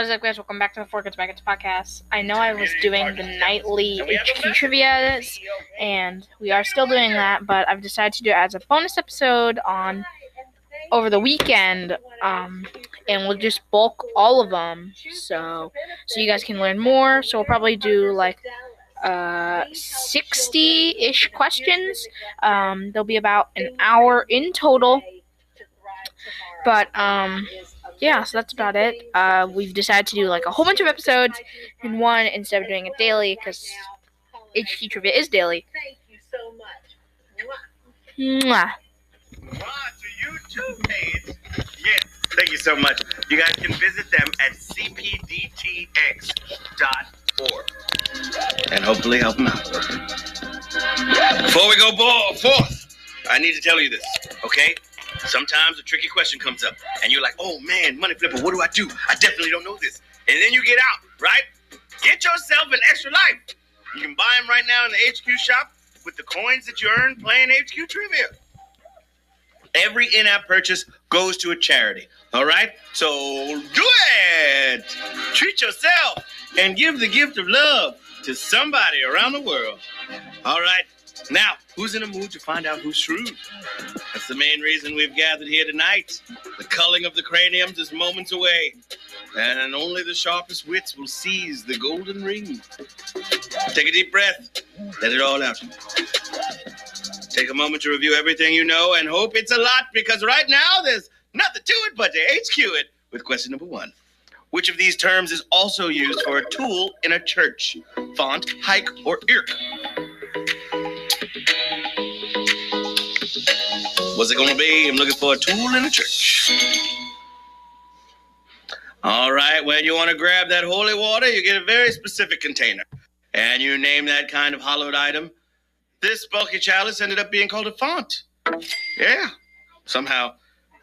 What is up, guys? Welcome back to the Four Kids Back podcast. I know I was doing the nightly HQ trivia, and we are still doing that, but I've decided to do it as a bonus episode on over the weekend, um, and we'll just bulk all of them, so so you guys can learn more. So we'll probably do like uh 60-ish questions. Um, there'll be about an hour in total, but um yeah, so that's about it. Uh, we've decided to do like a whole bunch of episodes in one instead of doing it daily because HQ Trivia is daily. Thank you so much. Mwah. Yes, thank you so much. You guys can visit them at cpdtx.org and hopefully help them out. Before we go forth, I need to tell you this, okay? Sometimes a tricky question comes up, and you're like, oh man, money flipper, what do I do? I definitely don't know this. And then you get out, right? Get yourself an extra life. You can buy them right now in the HQ shop with the coins that you earn playing HQ trivia. Every in app purchase goes to a charity. All right? So do it! Treat yourself and give the gift of love to somebody around the world. All right? Now, who's in a mood to find out who's shrewd? That's the main reason we've gathered here tonight. The culling of the craniums is moments away, and only the sharpest wits will seize the golden ring. Take a deep breath, let it all out. Take a moment to review everything you know and hope it's a lot because right now there's nothing to it but to HQ it with question number one. Which of these terms is also used for a tool in a church? Font, hike, or irk? What's it gonna be? I'm looking for a tool in a church. All right, when you want to grab that holy water, you get a very specific container. And you name that kind of hollowed item. This bulky chalice ended up being called a font. Yeah. Somehow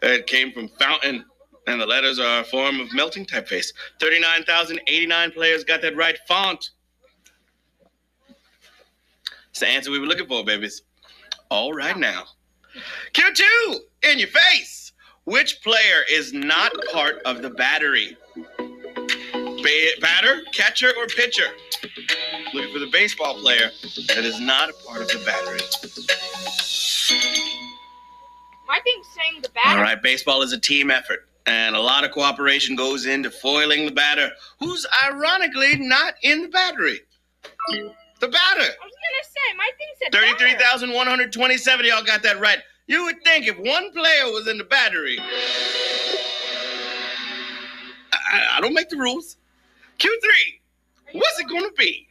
it came from fountain, and the letters are a form of melting typeface. 39,089 players got that right font. It's the answer we were looking for, babies. All right now. Q2, in your face. Which player is not part of the battery? Ba- batter, catcher, or pitcher? Looking for the baseball player that is not a part of the battery. My thing's saying the batter. right, baseball is a team effort, and a lot of cooperation goes into foiling the batter, who's ironically not in the battery. The batter. I was gonna say my thing said batter. 33,127. Y'all got that right. You would think if one player was in the battery. I, I don't make the rules. Q3. What's it going to be?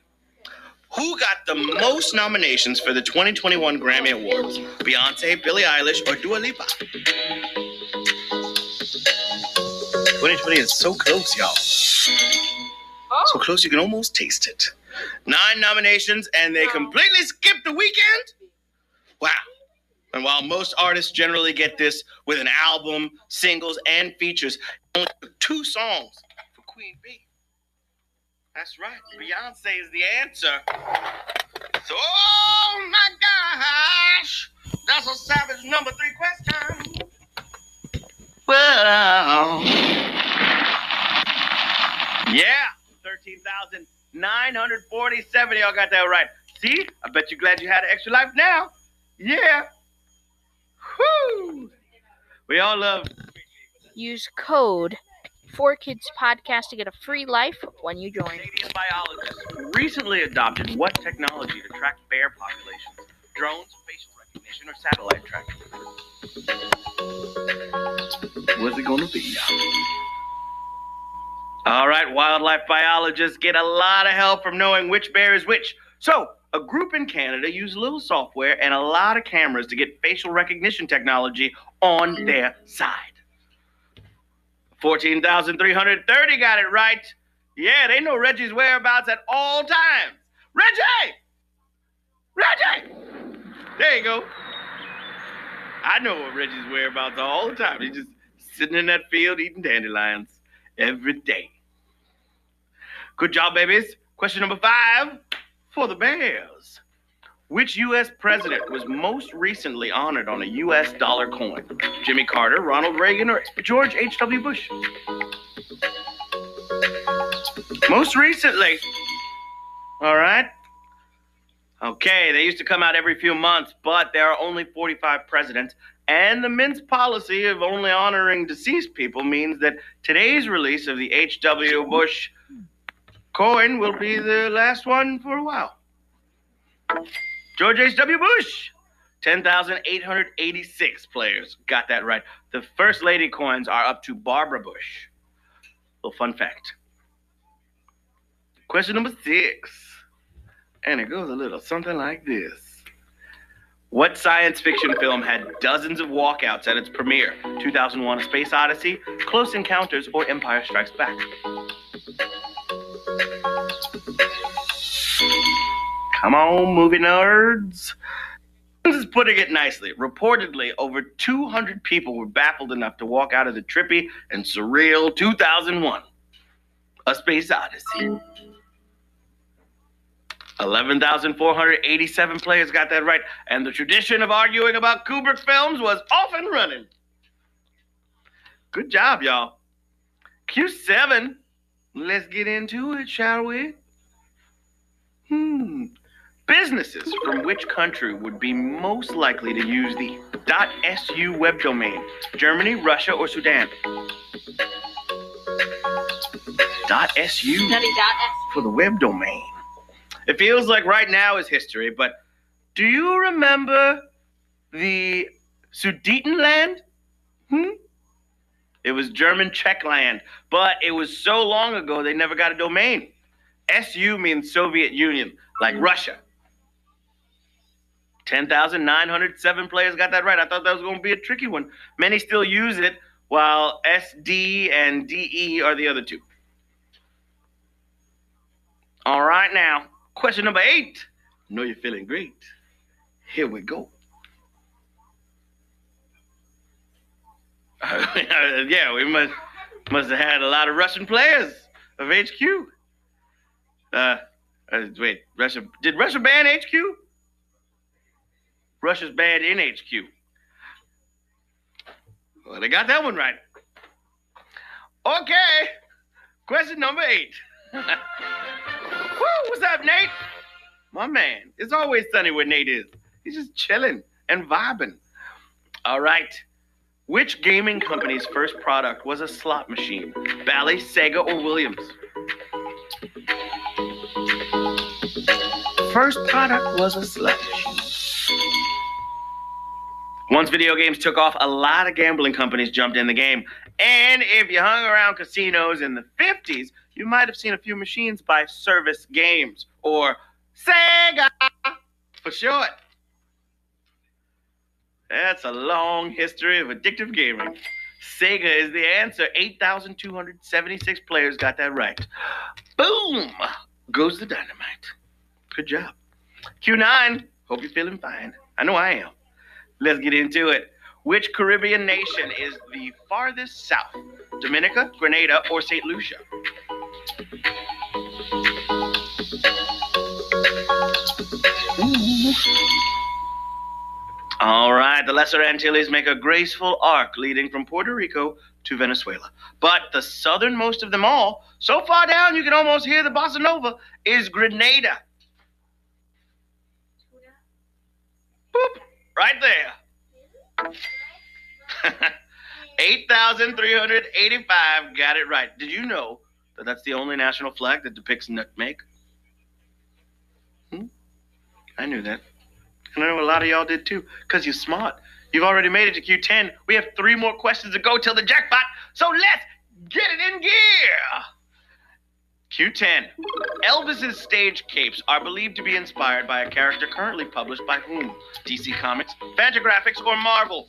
Who got the most nominations for the 2021 Grammy Awards? Beyonce, Billie Eilish, or Dua Lipa? 2020 is so close, y'all. So Oh, close you can almost taste it. Nine nominations, and they completely skipped the Weeknd? Wow. And while most artists generally get this with an album, singles, and features, only two songs for Queen B. That's right. Beyonce is the answer. So, oh my gosh, that's a savage number three question. Well, yeah, 13,947. Y'all got that right. See, I bet you're glad you had an extra life now. Yeah. Whoo. We all love. use code Four Kids Podcast to get a free life when you join. Canadian biologists recently adopted what technology to track bear populations? Drones, facial recognition, or satellite tracking? What's it gonna be, y'all? All right, wildlife biologists get a lot of help from knowing which bear is which. So, a group in Canada used a little software and a lot of cameras to get facial recognition technology on mm. their side. 14,330 got it right. Yeah, they know Reggie's whereabouts at all times. Reggie! Reggie! There you go. I know what Reggie's whereabouts all the time. He's just sitting in that field eating dandelions every day. Good job, babies. Question number five for the Bears. Which U.S. president was most recently honored on a U.S. dollar coin? Jimmy Carter, Ronald Reagan, or George H.W. Bush? Most recently. All right. Okay, they used to come out every few months, but there are only 45 presidents, and the Mint's policy of only honoring deceased people means that today's release of the H.W. Bush coin will be the last one for a while. George H.W. Bush, 10,886 players. Got that right. The First Lady coins are up to Barbara Bush. Little fun fact. Question number six. And it goes a little something like this. What science fiction film had dozens of walkouts at its premiere? 2001 A Space Odyssey, Close Encounters, or Empire Strikes Back? Come on, movie nerds. This is putting it nicely. Reportedly, over 200 people were baffled enough to walk out of the trippy and surreal 2001 A Space Odyssey. 11,487 players got that right, and the tradition of arguing about Kubrick films was off and running. Good job, y'all. Q7. Let's get into it, shall we? Hmm. Businesses from which country would be most likely to use the .su web domain? Germany, Russia, or Sudan? .su Nutty dot S. for the web domain. It feels like right now is history, but do you remember the Sudetenland? Hmm? It was German Czech land, but it was so long ago they never got a domain. SU means Soviet Union, like Russia. 10,907 players got that right. I thought that was going to be a tricky one. Many still use it, while SD and DE are the other two. All right, now, question number eight. Know you're feeling great. Here we go. yeah, we must must have had a lot of Russian players of HQ. Uh, uh, wait, Russia did Russia ban HQ? Russia's bad in HQ. Well, they got that one right. Okay, question number eight. Woo, what's up, Nate? My man. It's always sunny where Nate is. He's just chilling and vibing. All right. Which gaming company's first product was a slot machine? Bally, Sega, or Williams? First product was a slot machine. Once video games took off, a lot of gambling companies jumped in the game. And if you hung around casinos in the 50s, you might have seen a few machines by Service Games or Sega for short. That's a long history of addictive gaming. Sega is the answer. 8,276 players got that right. Boom! Goes the dynamite. Good job. Q9, hope you're feeling fine. I know I am. Let's get into it. Which Caribbean nation is the farthest south? Dominica, Grenada, or St. Lucia? All right, the Lesser Antilles make a graceful arc leading from Puerto Rico to Venezuela. But the southernmost of them all, so far down you can almost hear the bossa nova, is Grenada. Boop, right there. 8,385 got it right. Did you know that that's the only national flag that depicts nutmeg? Hmm? I knew that. And I know a lot of y'all did too, because you're smart. You've already made it to Q10. We have three more questions to go till the jackpot, so let's get it in gear. Q10. Elvis's stage capes are believed to be inspired by a character currently published by whom? DC Comics, Fantagraphics, or Marvel?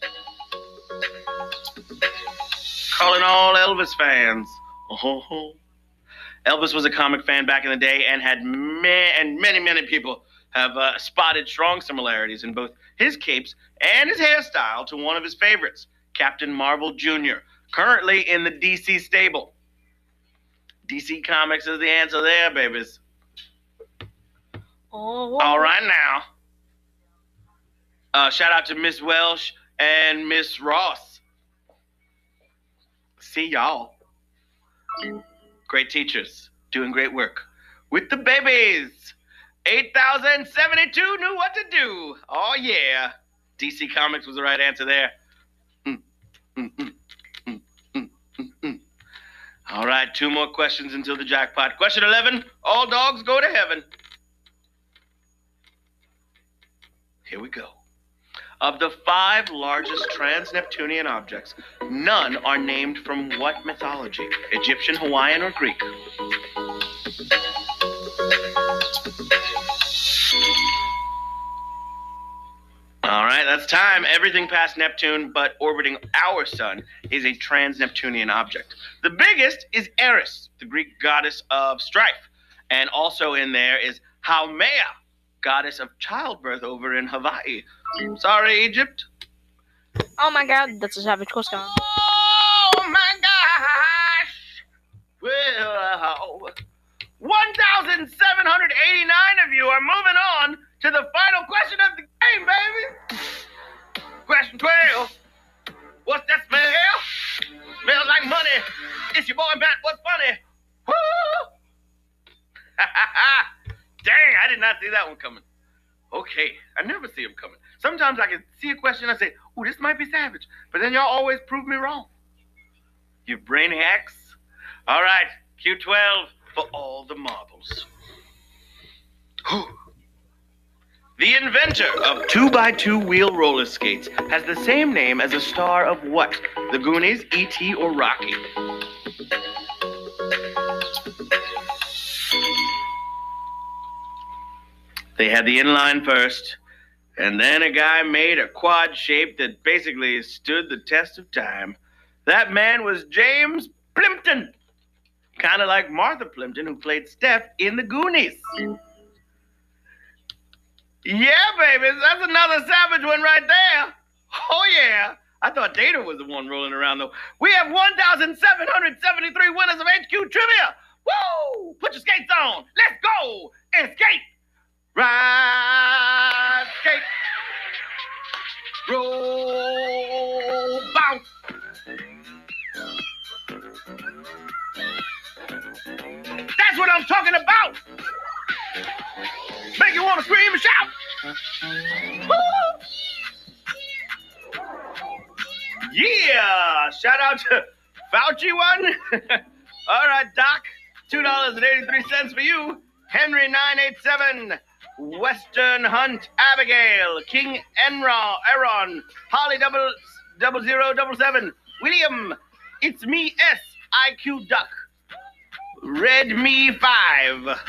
Calling all Elvis fans. Oh, Elvis was a comic fan back in the day and had ma- and many, many people have uh, spotted strong similarities in both his capes and his hairstyle to one of his favorites, Captain Marvel Jr., currently in the DC stable. DC Comics is the answer there, babies. Oh. All right now. Uh, shout out to Miss Welsh and Miss Ross. See y'all. Great teachers. doing great work. With the babies, 8,072 knew what to do. Oh, yeah. DC Comics was the right answer there. Mm, mm, mm, mm, mm, mm, mm. All right, two more questions until the jackpot. Question 11 All dogs go to heaven. Here we go. Of the five largest trans Neptunian objects, none are named from what mythology? Egyptian, Hawaiian, or Greek? All right, that's time. Everything past Neptune but orbiting our sun is a trans Neptunian object. The biggest is Eris, the Greek goddess of strife. And also in there is Haumea, goddess of childbirth over in Hawaii. Sorry, Egypt. Oh my god, that's a savage coast gone. Oh my gosh! Well, 1,789 of you are moving on to the final question of the game, baby. Question 12. What's that smell? Smells like money. It's your boy Matt. What's funny? Woo! Dang, I did not see that one coming. Okay, I never see them coming. Sometimes I can see a question I say, "Oh, this might be savage," but then y'all always prove me wrong. You brain hacks. All right, Q12 for all the marbles. Whew. The inventor of 2x2 wheel roller skates has the same name as a star of what? The Goonies, E.T., or Rocky? They had the inline first, and then a guy made a quad shape that basically stood the test of time. That man was James Plimpton, kind of like Martha Plimpton, who played Stef in the Goonies. Yeah, baby, that's another savage one right there. Oh, yeah. I thought Data was the one rolling around, though. We have 1,773 winners of HQ Trivia. Woo! Put your skates on. Let's go and skate. Ride, skate. Roll, bounce. That's what I'm talking about. Make you want to scream and shout. Yeah! Shout out to Fauci one. All right, Doc. Two dollars and eighty-three cents for you. Henry nine eight seven. Western Hunt Abigail. King Enra, Aaron. Holly double double zero double seven. William. It's me S. IQ Duck. Red me five.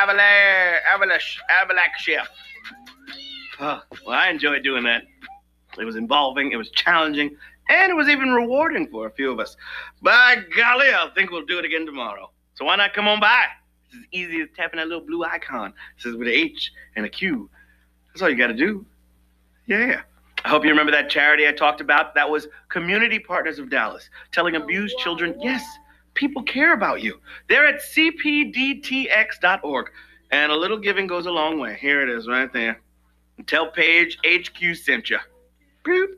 Avalanche, Avalanche, Avalanche. Oh, well, I enjoyed doing that. It was involving, it was challenging, and it was even rewarding for a few of us. By golly, I think we'll do it again tomorrow. So why not come on by? It's as easy as tapping that little blue icon. It says with an H and a Q. That's all you got to do. Yeah. I hope you remember that charity I talked about. That was Community Partners of Dallas, telling abused children, yes, people care about you. They're at cpdtx.org. And a little giving goes a long way. Here it is right there. Tell Paige HQ sent you. Boop.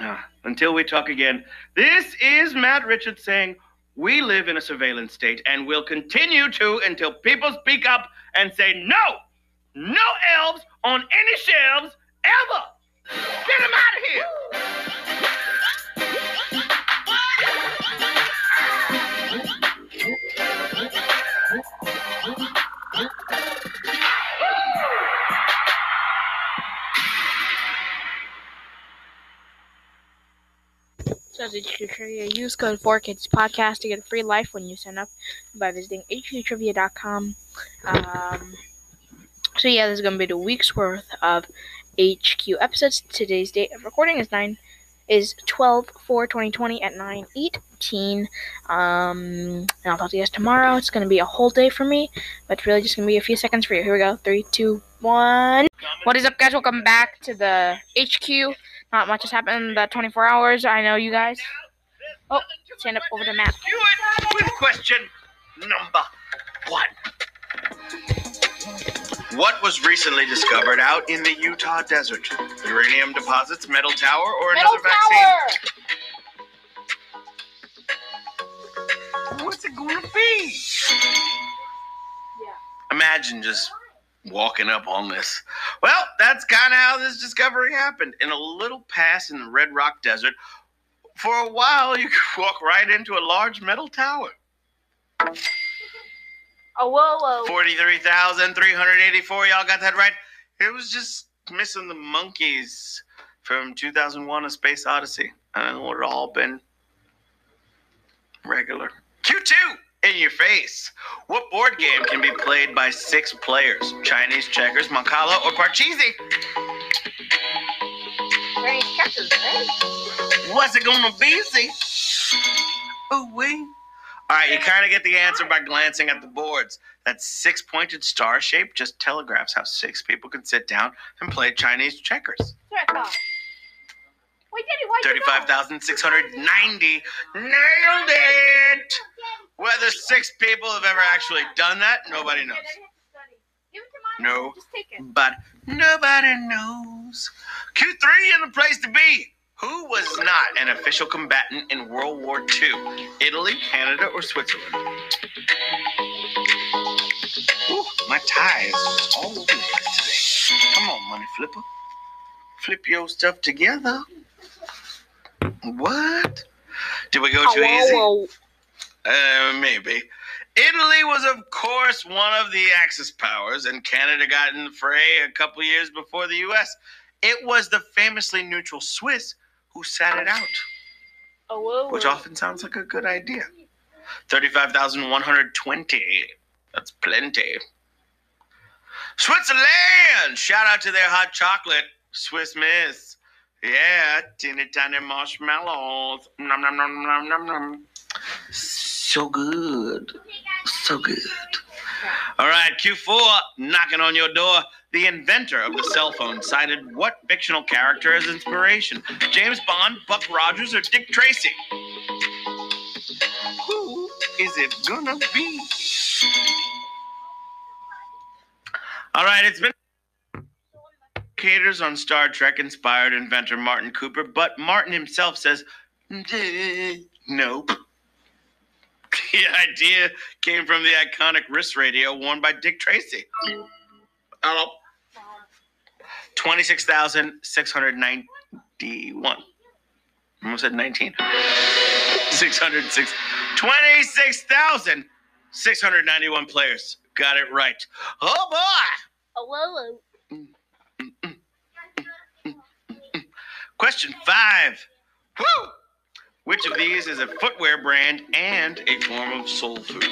Ah, until we talk again, this is Matt Richards saying, We live in a surveillance state and will continue to until people speak up and say, No, no elves on any shelves ever. Get them out of here. Says HQ Trivia. Use code 4Kids Podcast to get a free life when you sign up by visiting hqtrivia.com. Um, so yeah, this is gonna be the week's worth of HQ episodes. Today's date of recording is nine is 12 4 2020 at 9 18 um and i'll talk to you guys tomorrow it's gonna be a whole day for me but it's really just gonna be a few seconds for you here we go three two one what is up guys welcome back to the hq not much has happened in the 24 hours i know you guys oh stand up over the map with question number one. What was recently discovered out in the Utah desert? Uranium deposits, metal tower, or metal another vaccine? tower What's it gonna be? Yeah. Imagine just walking up on this. Well, that's kind of how this discovery happened. In a little pass in the Red Rock Desert, for a while you could walk right into a large metal tower. Oh, whoa, whoa. 43,384. Y'all got that right? It was just missing the monkeys from 2001 A Space Odyssey. And it would have all been regular. Q2 in your face. What board game can be played by six players? Chinese checkers, Mancala, or Parcheesi? Strange checkers, right? What's it gonna be? See? Ooh wee. All right, you kind of get the answer by glancing at the boards. That six-pointed star shape just telegraphs how six people can sit down and play Chinese checkers. That's what I thought. Wait, Daddy, why'd you go? Thirty-five thousand six hundred ninety. Nailed it. Whether six people have ever actually done that, nobody knows. Give it to mom. No. Just take it. But nobody knows. Q3 in the place to be. Who was not an official combatant in World War II? Italy, Canada, or Switzerland? Ooh, my tie is all over the place today. Come on, money flipper. Flip your stuff together. What? Did we go oh, too Oh, easy? whoa, whoa. Uh, maybe. Italy was, of course, one of the Axis powers, and Canada got in the fray a couple years before the U.S. It was the famously neutral Swiss who sat it out, Oh, whoa, which often sounds like a good idea. 35,120. That's plenty. Switzerland! Shout out to their hot chocolate, Swiss Miss. Yeah, teeny tiny marshmallows. Nom nom nom nom nom nom. So good. So good. All right, Q4, knocking on your door. The inventor of the cell phone cited what fictional character as inspiration? James Bond, Buck Rogers, or Dick Tracy? Who is it gonna be? All right, it's been caters on Star Trek inspired inventor Martin Cooper, but Martin himself says, "Eh, nope. The idea came from the iconic wrist radio worn by Dick Tracy. Uh, hello. 26,691. Almost said 19. 606. 26,691 players. Got it right. Oh boy. Oh, whoa, whoa. Question five. Woo! Which of these is a footwear brand and a form of soul food?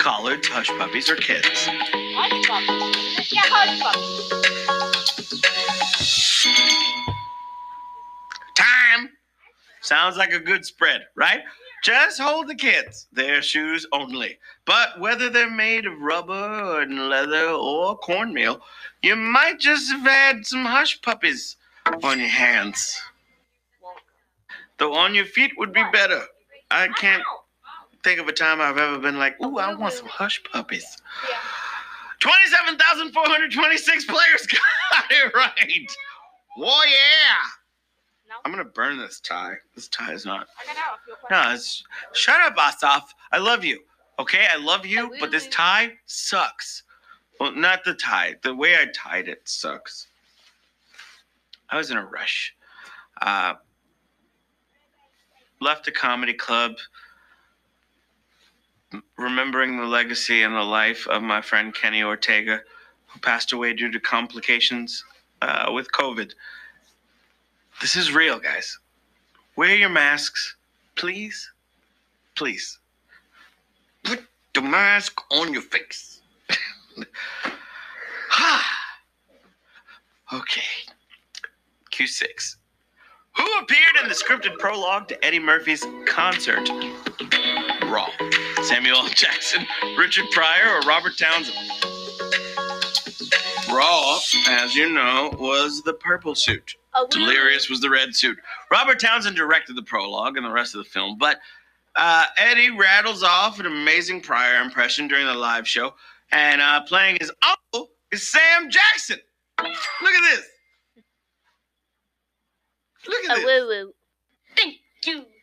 Collards, hush puppies, or kids? Hush puppies. Yeah, hush puppies. Time. Sounds like a good spread, right? Just hold the kids. Their shoes only. But whether they're made of rubber and leather or cornmeal, you might just have had some hush puppies on your hands. Though on your feet would be better. I can't think of a time I've ever been like, ooh, I want some hush puppies. Yeah. 27,426 players got it right. Whoa, yeah. I'm going to burn this tie. This tie is not. I got out. Feel No, it's. Shut up, Asaf. I love you. Okay, I love you, but this tie sucks. Well, not the tie. The way I tied it sucks. I was in a rush. Uh, left a comedy club, remembering the legacy and the life of my friend Kenny Ortega, who passed away due to complications uh, with COVID. This is real, guys. Wear your masks, please. Please. Put the mask on your face. okay. Q6. Who appeared in the scripted prologue to Eddie Murphy's concert? Raw. Samuel L. Jackson, Richard Pryor, or Robert Townsend? Raw, as you know, was the purple suit. Oh, Delirious was the red suit. Robert Townsend directed the prologue and the rest of the film, but uh, Eddie rattles off an amazing Pryor impression during the live show, and uh, playing his uncle is Sam Jackson. Look at this. Look at Oh, this. woo, woo. Thank you.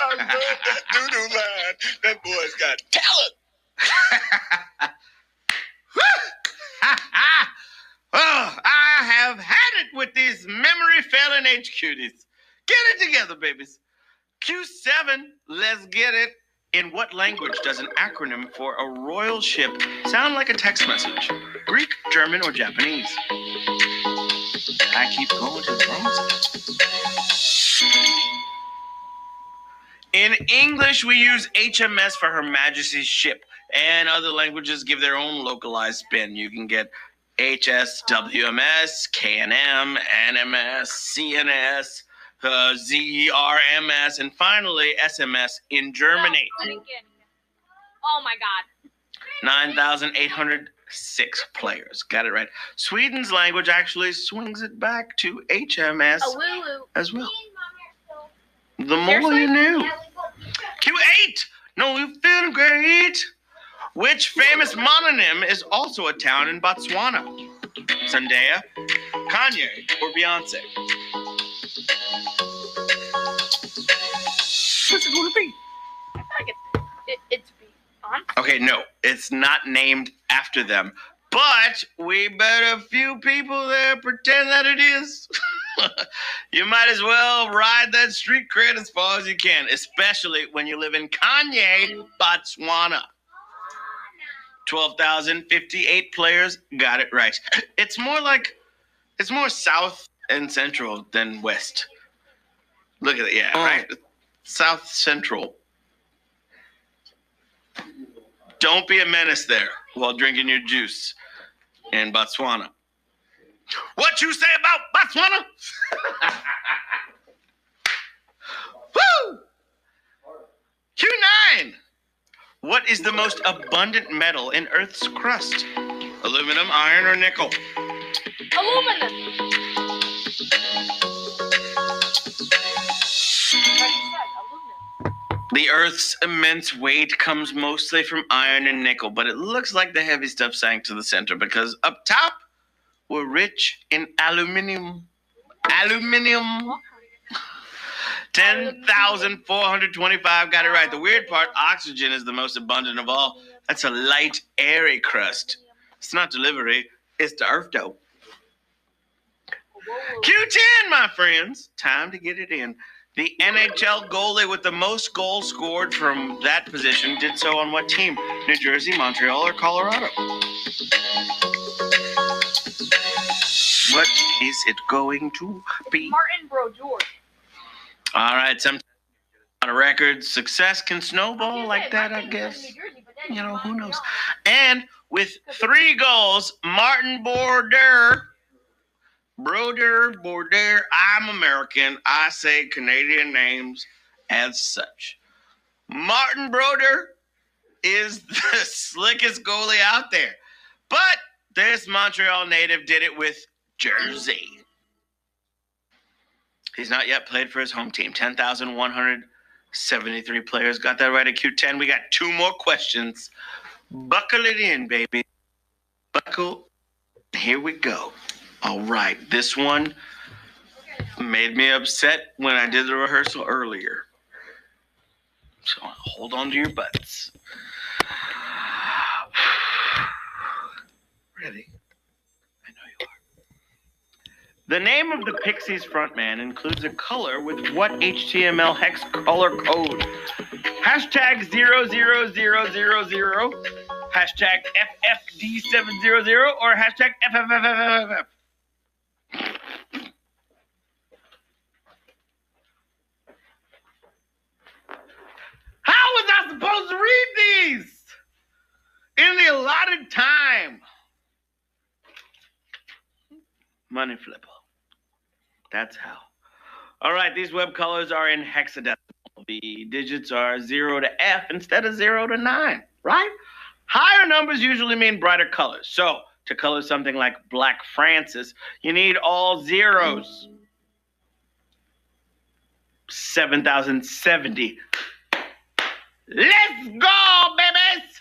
I love that doo-doo line. That boy's got talent. oh, I have had it with these memory failing H cuties. Get it together, babies. Q7, let's get it. In what language does an acronym for a royal ship sound like a text message? Greek, German, or Japanese? I keep going to the wrong side. In English, we use HMS for Her Majesty's ship, and other languages give their own localized spin. You can get HS, WMS, KNM, NMS, CNS, uh, ZRMS, and finally SMS in Germany. I didn't get any. Oh my god. 9,806 players. Got it right. Sweden's language actually swings it back to HMS woo. as well. The more you knew. Q8! No, you're feeling great. Which famous mononym is also a town in Botswana? Zendaya, Kanye, or Beyonce? What's it going to be? I feel like it's it, it's on. Okay, no, it's not named after them. But we bet a few people there pretend that it is. you might as well ride that street cred as far as you can, especially when you live in Kanye, Botswana. 12,058 players got it right. It's more like, it's more south and central than west. Look at it, yeah, oh. right? South central. Don't be a menace there while drinking your juice in Botswana. What you say about Botswana? Woo! Q9. What is the most abundant metal in Earth's crust? Aluminum, iron, or nickel? Aluminum. The Earth's immense weight comes mostly from iron and nickel, but it looks like the heavy stuff sank to the center because up top we're rich in aluminium. Aluminium. 10,425 got it right. The weird part oxygen is the most abundant of all. That's a light, airy crust. It's not delivery, it's the earth dough. Q10, my friends. Time to get it in. The NHL goalie with the most goals scored from that position did so on what team? New Jersey, Montreal, or Colorado? What is it going to be? Martin Brodeur. All right, sometimes on a record, success can snowball like that, I guess. You know, who knows? And with three goals, Martin Border, Broder, Border, I'm American. I say Canadian names as such. Martin Broder is the slickest goalie out there. But this Montreal native did it with Jersey. He's not yet played for his home team. 10,173 players got that right at Q10. We got two more questions. Buckle it in, baby. Buckle. Here we go. All right. This one made me upset when I did the rehearsal earlier. So hold on to your butts. Ready? I know you are. The name of the Pixies frontman includes a color with what HTML hex color code? Hashtag 00000, hashtag FFD700, or hashtag FFFFFF. How supposed to read these in the allotted time? Money flipper. That's how. All right, these web colors are in hexadecimal. The digits are 0 to F instead of 0 to 9, right? Higher numbers usually mean brighter colors. So, to color something like Black Francis, you need all zeros. 7,070. Let's go, babies!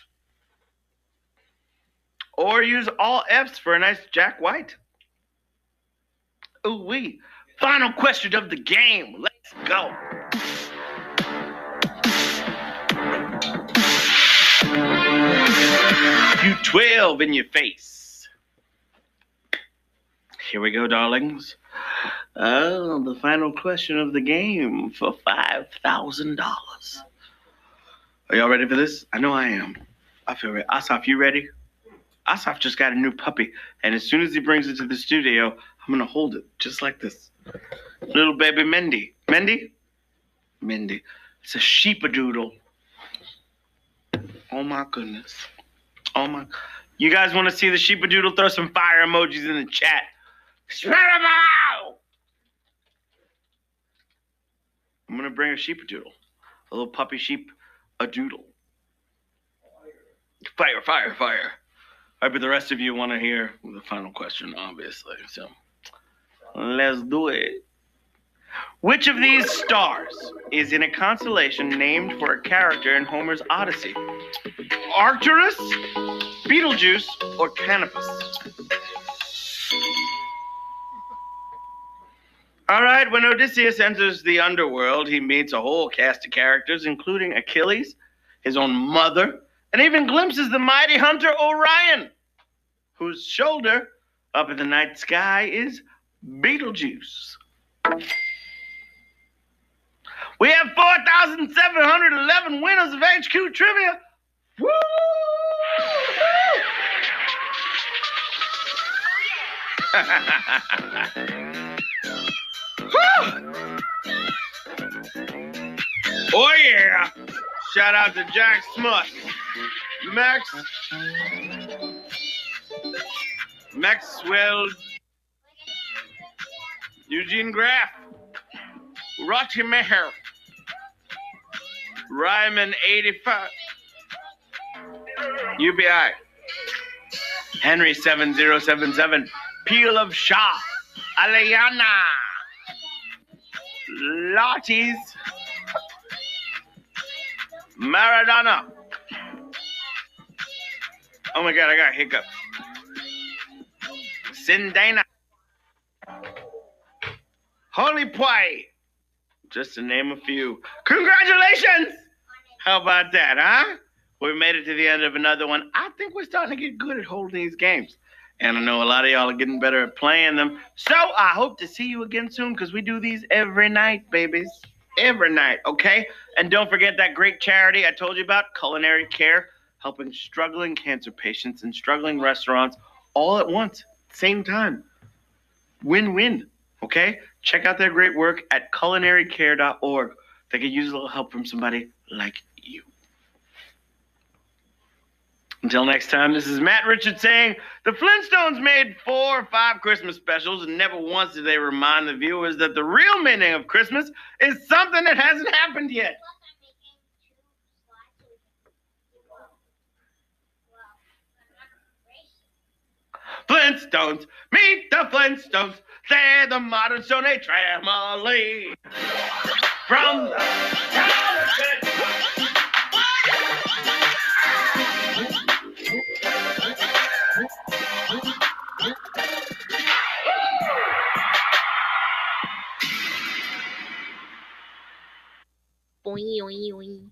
Or use all F's for a nice Jack White. Ooh wee. Final question of the game. Let's go. You 12 in your face. Here we go, darlings. Oh, the final question of the game for $5,000. Are y'all ready for this? I know I am. I feel ready. Asaf, you ready? Asaf just got a new puppy, and as soon as he brings it to the studio, I'm gonna hold it just like this. Little baby Mindy. Mindy? Mindy. It's a sheepadoodle. Oh my goodness. Oh my. You guys want to see the sheepadoodle? Throw some fire emojis in the chat. Spread them out! I'm gonna bring a sheepadoodle. A little puppy sheep, a doodle. Fire, fire, fire. All right, but the rest of you want to hear the final question, obviously. So let's do it. Which of these stars is in a constellation named for a character in Homer's Odyssey? Arcturus, Betelgeuse, or Canopus? All right, when Odysseus enters the underworld, he meets a whole cast of characters, including Achilles, his own mother, and even glimpses the mighty hunter Orion, whose shoulder up in the night sky is Betelgeuse. We have 4,711 winners of HQ Trivia. Woo! oh yeah! Shout out to Jack Smut. Max. Maxwell. Eugene Graff. Rocky Meher. Ryman 85. UBI. Henry 7077. Peel of Shaw. Alayana. Lotties. Maradona. Oh my god, I got hiccup. Sindana. Holy Pie. Just to name a few. Congratulations! How about that, huh? We made it to the end of another one. I think we're starting to get good at holding these games. And I know a lot of y'all are getting better at playing them. So I hope to see you again soon because we do these every night, babies. Every night, okay? And don't forget that great charity I told you about, Culinary Care, helping struggling cancer patients and struggling restaurants all at once, same time. Win win, okay? Check out their great work at culinarycare.org. They could use a little help from somebody like you. Until next time, this is Matt Richards saying the Flintstones made four or five Christmas specials, and never once did they remind the viewers that the real meaning of Christmas is something that hasn't happened yet. Flintstones, meet the Flintstones. They're the modern Stone Age family. From the Boing, boing, boing.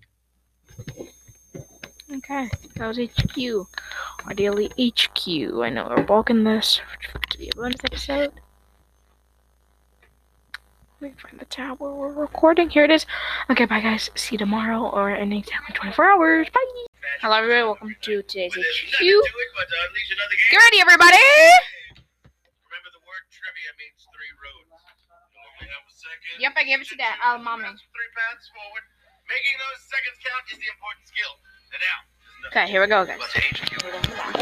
Okay, that was HQ. Our daily HQ. I know we're bulking this to be a bonus episode. Let me find the tab where we're recording. Here it is. Okay, bye guys. See you tomorrow or in exactly 24 hours. Bye. Hello everybody, welcome to today's HQ. Get ready everybody! Remember the word trivia means three roads. You only have a second. Yep, I gave it to that. Oh, mommy. Three paths forward. Making those seconds count is the important skill. And now. Okay, here we go guys.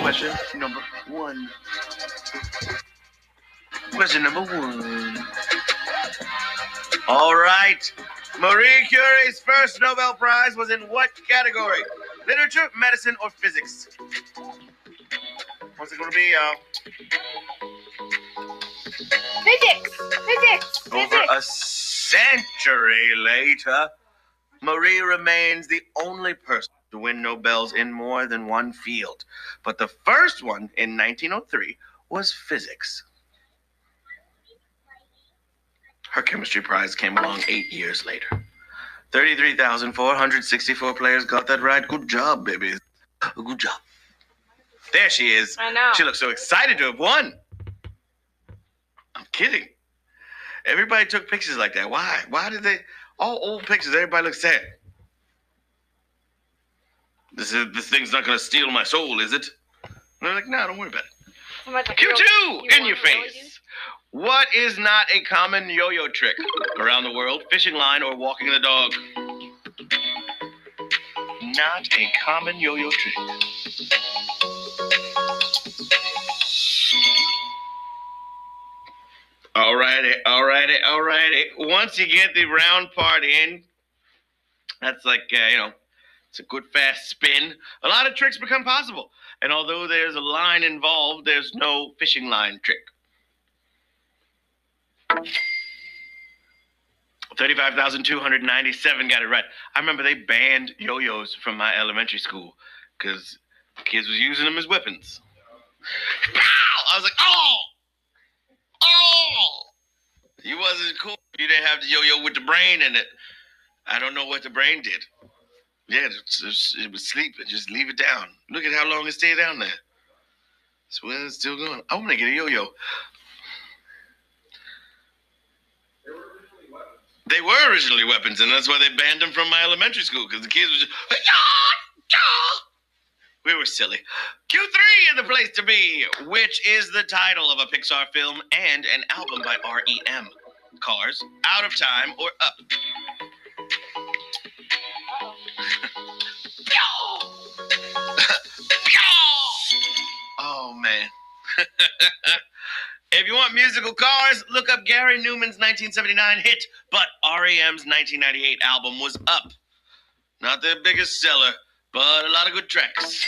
Question number one. Question number one. All right. Marie Curie's first Nobel Prize was in what category? Literature, medicine, or physics? What's it going to be, y'all? Physics! Physics! Over a century later, Marie remains the only person to win Nobels in more than one field. But the first one in 1903 was physics. Her chemistry prize came along eight years later. 33,464 players got that right. Good job, baby. Good job. There she is. I know. She looks so excited to have won. I'm kidding. Everybody took pictures like that. Why? Why did they? All old pictures. Everybody looks sad. This is this thing's not gonna steal my soul, is it? And they're like, no, don't worry about it. Somebody's like, Q2 "You in your face. What is not a common yo-yo trick around the world? Fishing line or walking the dog? Not a common yo-yo trick. Alrighty, alrighty, alrighty. Once you get the round part in, that's like uh, you know, it's a good fast spin. A lot of tricks become possible. And although there's a line involved, there's no fishing line trick. 35,297 got it right. I remember they banned yo yo's from my elementary school because kids was using them as weapons. Pow! I was like! Oh! You wasn't cool. You didn't have the yo yo with the brain in it. I don't know what the brain did. Yeah, it was, sleeping. Just leave it down. Look at how long it stayed down there. So it's still going. I'm gonna get a yo-yo. They were originally weapons, and that's why they banned them from my elementary school because the kids were just. We were silly. Q3 is the place to be, which is the title of a Pixar film and an album by REM. Cars, Out of Time, or Up. oh man. if you want musical cars, look up Gary Numan's 1979 hit, but REM's 1998 album was Up. Not their biggest seller, but a lot of good tracks.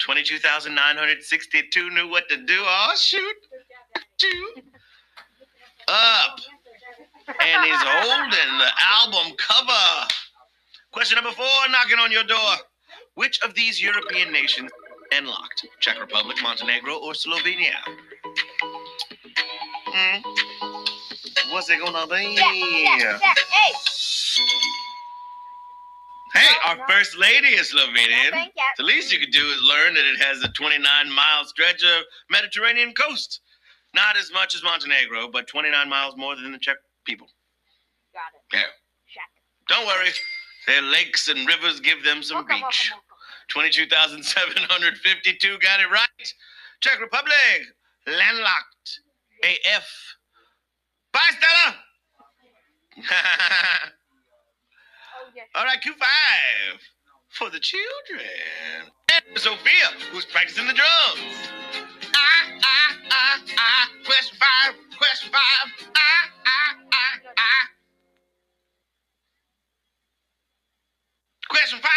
22,962 knew what to do. Oh, shoot. Shoot. Up. And he's holding the album cover. Question number four, knocking on your door. Which of these European nations landlocked? Czech Republic, Montenegro, or Slovenia? Hmm. What's it gonna be? Yeah! Hey, Hey, our first lady is Slovenian. thank you. The least you could do is learn that it has a 29 mile stretch of Mediterranean coast. Not as much as Montenegro, but 29 miles more than the Czech people. Got it. Yeah. Check. Don't worry. Their lakes and rivers give them some Welcome, beach. welcome, 22,752 got it right. Czech Republic, landlocked. AF. Bye, Stella. All right, Q5 for the children. Sophia, who's practicing the drums. Ah, ah, ah, ah. Question five, question five. Ah, ah, ah, ah. Question five.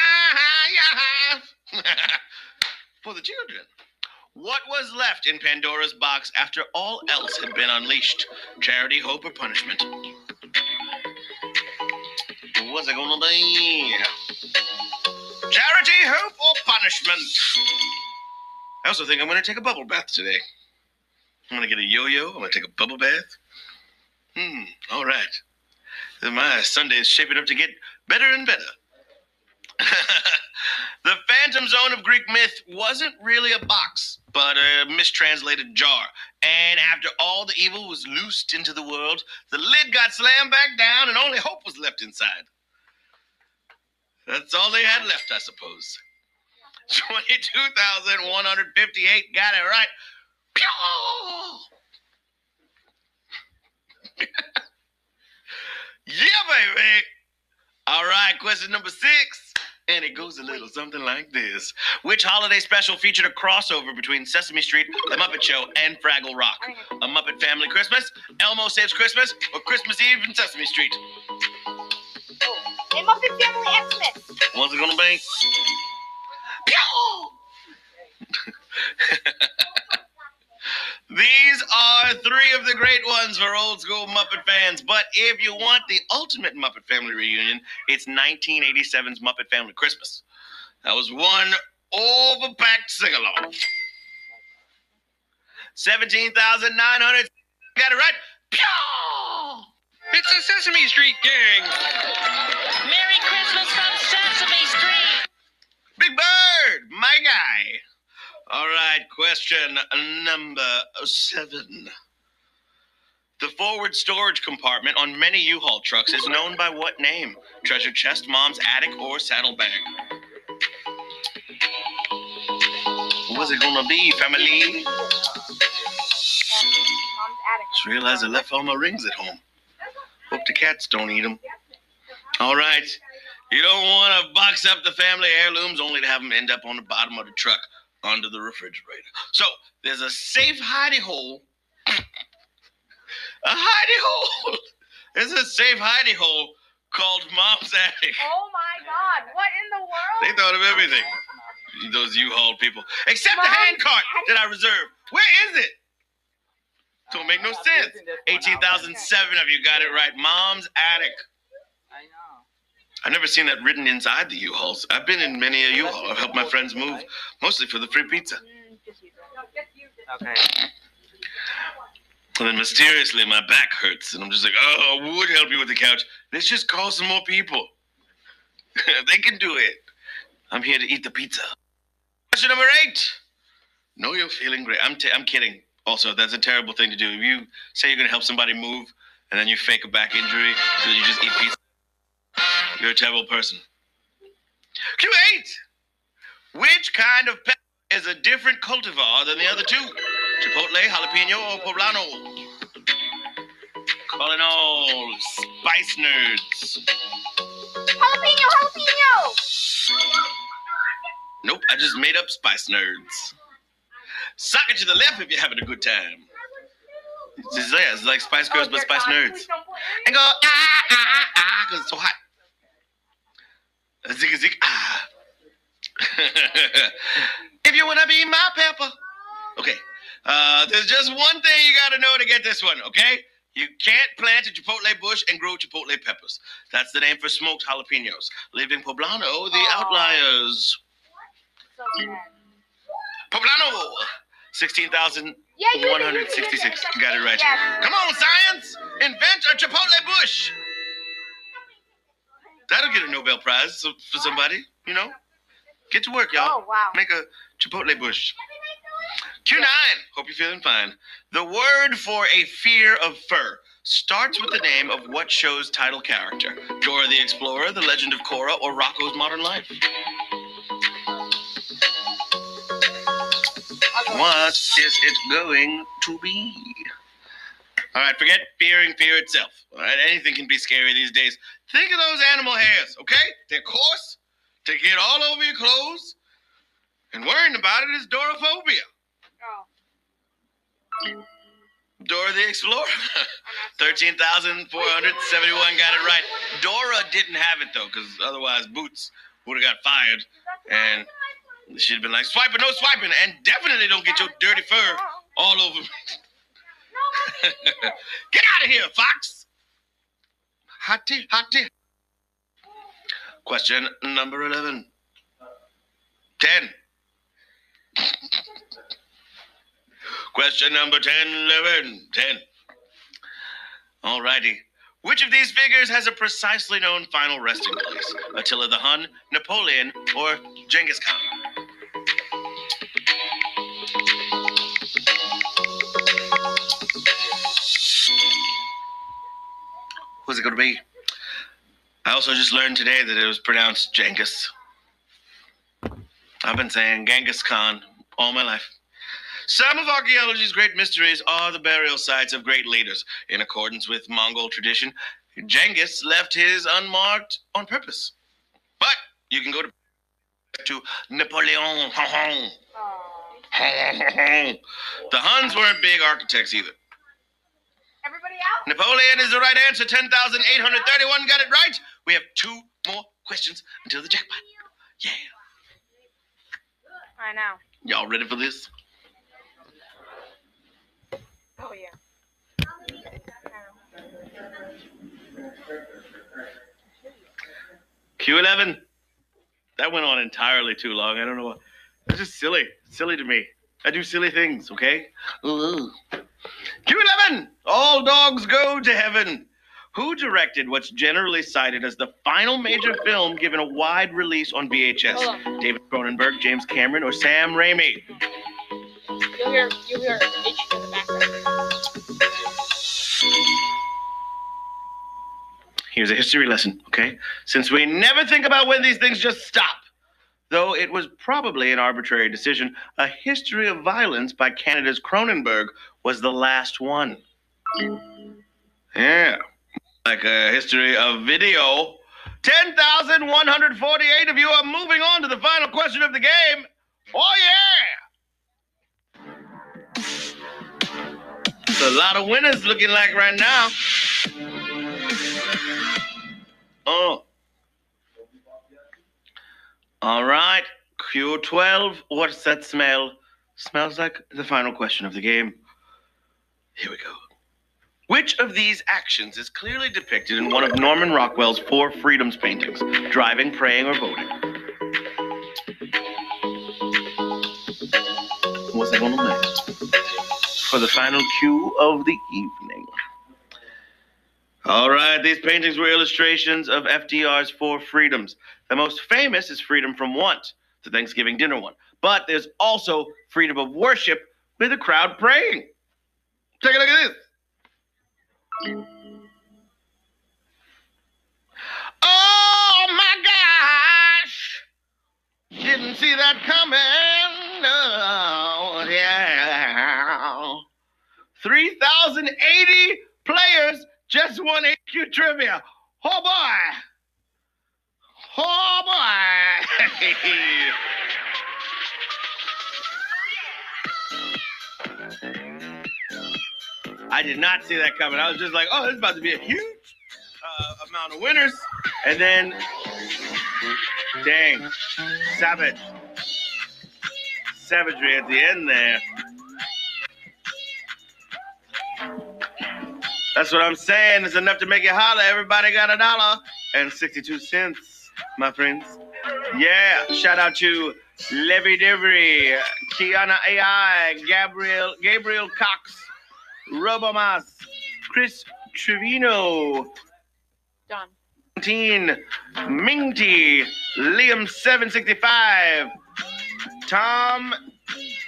for the children. What was left in Pandora's box after all else had been unleashed? Charity, hope, or punishment? What's it gonna be? Charity, hope, or punishment? I also think I'm gonna take a bubble bath today. I'm gonna get a yo-yo. I'm gonna take a bubble bath. Hmm. All right. My Sunday is shaping up to get better and better. the phantom zone of Greek myth wasn't really a box, but a mistranslated jar. And after all the evil was loosed into the world, the lid got slammed back down and only hope was left inside. That's all they had left, I suppose. 22,158 got it right. Yeah, baby. All right, question number six. And it goes a little something like this. Which holiday special featured a crossover between Sesame Street, The Muppet Show, and Fraggle Rock? A Muppet Family Christmas, Elmo Saves Christmas, or Christmas Eve in Sesame Street? A Muppet Family Xmas. What's it gonna be? These are three of the great ones for old school Muppet fans. But if you want the ultimate Muppet Family reunion, it's 1987's Muppet Family Christmas. That was one overpacked sing along. 17,900. Got it right. Pew! It's the Sesame Street Gang. Merry Christmas from Sesame Street. Big Bird, my guy. All right, question number seven. The forward storage compartment on many U-Haul trucks is known by what name? Treasure chest, mom's attic, or saddlebag? What's it gonna be, family? Mom's attic. Just realized I left all my rings at home. Hope the cats don't eat them. All right. You don't want to box up the family heirlooms only to have them end up on the bottom of the truck under the refrigerator. So there's a safe hidey hole. A hidey hole. There's a safe hidey hole called Mom's Attic. Oh my God! What in the world? They thought of everything. Those U-Haul people. Except the Mom's hand cart Attic? that I reserved. Where is it? Don't make no sense. 18,007 of you got it right. Mom's Attic. I know. I've never seen that written inside the U-Hauls. I've been in many a U-Haul. I've helped my friends move, mostly for the free pizza. Just use it. Okay. And then mysteriously, my back hurts, and I'm just like, oh, I would help you with the couch. Let's just call some more people. they can do it. I'm here to eat the pizza. Question number eight. Know you're feeling great. I'm, t- I'm kidding. Also, that's a terrible thing to do. If you say you're going to help somebody move, and then you fake a back injury, so you just eat pizza, you're a terrible person. Q8. Which kind of pepper is a different cultivar than the other two? Chipotle, jalapeno, or poblano? Calling all spice nerds. Jalapeno, jalapeno. Nope, I just made up spice nerds. Sock it to the left if you're having a good time. It's, yeah, it's like Spice Girls, but Spice Nerds. And go, ah, ah, ah, ah, because it's so hot. Zig, zig, ah. if you want to be my pepper. Okay, uh, there's just one thing you got to know to get this one, okay? You can't plant a chipotle bush and grow chipotle peppers. That's the name for smoked jalapenos. Live in Poblano, the Aw. outliers. So. Poblano! 16,166. Yeah, you. Got it right. Come on, science! Invent a chipotle bush! That'll get a Nobel Prize for somebody, you know? Get to work, y'all. Oh wow. Make a chipotle bush. Q9. Hope you're feeling fine. The word for a fear of fur starts with the name of what show's title character? Dora the Explorer, The Legend of Korra, or Rocko's Modern Life? What is it going to be? All right, forget fearing fear itself. All right, anything can be scary these days. Think of those animal hairs, okay? They're coarse, to get all over your clothes, and worrying about it is doraphobia. Oh. Dora the Explorer. 13,471 got it right. Dora didn't have it though, because otherwise Boots would have got fired. And she'd been like, swiping, no swiping. And definitely don't get your dirty fur all over me. get out of here, Fox. Hotty, hotty. Question number 11. 10. Question number 10, 11, 10. Alrighty. Which of these figures has a precisely known final resting place? Attila the Hun, Napoleon, or Genghis Khan? Who's it going to be? I also just learned today that it was pronounced Genghis. I've been saying Genghis Khan all my life. Some of archaeology's great mysteries are the burial sites of great leaders. In accordance with Mongol tradition, Genghis left his unmarked on purpose. But you can go to, to Napoleon. The Huns weren't big architects either. Napoleon is the right answer. 10,831 got it right. We have two more questions until the jackpot. Yeah. I know. Y'all ready for this? Oh yeah. Q11. That went on entirely too long. I don't know. It's just silly. Silly to me. I do silly things, okay? Ugh. Q11. All dogs go to heaven. Who directed what's generally cited as the final major film given a wide release on VHS? David Cronenberg, James Cameron, or Sam Raimi? You'll hear, you'll hear in the background. Here's a history lesson, okay? Since we never think about when these things just stop. Though it was probably an arbitrary decision, A History of Violence by Canada's Cronenberg was the last one. Yeah. Like a history of video. 10,148 of you are moving on to the final question of the game. Oh, yeah! A lot of winners looking like right now. Oh. All right. Q12. What's that smell? Smells like the final question of the game. Here we go. Which of these actions is clearly depicted in one of Norman Rockwell's four freedoms paintings? Driving, praying, or voting? What's that one on next? For the final cue of the evening. All right, these paintings were illustrations of FDR's four freedoms. The most famous is freedom from want, the Thanksgiving dinner one. But there's also freedom of worship with the crowd praying. Take a look at this. Oh my gosh! Didn't see that coming. No, yeah. 3,080 players just won HQ trivia. Oh boy. Oh boy. I did not see that coming. I was just like, oh, this is about to be a huge uh, amount of winners. And then, dang, savage. Savagery at the end there. That's what I'm saying. It's enough to make you holler. Everybody got a dollar and 62 cents, my friends. Yeah, shout out to Levy Divery, Kiana AI, Gabriel Gabriel Cox, Robomas, Chris Trevino, Done. 19, Minty, Liam 765, Tom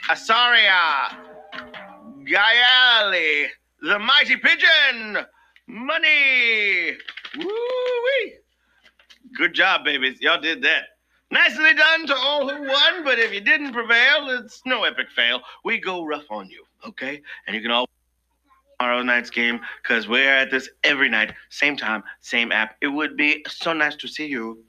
Asaria, Gayali, The Mighty Pigeon, Money. Woo-wee. Good job, babies. Y'all did that. Nicely done to all who won, but if you didn't prevail, it's no epic fail. We go rough on you, okay? And you can all tomorrow night's game because we're at this every night, same time, same app. It would be so nice to see you.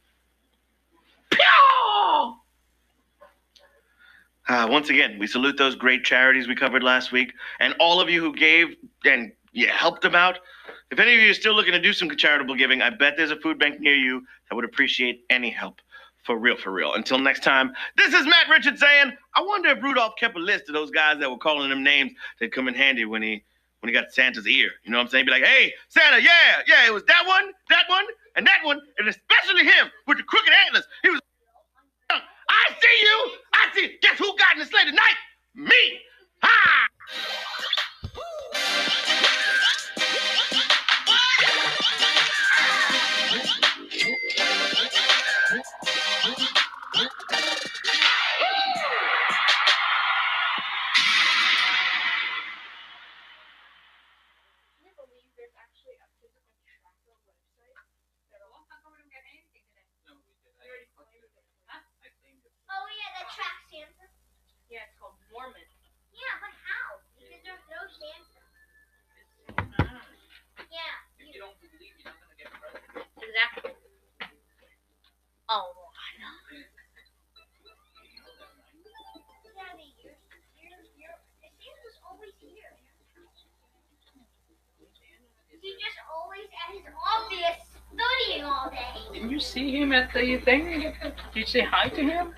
Uh, once again, we salute those great charities we covered last week, and all of you who gave and yeah, helped them out. If any of you are still looking to do some charitable giving, I bet there's a food bank near you that would appreciate any help. For real, for real. Until next time, this is Matt Richards saying, I wonder if Rudolph kept a list of those guys that were calling him names that come in handy when he when he got Santa's ear. You know what I'm saying? Be like, hey, Santa, yeah, yeah, it was that one, that one, and that one, and especially him with the crooked antlers. He was I see you! I see you. guess who got in the sleigh tonight? Me! Ha! Always oh, here. He's just always at his office studying all day. Didn't you see him at the thing? Did you say hi to him?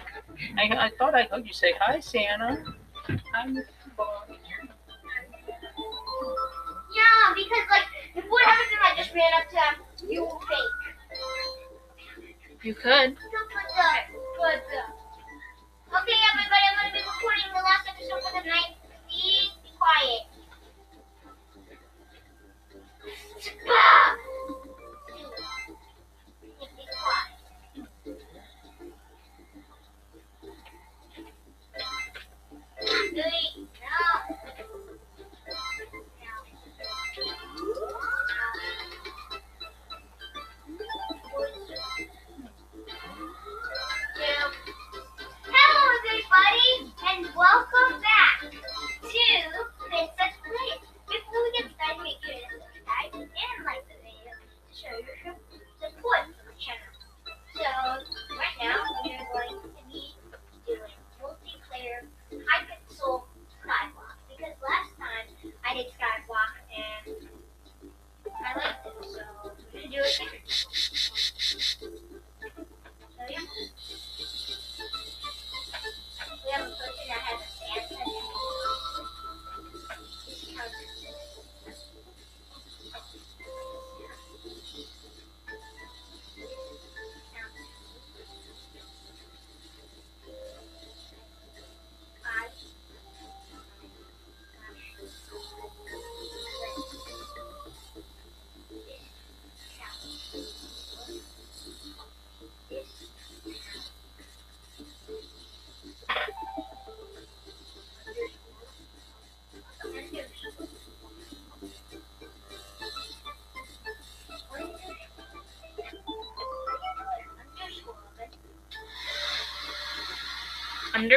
I, I thought I heard you say hi, Santa. Hi, Mr. Bob. Yeah, because like, if what happens if I just ran up to him? You will fake. You could. Okay, everybody, I'm going to be recording the last episode for the night. Please be quiet. Please be quiet. and welcome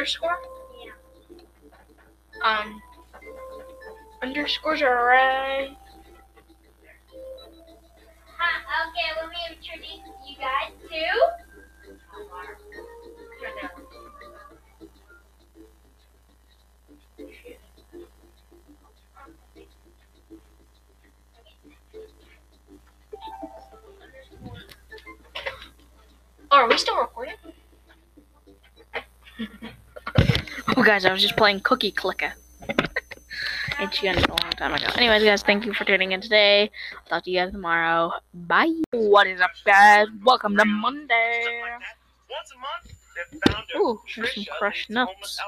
underscore. Yeah. Um, underscores are right. Huh, okay, let me introduce you guys to. Oh, are we still recording? Guys, I was just playing Cookie Clicker. It's ended a long time ago. Anyways, guys, thank you for tuning in today. I'll talk to you guys tomorrow. Bye. What is up, guys? Welcome to Monday. Once a month, they found Ooh, there's some crushed nuts.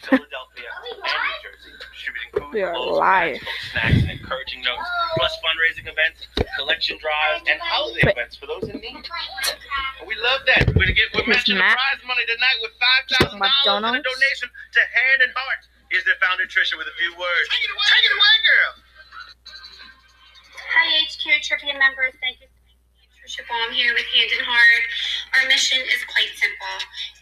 Homeless outreach days in Philadelphia and New Jersey, distributing food, We are clothes, live. snacks, and encouraging notes, plus fundraising events, collection drives, and holiday Wait. events for those in need. And we love that. We're gonna get we're Here's matching the prize money tonight with five thousand dollars in a donation to Hand and Heart. Here's their founder Trisha with a few words. Take it away, Take it away girl. Hi, HQ Trivia members. Thank you. Trisha Baum here with Hand and Heart. Our mission is quite simple,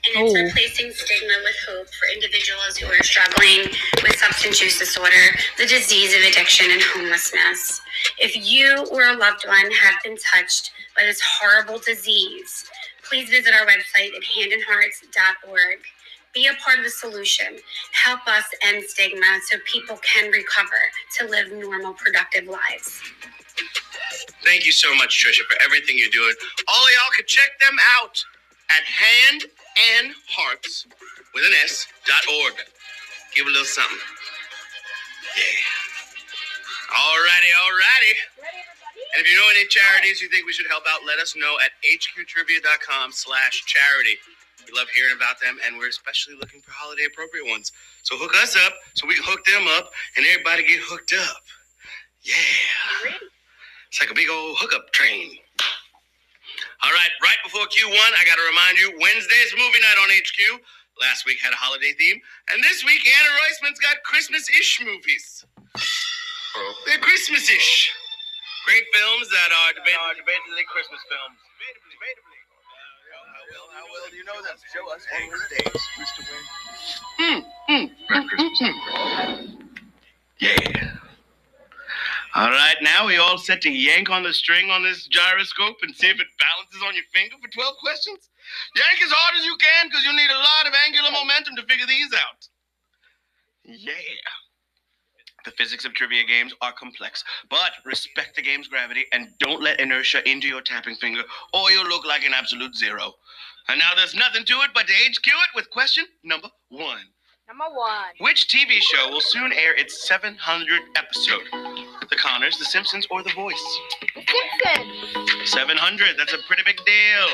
and it's Oh. replacing stigma with hope for individuals who are struggling with substance use disorder, the disease of addiction, and homelessness. If you or a loved one have been touched by this horrible disease, please visit our website at handandhearts.org. Be a part of the solution. Help us end stigma so people can recover to live normal, productive lives. Thank you so much, Trisha, for everything you're doing. All of y'all can check them out at hand and hearts with an S dot org. Give a little something. Yeah. Alrighty, alrighty. And if you know any charities you think we should help out, let us know at hqtrivia.com slash charity. We love hearing about them, and we're especially looking for holiday appropriate ones. So hook us up so we can hook them up and everybody get hooked up. Yeah. It's like a big old hookup train. All right, right before Q1, I got to remind you Wednesday's movie night on HQ. Last week had a holiday theme, and this week Anna Roisman's got Christmas ish movies. They're Christmas ish. Great films that are debatably, debatably Christmas films. Debatably, debatably. How well, how well do you know them? Show us one of these days, Mr. Wayne. Hmm, hmm, Yeah. All right, now we all set to yank on the string on this gyroscope and see if it balances on your finger for 12 questions? Yank as hard as you can because you need a lot of angular momentum to figure these out. Yeah. The physics of trivia games are complex, but respect the game's gravity and don't let inertia into your tapping finger or you'll look like an absolute zero. And now there's nothing to it but to HQ it with question number one. Number one. Which TV show will soon air its 700th episode? The Connors, The Simpsons, or The Voice? The Simpsons. 700, that's a pretty big deal.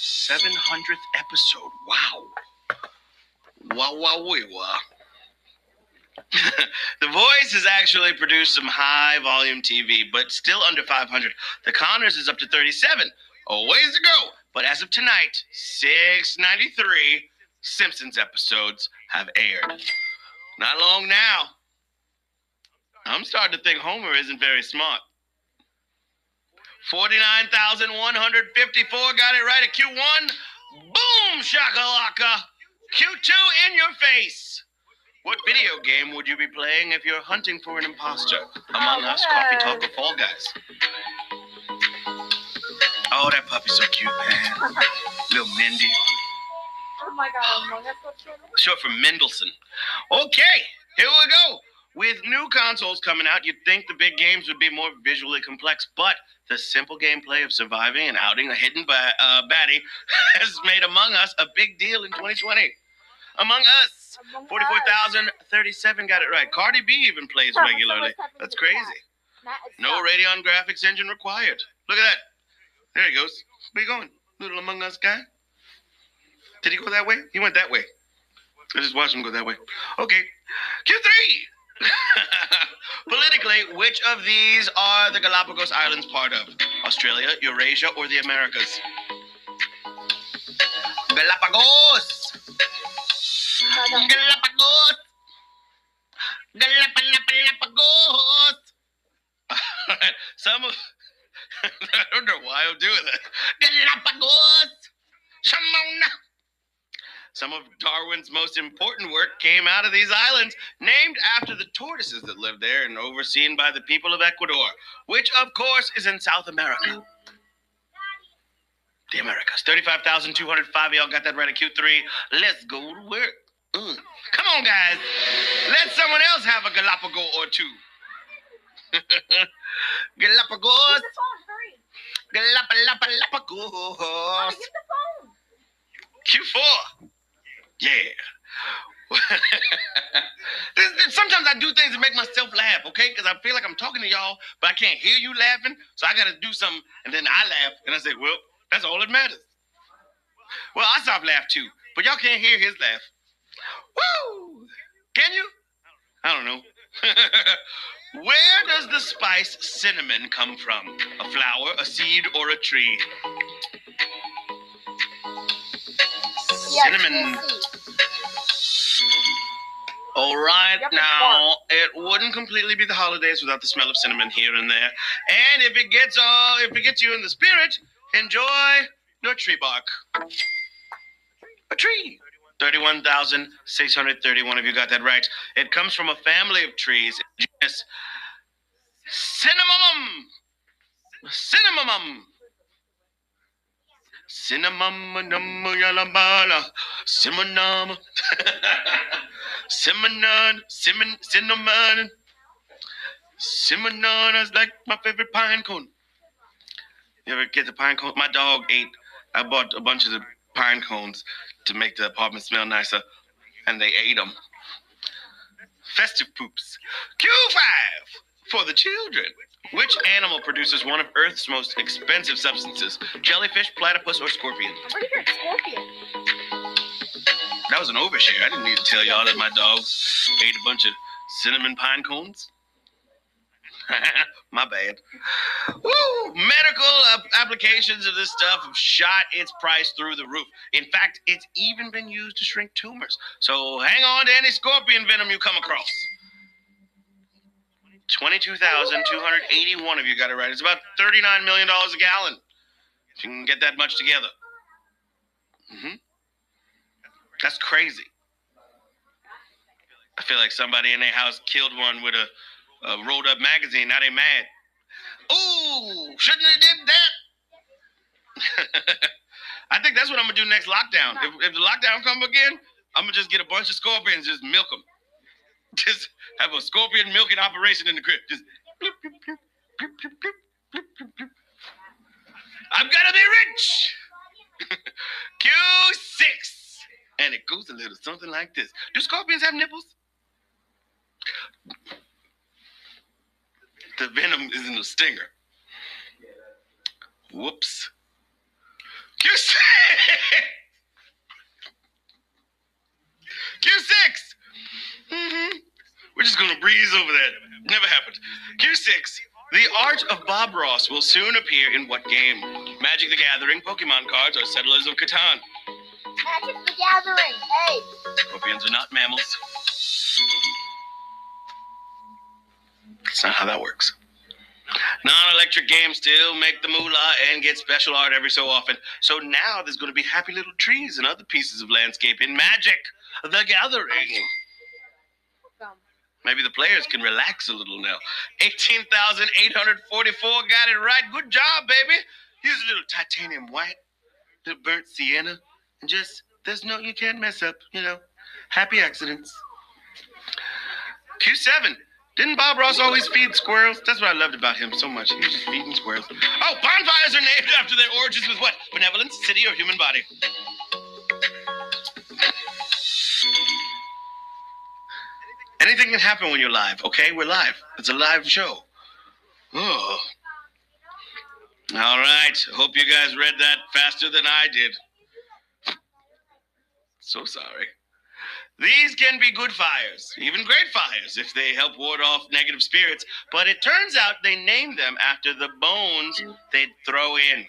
700th episode, wow. Wow, wow, wee, wow. the Voice has actually produced some high volume TV, but still under 500. The Connors is up to 37. A ways to go. But as of tonight, 693 Simpsons episodes have aired. Not long now. I'm starting to think Homer isn't very smart. 49,154 got it right at Q1. Boom, shakalaka. Q2 in your face. What video game would you be playing if you're hunting for an imposter? Among oh, Us, Coffee Talk, or Fall Guys? Oh, that puppy's so cute, man. Little Mindy. Oh my god, Among Us what's your name? Short for Mendelson. Okay, here we go. With new consoles coming out, you'd think the big games would be more visually complex, but the simple gameplay of surviving and outing a hidden ba- uh, baddie has made Among Us a big deal in 2020. Among Us, Among Us. 44,037 got it right. Cardi B even plays regularly. That's crazy. No. Radeon graphics engine required. Look at that. There he goes. Where you going? Little Among Us guy? Did he go that way? He went that way. I just watched him go that way. Okay. Q3. Politically, which of these are the Galapagos Islands part of? Australia, Eurasia, or the Americas? Galapagos! Galapagos! Galapagos! Some of I don't know why I'm doing that. Galapagos! Shamona! Some of Darwin's most important work came out of these islands, named after the tortoises that live there and overseen by the people of Ecuador, which of course is in South America. The Americas. 35,205 y'all got that right at Q3. Let's go to work. Mm. Come on, guys. Let someone else have a Galapagos or two. Galapagos. Get the phone, hurry. Galapagos. Mama, get the phone. Q4. Yeah. Sometimes I do things to make myself laugh, okay? Because I feel like I'm talking to y'all, but I can't hear you laughing. So I got to do something, and then I laugh, and I say, well, that's all that matters. Well, I stop laugh too, but y'all can't hear his laugh. Woo! Can you? I don't know. Where does the spice cinnamon come from? A flower, a seed, or a tree? Cinnamon. All right, Yep, now it wouldn't completely be the holidays without the smell of cinnamon here and there. And if it gets all, if it gets you in the spirit, enjoy your tree bark. A tree. Thirty-one thousand six hundred thirty-one of you got that right. It comes from a family of trees. Genus Cinnamomum. Cinnamomum. Cinnamon, yalabala, cinnamon, cinnamon, cinnamon, cinnamon, cinnamon is like my favorite pine cone. You ever get the pine cone? My dog ate. I bought a bunch of the pine cones to make the apartment smell nicer, and they ate them. Festive poops. Q5 for the children. Which animal produces one of Earth's most expensive substances? Jellyfish, platypus, or scorpion? It's Scorpion. That was an overshare. I didn't need to tell y'all that my dogs ate a bunch of cinnamon pine cones. my bad. Woo! Medical uh, applications of this stuff have shot its price through the roof. In fact, it's even been used to shrink tumors. So hang on to any scorpion venom you come across. 22,281 of you got it right. It's about $39 million a gallon. If you can get that much together. hmm That's crazy. I feel like somebody in their house killed one with a, a rolled up magazine. Now they mad. Ooh, shouldn't have did that. I think that's what I'm gonna do next lockdown. If, if the lockdown come again, I'm gonna just get a bunch of scorpions, and just milk them. Just have a scorpion milking operation in the crib. Just bloop, bloop, bloop, I'm gonna be rich. Q6. And it goes a little something like this. Do scorpions have nipples? The venom is in the stinger. Whoops. Q6. Q6 hmm We're just gonna breeze over that. Never happened. Q6. The art of Bob Ross will soon appear in what game? Magic the Gathering, Pokemon cards, or Settlers of Catan? Magic the Gathering. Hey. Scorpions are not mammals. That's not how that works. Non-electric games still make the moolah and get special art every so often. So now there's going to be happy little trees and other pieces of landscape in Magic the Gathering. Maybe the players can relax a little now. 18,844 got it right. Good job, baby. Here's a little titanium white, little burnt sienna, and just, there's no, you can't mess up, you know. Happy accidents. Q7. Didn't Bob Ross always feed squirrels? That's what I loved about him so much. He was just feeding squirrels. Oh, bonfires are named after their origins with what? Benevolence, city, or human body? Anything can happen when you're live, okay? We're live. It's a live show. Oh. All right. Hope you guys read that faster than I did. So sorry. These can be good fires, even great fires, if they help ward off negative spirits. But it turns out they named them after the bones they'd throw in.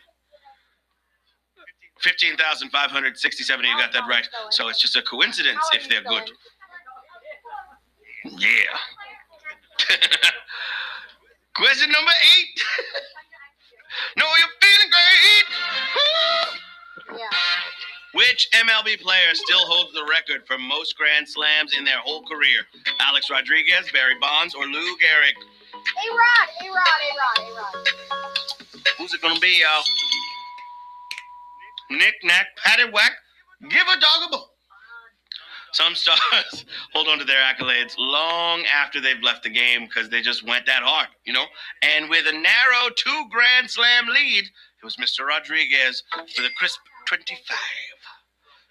15,567, you got that right. So it's just a coincidence if they're good. Yeah. Question number eight. know you're feeling great. Yeah. Which MLB player still holds the record for most Grand Slams in their whole career? Alex Rodriguez, Barry Bonds, or Lou Gehrig? A-Rod, A-Rod, A-Rod, A-Rod. Who's it gonna be, y'all? Nick, knack, patty whack, give a dog a bone. Some stars hold on to their accolades long after they've left the game because they just went that hard, you know? And with a narrow two Grand Slam lead, it was Mr. Rodriguez with a crisp 25.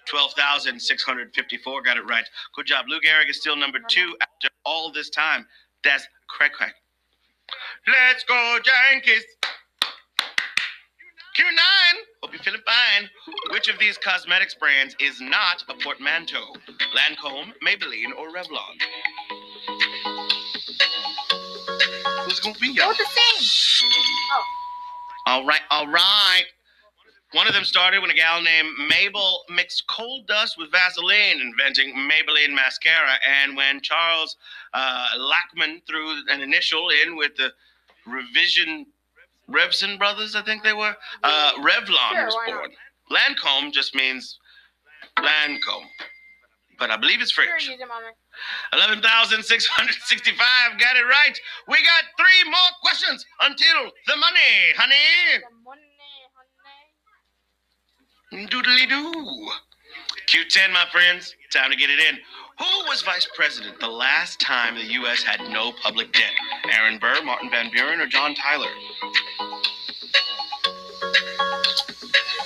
12,654 got it right. Good job. Lou Gehrig is still number two after all this time. That's crack crack. Let's go, Yankees. Q9. Hope you're feeling fine. Which of these cosmetics brands is not a portmanteau? Lancome, Maybelline, or Revlon? Who's gonna be, y'all? Both the same. Oh. All right, all right. One of them started when a gal named Mabel mixed coal dust with Vaseline, inventing Maybelline mascara. And when Charles uh, Lachman threw an initial in with the revision Revson brothers, I think they were, uh, Revlon Sure, was why not? born. Lancome just means Lancome, but I believe it's Sure, French. Mama. 11,665. Got it right. We got three more questions until the money, honey. The money, honey. Doodly doo. Q10, my friends. Time to get it in. Who was vice president the last time the U.S. had no public debt? Aaron Burr, Martin Van Buren, or John Tyler?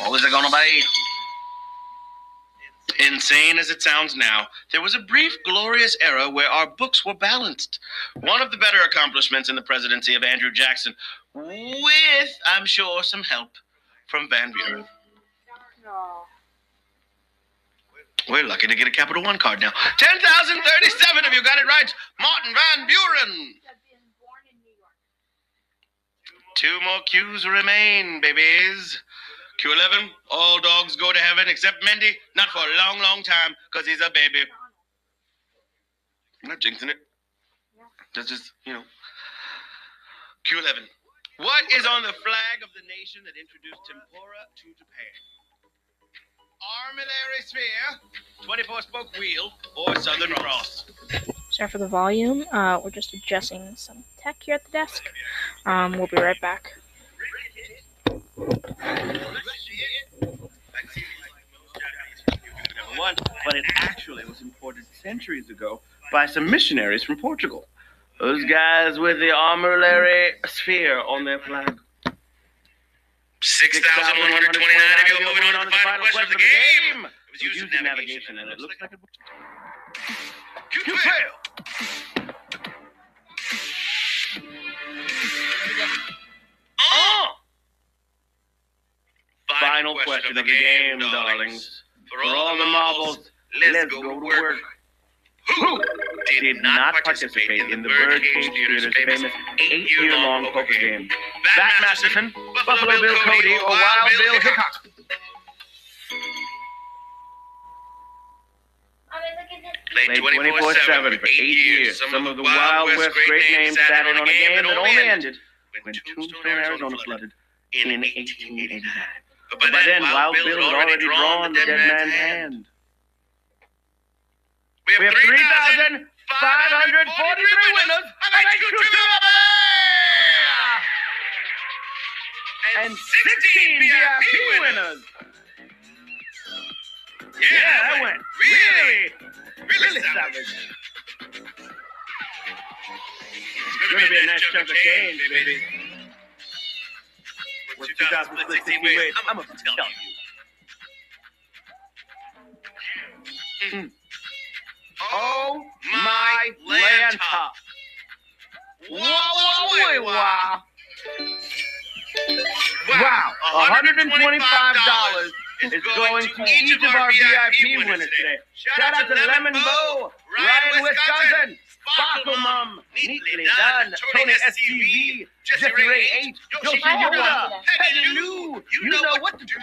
What was it gonna be? Insane as it sounds now, there was a brief, glorious era where our books were balanced. One of the better accomplishments in the presidency of Andrew Jackson, with, I'm sure, some help from Van Buren. No. We're lucky to get a Capital One card now. 10,037 of you got it right. Martin Van Buren. Two more cues remain, babies. Q11, all dogs go to heaven except Mendy. Not for a long, long time, because he's a baby. I'm not jinxing it. That's just, you know. Q11. What is on the flag of the nation that introduced tempura to Japan? Armillary sphere, 24 spoke wheel, or Southern Cross. Sorry for the volume. Uh, we're just adjusting some tech here at the desk. Um, we'll be right back. One, but it actually was imported centuries ago by some missionaries from Portugal. Those guys with the armillary sphere on their flag. 6,129 of you are moving on to the final question of the game. It was used in navigation, and it looks like it. Q12. Oh! Final question of the game, darlings. For all the marbles, let's go to work. Who did not participate in the Birdcage Theater's famous eight-year-long poker game? Bat Masterson, Buffalo Bill Cody, or Wild Bill Hickok? Mommy, look at this. Played 24-7 for eight years. Some of the Wild West great names sat in on a game that only ended when Tombstone, Arizona flooded in 1889. But by then, Wild Bill had already drawn the dead man's hand. We have 3,543 winners of Extra Trivia! And 16 VIP winners! Yeah, that went really, really savage. It's gonna be a nice chunk of change, baby. With 2016 weight, I'm gonna tell you. Mm. Oh my Lanta! Wow, wow, wow, wow! Wow, $125 is going to each of our VIP winners today. Shout out to Lemon Bow, Ryan Wisconsin, Sparkle Mum, Neatly Done, Tony STV, Jesse Ray 8, Yoshi Yoda. Peggy Lou, you know what to do.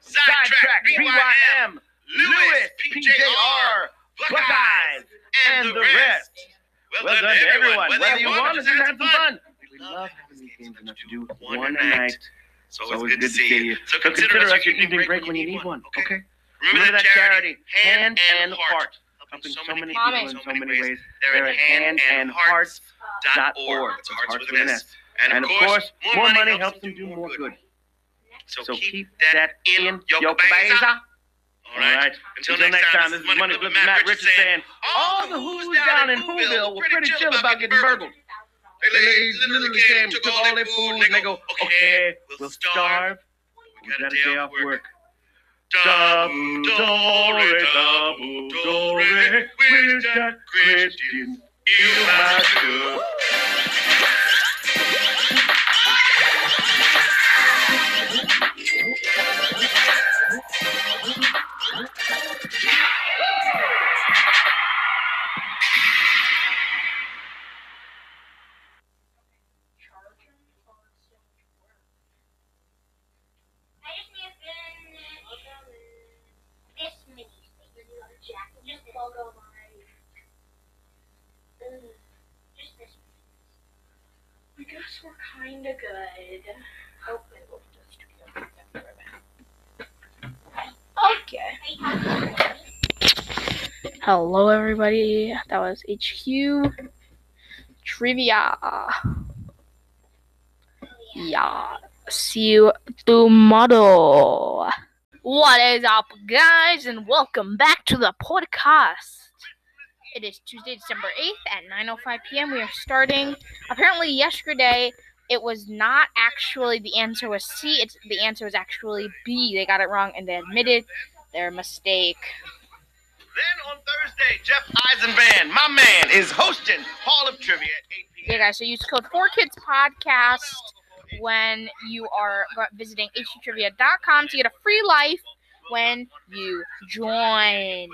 Sidetrack, BYM, Lewis, PJR, Buckeyes, and the rest. Well done to everyone. Whether you won or just had some fun. We love having these games enough to do one a night. It's always, good, to see you. So consider, us your evening break when you need one. Okay. Remember that charity, Hand and Heart, helping so many people in so many ways. They're at handandhearts.org. It's hearts with an S. And of course, more money helps them do more good. So keep that in your cabeza. All right. Until next time, this is Money Flip Matt Richards saying, all the who's down in Whoville were pretty chill about getting burgled. They literally came, took all their food, and they go, okay, we'll starve. We got a day off work. Double dore, double dore, with that Christian, you master. I guess we're kind of good. Hopefully we'll just Okay. Hello, everybody. That was HQ Trivia. Yeah. See you tomorrow. What is up, guys, and welcome back to the podcast. It is Tuesday, December 8th at 9.05 p.m. We are starting. Apparently, yesterday it was not actually the answer was C. It's the answer was actually B. They got it wrong and they admitted their mistake. Then on Thursday, Jeff Eisenband, my man, is hosting Hall of Trivia at 8 p.m. Yeah, guys. So use code 4Kids Podcast when you are visiting hqtrivia.com to get a free life when you join.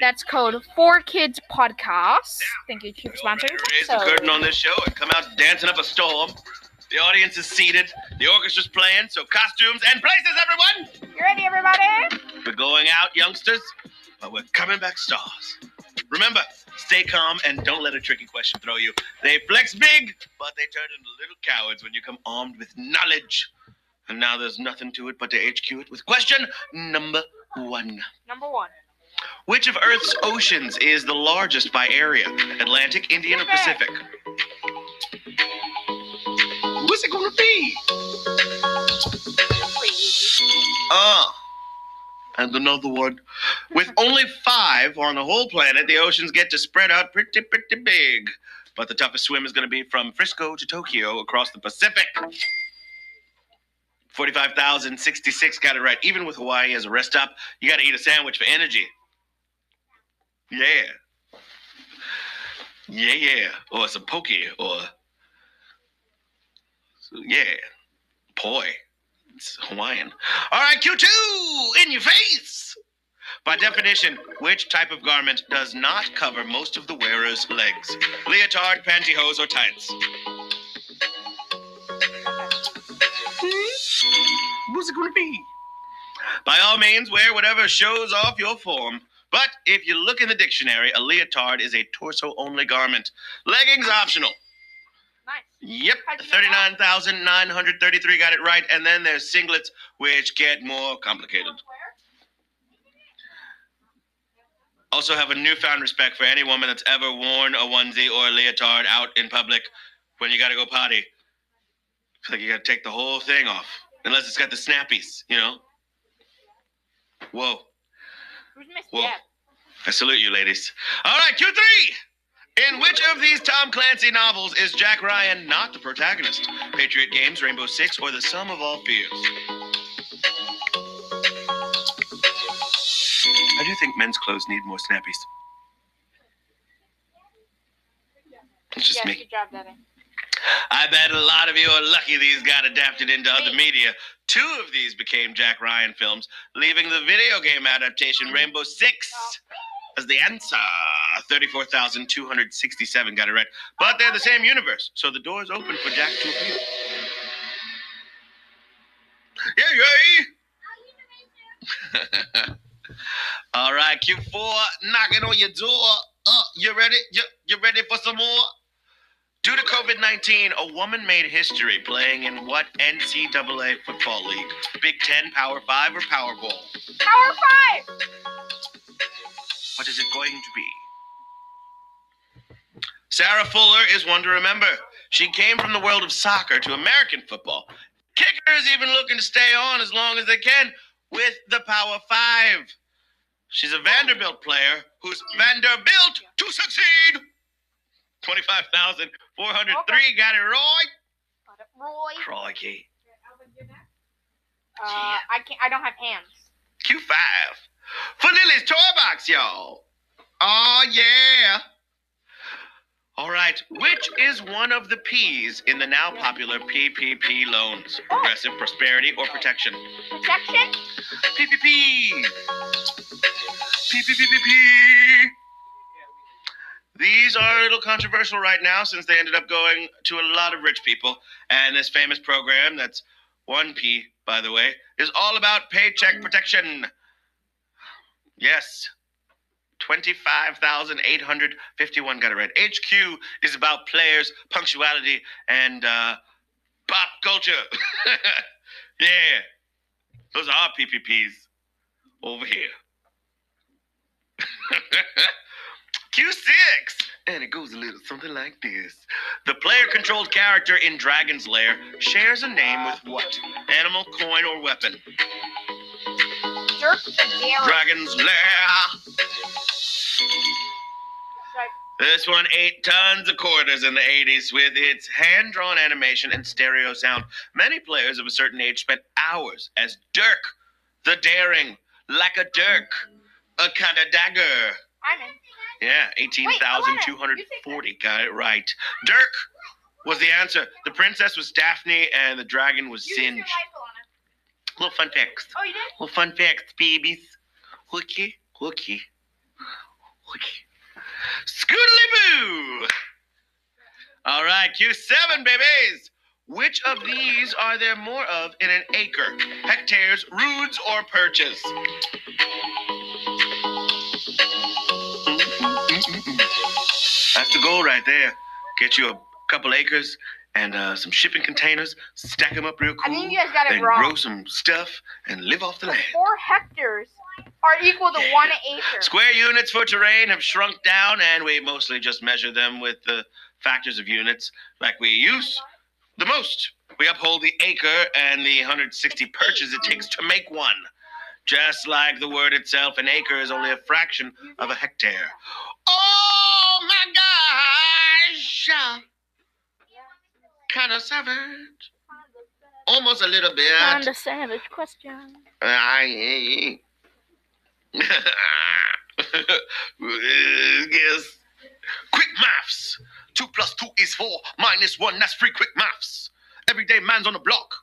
That's called 4Kids Podcast. Thank you, Chief Sponsor. Raise the curtain on this show and come out dancing up a storm. The audience is seated. The orchestra's playing, so costumes and places, everyone! You ready, everybody? We're going out, youngsters, but we're coming back stars. Remember, stay calm and don't let a tricky question throw you. They flex big, but they turn into little cowards when you come armed with knowledge. And now there's nothing to it but to HQ it with question number one. Number one. Which of Earth's oceans is the largest by area? Atlantic, Indian, or Pacific? What's it gonna be? Ah. And another one. With only five on the whole planet, the oceans get to spread out pretty, pretty big. But the toughest swim is going to be from Frisco to Tokyo across the Pacific. 45,066 got it right. Even with Hawaii as a rest stop, you got to eat a sandwich for energy. Yeah. Yeah, yeah. Or some poke, or. So, yeah. Poi. It's Hawaiian. All right, Q2, in your face. By definition, which type of garment does not cover most of the wearer's legs? Leotard, pantyhose, or tights? Hmm? What's it going to be? By all means, wear whatever shows off your form. But if you look in the dictionary, a leotard is a torso only garment. Leggings optional. Nice. Yep, How'd you know that? 39,933 got it right. And then there's singlets, which get more complicated. Also, have a newfound respect for any woman that's ever worn a onesie or a leotard out in public when you gotta go potty. It's like you gotta take the whole thing off, unless it's got the snappies, you know? Whoa. Who's Miss. Deb? I salute you, ladies. All right, Q3. In which of these Tom Clancy novels is Jack Ryan not the protagonist? Patriot Games, Rainbow Six, or The Sum of All Fears? I do think men's clothes need more snappies. It's just good job, Daddy. I bet a lot of you are lucky these got adapted into other media. Two of these became Jack Ryan films, leaving the video game adaptation Rainbow Six as the answer. 34,267 got it right. But they're the same universe, so the door's open for Jack to appear. Yay, yay! All right, Q4, knocking on your door. Uh, you ready? You, you ready for some more? Due to COVID 19, a woman made history playing in what NCAA football league? Big Ten, Power Five, or Powerball? Power five. What is it going to be? Sarah Fuller is one to remember. She came from the world of soccer to American football. Kickers even looking to stay on as long as they can with the Power Five. She's a Vanderbilt player who's Vanderbilt to succeed. 25,403 got it Roy. Got it, Roy. Crikey. Uh, I can't. I don't have hands. Q5. For Lily's Toy Box, y'all. Oh, yeah. All right. Which is one of the P's in the now popular PPP loans? Progressive Prosperity or Protection? Protection. PPP. PPPPP. These are a little controversial right now since they ended up going to a lot of rich people. And this famous program, that's 1P, by the way, is all about paycheck protection. Yes. 25,851 got it right. HQ is about players, punctuality, and uh, pop culture. yeah. Those are PPPs over here. Q6. And it goes a little something like this. The player controlled character in Dragon's Lair shares a name with what? Animal, coin, or weapon? Dirk Garrett. Dragon's Lair. This one ate tons of quarters in the 80s with its hand drawn animation and stereo sound. Many players of a certain age spent hours as Dirk the Daring, like a Dirk, a kind of dagger. I'm in. Yeah, 18,240. Got it right. Dirk was the answer. The princess was Daphne and the dragon was Singe. Little fun facts. Oh, you did? Little fun facts, babies. Hooky, hooky, hooky. Scoodly boo! All right, Q7, babies. Which of these are there more of in an acre? Hectares, roods, or perches? That's the goal right there. Get you a couple acres and uh, some shipping containers, stack them up real I cool, think you guys got it then wrong. grow some stuff and live off the land. Four hectares are equal to one acre. Square units for terrain have shrunk down, and we mostly just measure them with the factors of units like we use the most. We uphold the acre and the 160 perches it takes to make one. Just like the word itself, an acre is only a fraction of a hectare. Oh my gosh! Kind of savage. Almost a little bit. Kinda savage question. I yes. Quick maths. Two plus two is four. Minus one. That's three. Quick maths. Everyday man's on the block.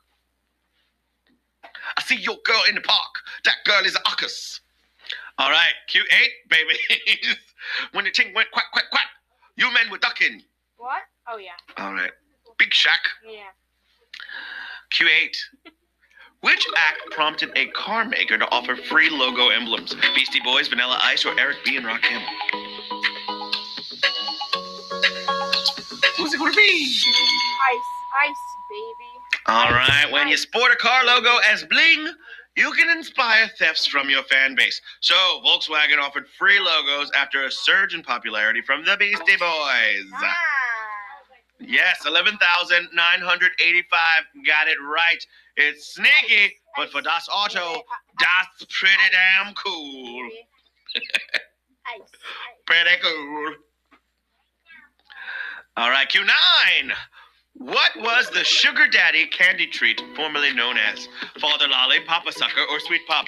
I see your girl in the park. That girl is a uckus. All right, Q8, babies. when the ting went quack, quack, quack, you men were ducking. What? Oh yeah. All right. Big Shaq. Yeah. Q8. Which act prompted a car maker to offer free logo emblems? Beastie Boys, Vanilla Ice, or Eric B. and Rakim? Who's it gonna be? Ice, ice, baby. All right, when you sport a car logo as bling, you can inspire thefts from your fan base. So, Volkswagen offered free logos after a surge in popularity from the Beastie Boys. Ah. Yes, 11,985 got it right. It's sneaky, but for Das Auto, that's pretty damn cool. Pretty cool. All right, Q9. What was the sugar daddy candy treat formerly known as? Father Lolly, Papa Sucker, or Sweet Pop?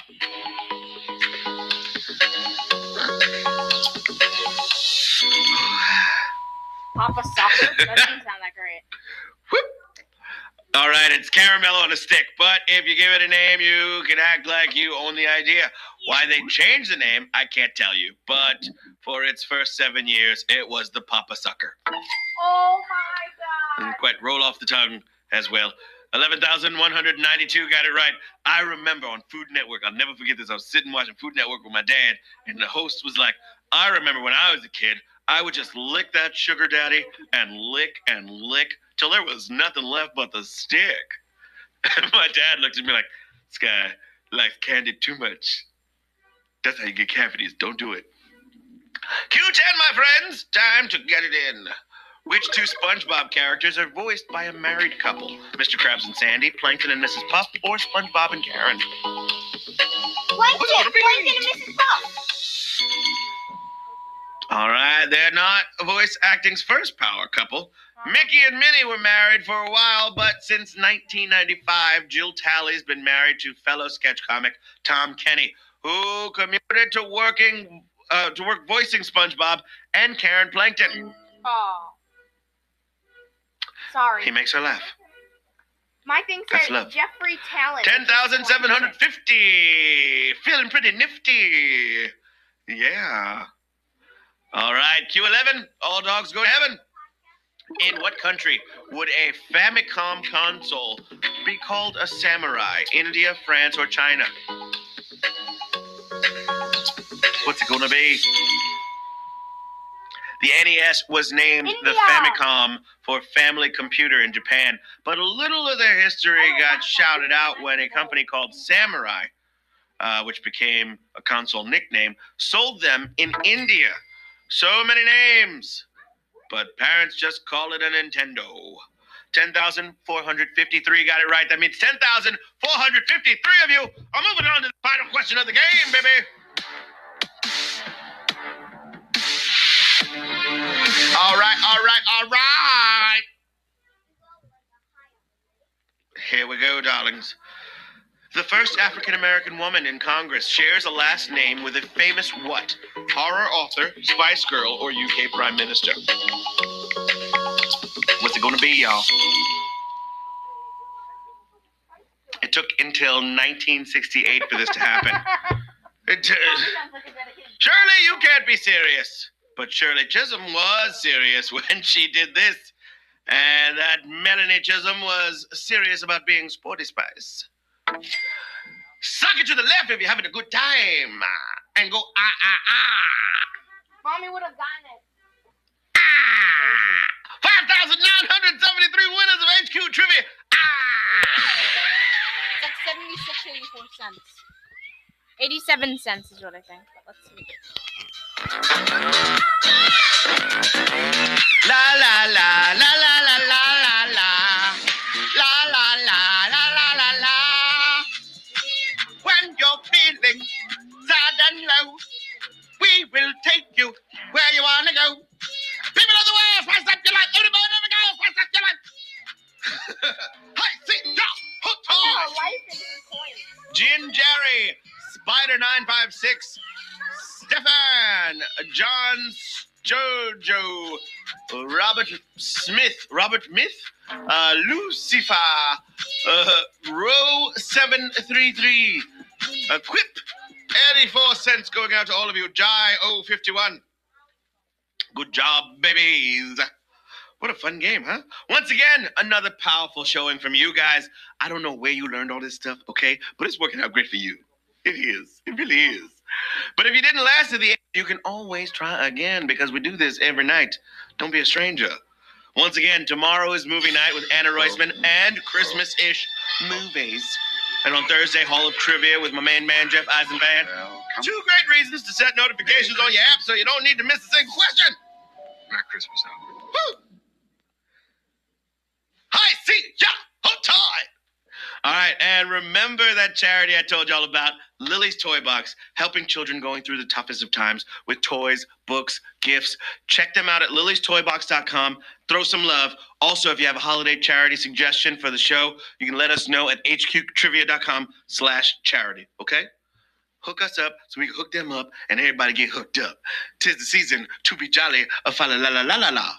Papa Sucker? That doesn't sound that great. All right, it's caramel on a stick, but if you give it a name, you can act like you own the idea. Why they changed the name, I can't tell you, but for its first seven years, it was the Papa Sucker. Oh my god. And quite roll off the tongue as well. 11,192 got it right. I remember on Food Network, I'll never forget this. I was sitting watching Food Network with my dad, and the host was like, I remember when I was a kid, I would just lick that sugar daddy and lick and lick till there was nothing left but the stick. And my dad looked at me like, this guy likes candy too much. That's how you get cavities. Don't do it. Q10, my friends. Time to get it in. Which two SpongeBob characters are voiced by a married couple? Mr. Krabs and Sandy, Plankton and Mrs. Puff, or SpongeBob and Karen? Plankton, Plankton and Mrs. Puff. All right, they're not voice acting's first power couple. Mickey and Minnie were married for a while, but since 1995, Jill Talley's been married to fellow sketch comic Tom Kenny, who commuted to working uh, to work voicing SpongeBob and Karen Plankton. Oh. Sorry. He makes her laugh. My thing That's said love. Jeffrey Talent. Ten thousand seven hundred fifty. Feeling pretty nifty. Yeah. All right, Q11. All dogs go to heaven. In what country would a Famicom console be called a samurai? India, France, or China? What's it gonna be? The NES was named the Famicom for Family Computer in Japan, but a little of their history got shouted out when a company called Samurai, uh, which became a console nickname, sold them in India. So many names, but parents just call it a Nintendo. 10,453 got it right. That means 10,453 of you are moving on to the final question of the game, baby. All right, all right, all right. Here we go, darlings. The first African American woman in Congress shares a last name with a famous what? Horror author, Spice Girl, or UK Prime Minister? What's it gonna be, y'all? It took until 1968 for this to happen. It, uh, Surely you can't be serious. But Shirley Chisholm was serious when she did this. And that Melanie Chisholm was serious about being sporty spice. Suck it to the left if you're having a good time. And go ah ah ah. Mommy would have gotten it. Ah! 5,973 winners of HQ Trivia. Ah! It's like 76, 84 cents. 87 cents is what I think. But let's see. Jim Jerry, Spider 956, Stefan, John Jojo, Robert Smith, Robert Myth, uh, Lucifer, uh, Row 733, uh, Quip, 84 cents going out to all of you, Jai 051. Good job, babies. What a fun game, huh? Once again, another powerful showing from you guys. I don't know where you learned all this stuff, okay? But it's working out great for you. It is. It really is. But if you didn't last to the end, you can always try again because we do this every night. Don't be a stranger. Once again, tomorrow is movie night with Anna Roisman and Christmas ish movies. And on Thursday, Hall of Trivia with my main man, Jeff Eisenband. Two great reasons to set notifications on your app so you don't need to miss a single question. Merry Christmas, Albert. Woo! Hi, see ya! Hold tight! All right, and remember that charity I told y'all about, Lily's Toy Box, helping children going through the toughest of times with toys, books, gifts. Check them out at lilystoybox.com. Throw some love. Also, if you have a holiday charity suggestion for the show, you can let us know at hqtrivia.com slash charity, okay? Hook us up so we can hook them up and everybody get hooked up. Tis the season to be jolly, a fa la la la la la la.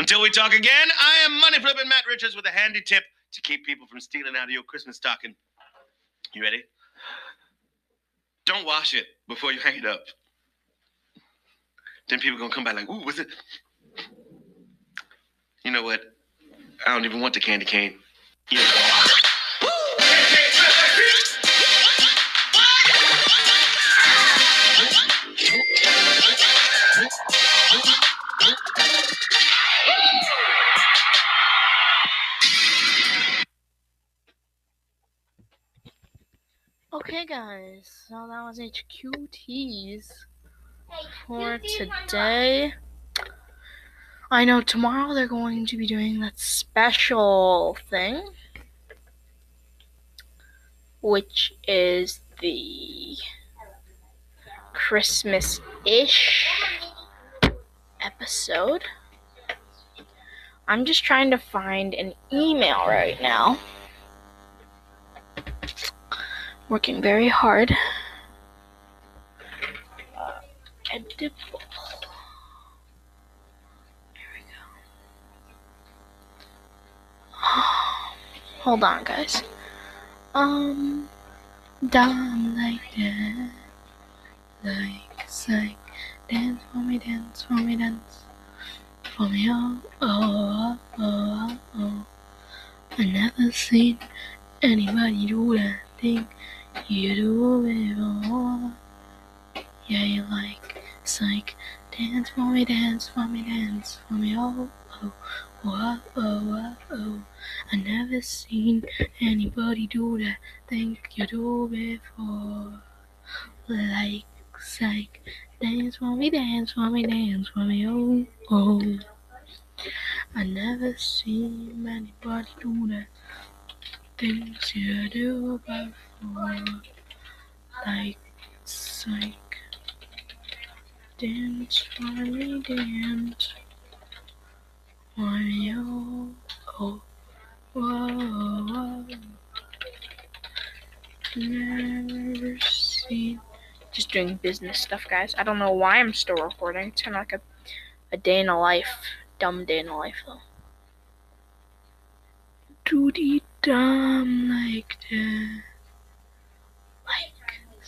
Until we talk again, I am Money Flipping Matt Richards with a handy tip to keep people from stealing out of your Christmas stocking. You ready? Don't wash it before you hang it up. Then people gonna come back like, ooh, what's it? You know what? I don't even want the candy cane. Yeah. Okay, guys. So that was HQTs for you see my today. I know tomorrow they're going to be doing that special thing, which is the Christmas ish episode. I'm just trying to find an email right now. Working very hard. Editable. There we go. Hold on, guys. Um, down like that, like psych. Dance for me, dance for me, dance for me. Oh, oh, oh, oh. I never seen anybody do that thing you do before. Yeah, you like psych. Dance for me, dance for me, dance for me. Oh, oh, oh, oh, oh, oh. I never seen anybody do that thing you do before. Like psych. Dance for me, dance for me, dance for me. Oh, oh. I never seen anybody do that things you do before. Like psych. Dance me, dance. Oh, oh. Whoa, whoa. Never seen. Just doing business stuff, guys. I don't know why I'm still recording. It's kind of like a, a day in a life. Dumb day in a life, though. Doody dumb like that.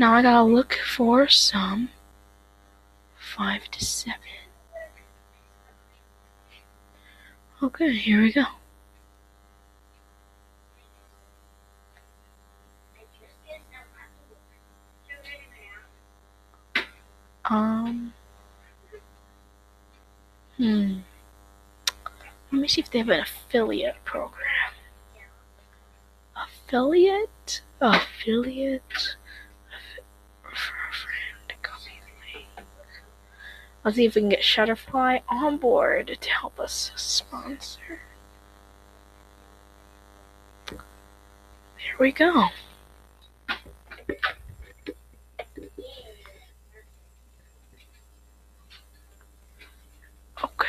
Now I gotta look for some five to seven. Okay, here we go. Um. Hmm. Let me see if they have an affiliate program. Affiliate? Affiliate? Affi- Refer a friend. Copy the link. Let's see if we can get Shutterfly on board to help us sponsor. There we go. Okay.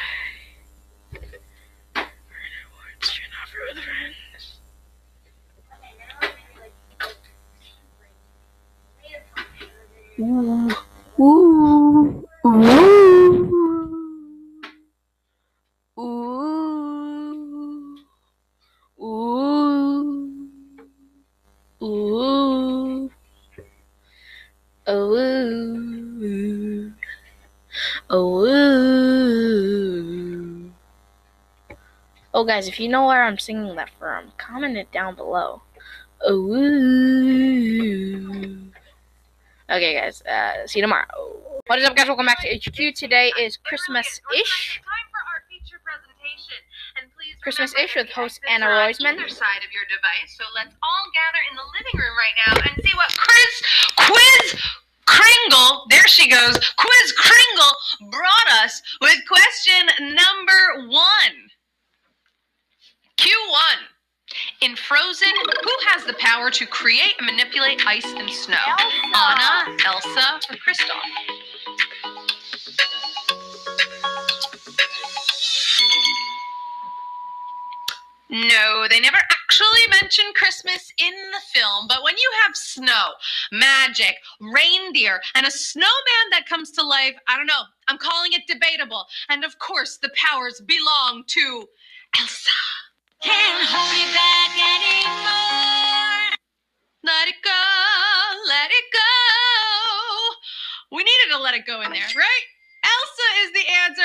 Oh, guys, if you know where I'm singing that from, comment it down below. Ooh. Okay, guys, uh, see you tomorrow. What is up, guys? Welcome back to HQ. Today is Christmas-ish. Time for our feature presentation. And please Christmas remember ish with host Anna Roisman. Side of your device. So let's all gather in the living room right now and see what Quiz Quiz Kringle, there she goes. Quiz Kringle brought us with question number one. Q1. In Frozen, who has the power to create and manipulate ice and snow? Anna, Elsa, or Kristoff? No, they never actually mention Christmas in the film, but when you have snow, magic, reindeer, and a snowman that comes to life, I don't know, I'm calling it debatable. And of course, the powers belong to Elsa. Can't hold it back anymore. Let it go, let it go. We needed to let it go in there, right? Elsa is the answer.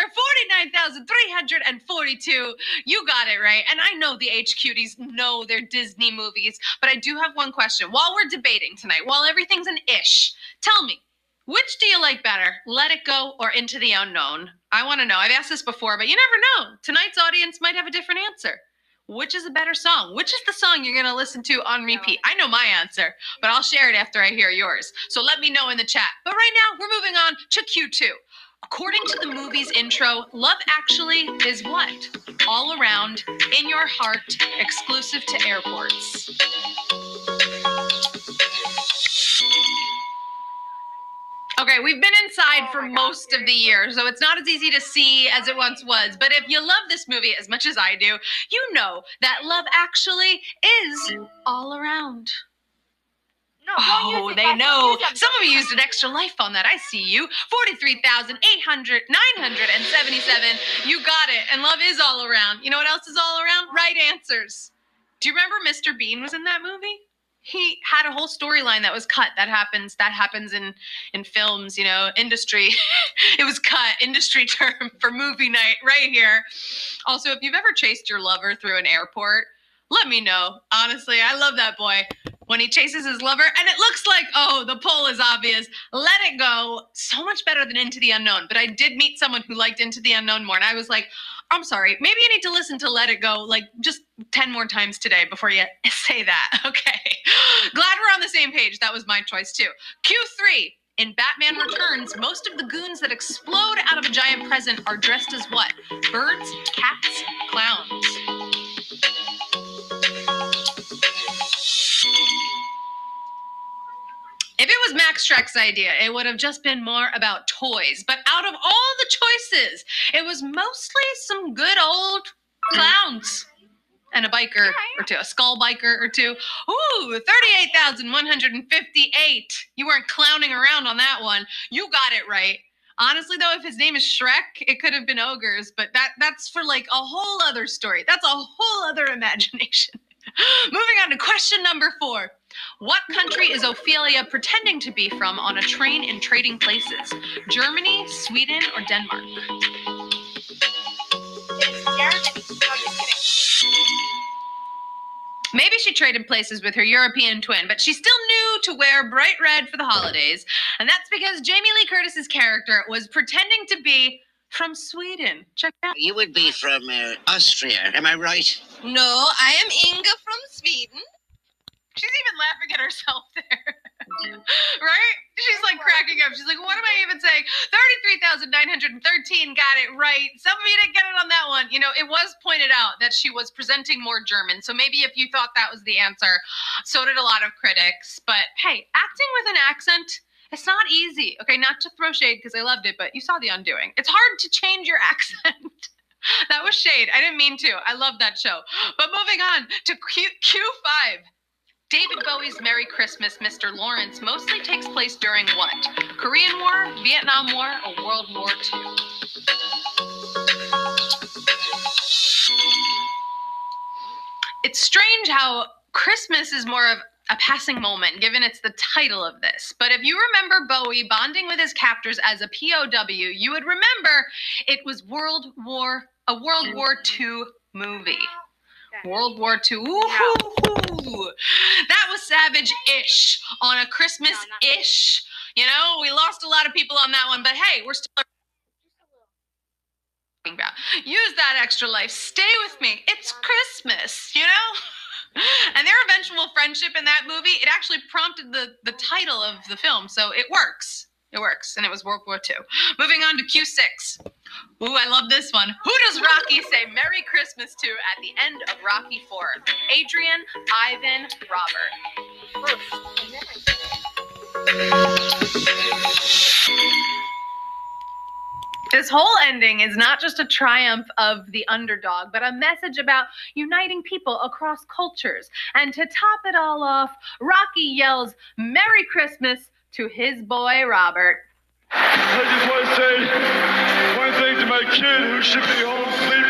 49,342. You got it right. And I know the H cuties know their Disney movies, but I do have one question. While we're debating tonight, while everything's an ish, tell me, which do you like better? Let It Go or Into the Unknown? I want to know. I've asked this before, but you never know. Tonight's audience might have a different answer. Which is a better song? Which is the song you're going to listen to on repeat? I know my answer, but I'll share it after I hear yours. So let me know in the chat. But right now, we're moving on to Q2. According to the movie's intro, Love Actually is what? All around, in your heart, exclusive to airports. Okay, we've been inside for most of the year, so it's not as easy to see as it once was. But if you love this movie as much as I do, you know that love actually is all around. No, Oh, they guys, know. Some of you used an extra life on that. I see you. 43,800, 977. You got it. And love is all around. You know what else is all around? Right answers. Do you remember Mr. Bean was in that movie? He had a whole storyline that was cut. That happens. That happens in in films. You know, industry. it was cut. Industry term for movie night right here. Also, if you've ever chased your lover through an airport, let me know. Honestly, I love that boy when he chases his lover and it looks like oh the pull is obvious let it go so much better than into the unknown but i did meet someone who liked into the unknown more and i was like i'm sorry maybe you need to listen to let it go like just 10 more times today before you say that okay glad we're on the same page that was my choice too q3 in Batman Returns, most of the goons that explode out of a giant present are dressed as what? Birds, cats, clowns. If it was Max Shreck's idea, it would have just been more about toys. But out of all the choices, it was mostly some good old clowns and a biker or two, a skull biker or two. Ooh, 38,158. You weren't clowning around on that one. You got it right. Honestly, though, if his name is Shrek, it could have been ogres, but that that's for like a whole other story. That's a whole other imagination. Moving on to question number four. What country is Ophelia pretending to be from on a train in trading places? Germany, Sweden, or Denmark? Maybe she traded places with her European twin, but she still knew to wear bright red for the holidays. And that's because Jamie Lee Curtis's character was pretending to be from Sweden. Check out. You would be from uh, Austria, am I right? No, I am Inga from Sweden. She's even laughing at herself there. right? She's like cracking up. She's like, what am I even saying? 33,913 got it right. Some of you didn't get it on that one. You know, it was pointed out that she was presenting more German. So maybe if you thought that was the answer, so did a lot of critics. But hey, acting with an accent. It's not easy. Okay, not to throw shade because I loved it, but you saw the undoing. It's hard to change your accent. that was shade. I didn't mean to. I love that show. But moving on to Q- Q5. David Bowie's Merry Christmas, Mr. Lawrence mostly takes place during what? Korean War, Vietnam War, or World War II? It's strange how Christmas is more of a passing moment, given it's the title of this. But if you remember Bowie bonding with his captors as a POW, you would remember it was World War a World War II movie. World War II. That was savage-ish on a Christmas-ish. You know, we lost a lot of people on that one, but hey, we're still about. Use that extra life. Stay with me. It's Christmas, you know? And their eventual friendship in that movie, it actually prompted the, the title of the film, so it works. It works, and it was World War II. Moving on to Q6. Ooh, I love this one. Who does Rocky say Merry Christmas to at the end of Rocky 4? Adrian, Ivan, Robert. This whole ending is not just a triumph of the underdog, but a message about uniting people across cultures. And to top it all off, Rocky yells, Merry Christmas to his boy Robert. I just want to say one thing to my kid who should be home sleeping.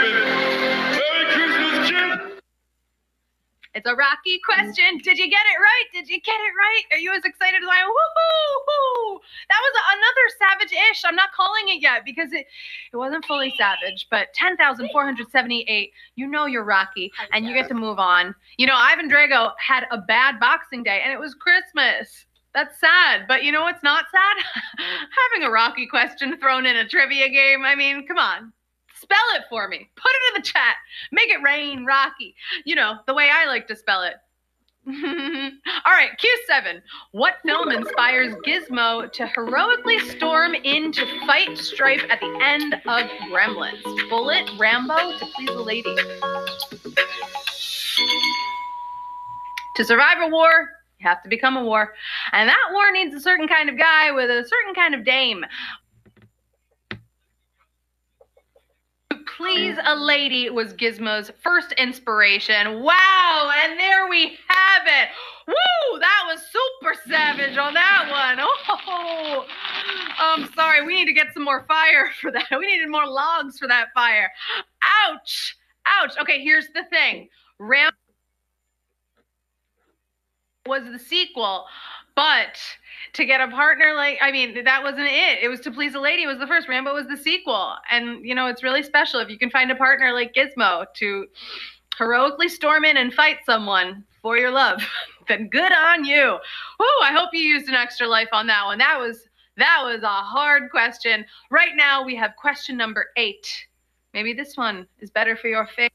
It's a Rocky question. Mm. Did you get it right? Did you get it right? Are you as excited as I am? Woohoo! That was another savage-ish. I'm not calling it yet because it it wasn't fully savage, but 10,478. You know you're Rocky, and you get to move on. You know, Ivan Drago had a bad Boxing Day, and it was Christmas. That's sad, but you know what's not sad? Having a Rocky question thrown in a trivia game. I mean, come on. Spell it for me. Put it in the chat. Make it rain, Rocky. You know, the way I like to spell it. All right, Q7. What film inspires Gizmo to heroically storm in to fight Stripe at the end of Gremlins? Bullitt, Rambo, to please the lady. To survive a war, you have to become a war. And that war needs a certain kind of guy with a certain kind of dame. Please a Lady was Gizmo's first inspiration. Wow, and there we have it. Woo, that was super savage on that one. Oh, I'm sorry. We need to get some more fire for that. We needed more logs for that fire. Ouch. Ouch. Okay, here's the thing. Ram was the sequel, but to get a partner like I mean that wasn't it. It was to please a lady was the first. Rambo was the sequel, and you know it's really special if you can find a partner like Gizmo to heroically storm in and fight someone for your love. then good on you. Whoo! I hope you used an extra life on that one. That was that was a hard question. Right now we have question number eight. Maybe this one is better for your face.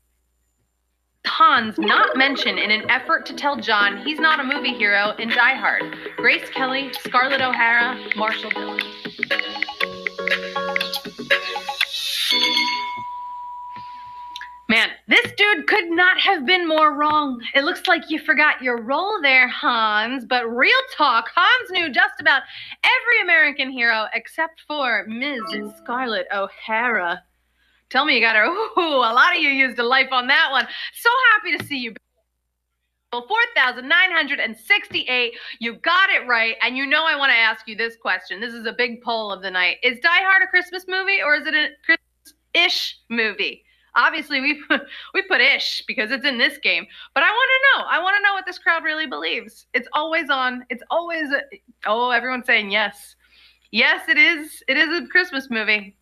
Hans not mentioned in an effort to tell John he's not a movie hero in Die Hard. Grace Kelly, Scarlett O'Hara, Marshal Dillon. Man, this dude could not have been more wrong. It looks like you forgot your role there, Hans. But real talk, Hans knew just about every American hero except for Ms. Scarlett O'Hara. Tell me you got her. Ooh, a lot of you used a life on that one. So happy to see you. 4,968. You got it right. And you know I want to ask you this question. This is a big poll of the night. Is Die Hard a Christmas movie or is it a Christmas-ish movie? Obviously, we put, we put ish because it's in this game. But I want to know. I want to know what this crowd really believes. It's always on. It's always a, oh, everyone's saying yes. Yes, it is. It is a Christmas movie.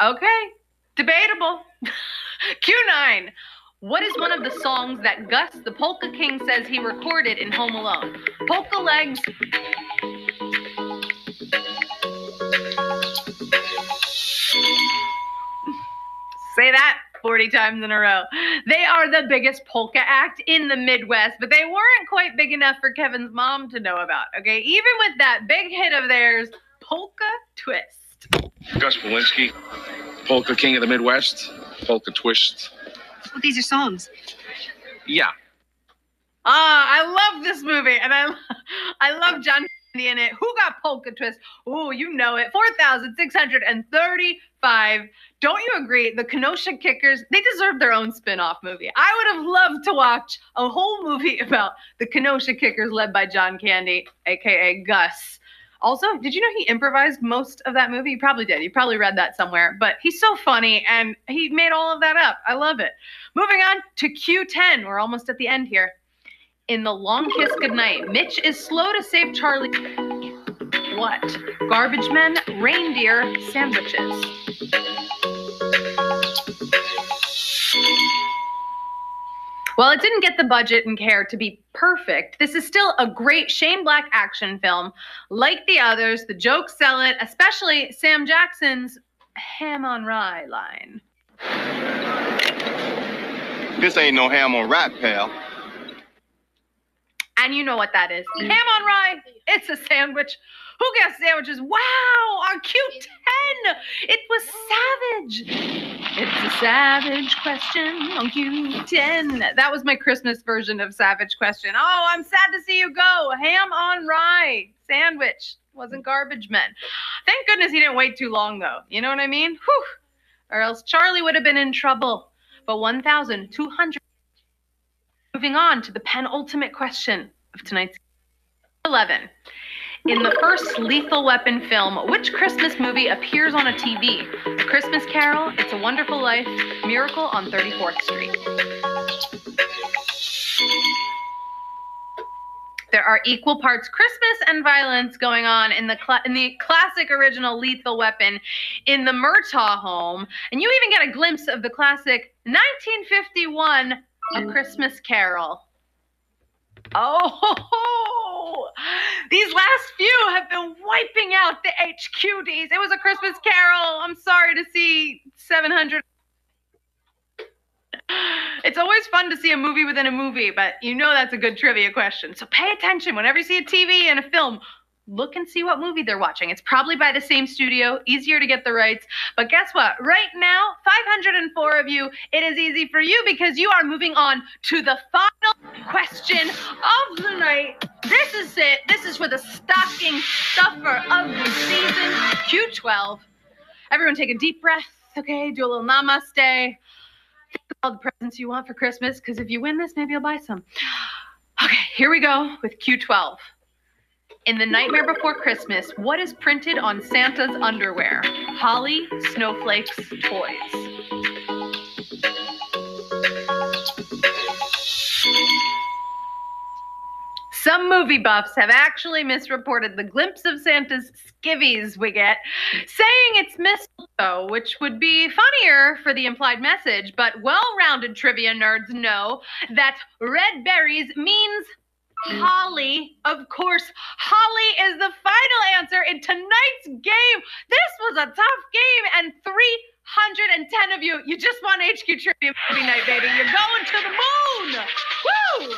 Okay. Debatable. Q9. What is one of the songs that Gus the Polka King says he recorded in Home Alone? Polka Legs. Say that 40 times in a row. They are the biggest polka act in the Midwest, but they weren't quite big enough for Kevin's mom to know about. Okay, even with that big hit of theirs, Polka Twist. Gus Polinski, Polka King of the Midwest, Polka Twist. Well, these are songs. Yeah. Ah, I love this movie, and I, I love John Candy in it. Who got Polka Twist? Oh, you know it. Four thousand six hundred and thirty-five. Don't you agree? The Kenosha Kickers, they deserve their own spin-off movie. I would have loved to watch a whole movie about the Kenosha Kickers led by John Candy, aka Gus. Also, did you know he improvised most of that movie? You probably did. You probably read that somewhere. But he's so funny and he made all of that up. I love it. Moving on to Q10. We're almost at the end here. In The Long Kiss Goodnight, Mitch is slow to save Charlie. What? Garbage men, reindeer, sandwiches. While it didn't get the budget and care to be perfect, this is still a great Shane Black action film. Like the others, the jokes sell it, especially Sam Jackson's ham on rye line. This ain't no ham on rye, pal. And you know what that is. Mm. Ham on rye, it's a sandwich. Who gets sandwiches? Wow, our Q10. It was savage. It's a savage question on Q10. That was my Christmas version of savage question. Oh, I'm sad to see you go. Ham on rye sandwich. Wasn't garbage men. Thank goodness he didn't wait too long though. You know what I mean? Whew. Or else Charlie would have been in trouble. But 1,200. Moving on to the penultimate question of tonight's 11. In the first Lethal Weapon film, which Christmas movie appears on a TV? A Christmas Carol, It's a Wonderful Life, Miracle on 34th Street. There are equal parts Christmas and violence going on in the in the classic original Lethal Weapon in the Murtaugh home, and you even get a glimpse of the classic 1951 A Christmas Carol. Oh, these last few have been wiping out the HQDs. It was a Christmas Carol. I'm sorry to see 700. It's always fun to see a movie within a movie, but you know that's a good trivia question. So pay attention whenever you see a TV and a film. Look and see what movie they're watching. It's probably by the same studio, easier to get the rights. But guess what? Right now, 504 of you, it is easy for you because you are moving on to the final question of the night. This is it. This is for the stocking stuffer of the season, Q12. Everyone take a deep breath, okay? Do a little namaste. All the presents you want for Christmas because if you win this, maybe you'll buy some. Okay, here we go with Q12. In The Nightmare Before Christmas, what is printed on Santa's underwear? Holly, snowflakes, toys. Some movie buffs have actually misreported the glimpse of Santa's skivvies we get, saying it's mistletoe, which would be funnier for the implied message, but well rounded trivia nerds know that red berries means Holly. Of course, Holly is the final answer in tonight's game. This was a tough game, and 310 of you, you just won HQ Trivia Movie Night, baby. You're going to the moon. Woo!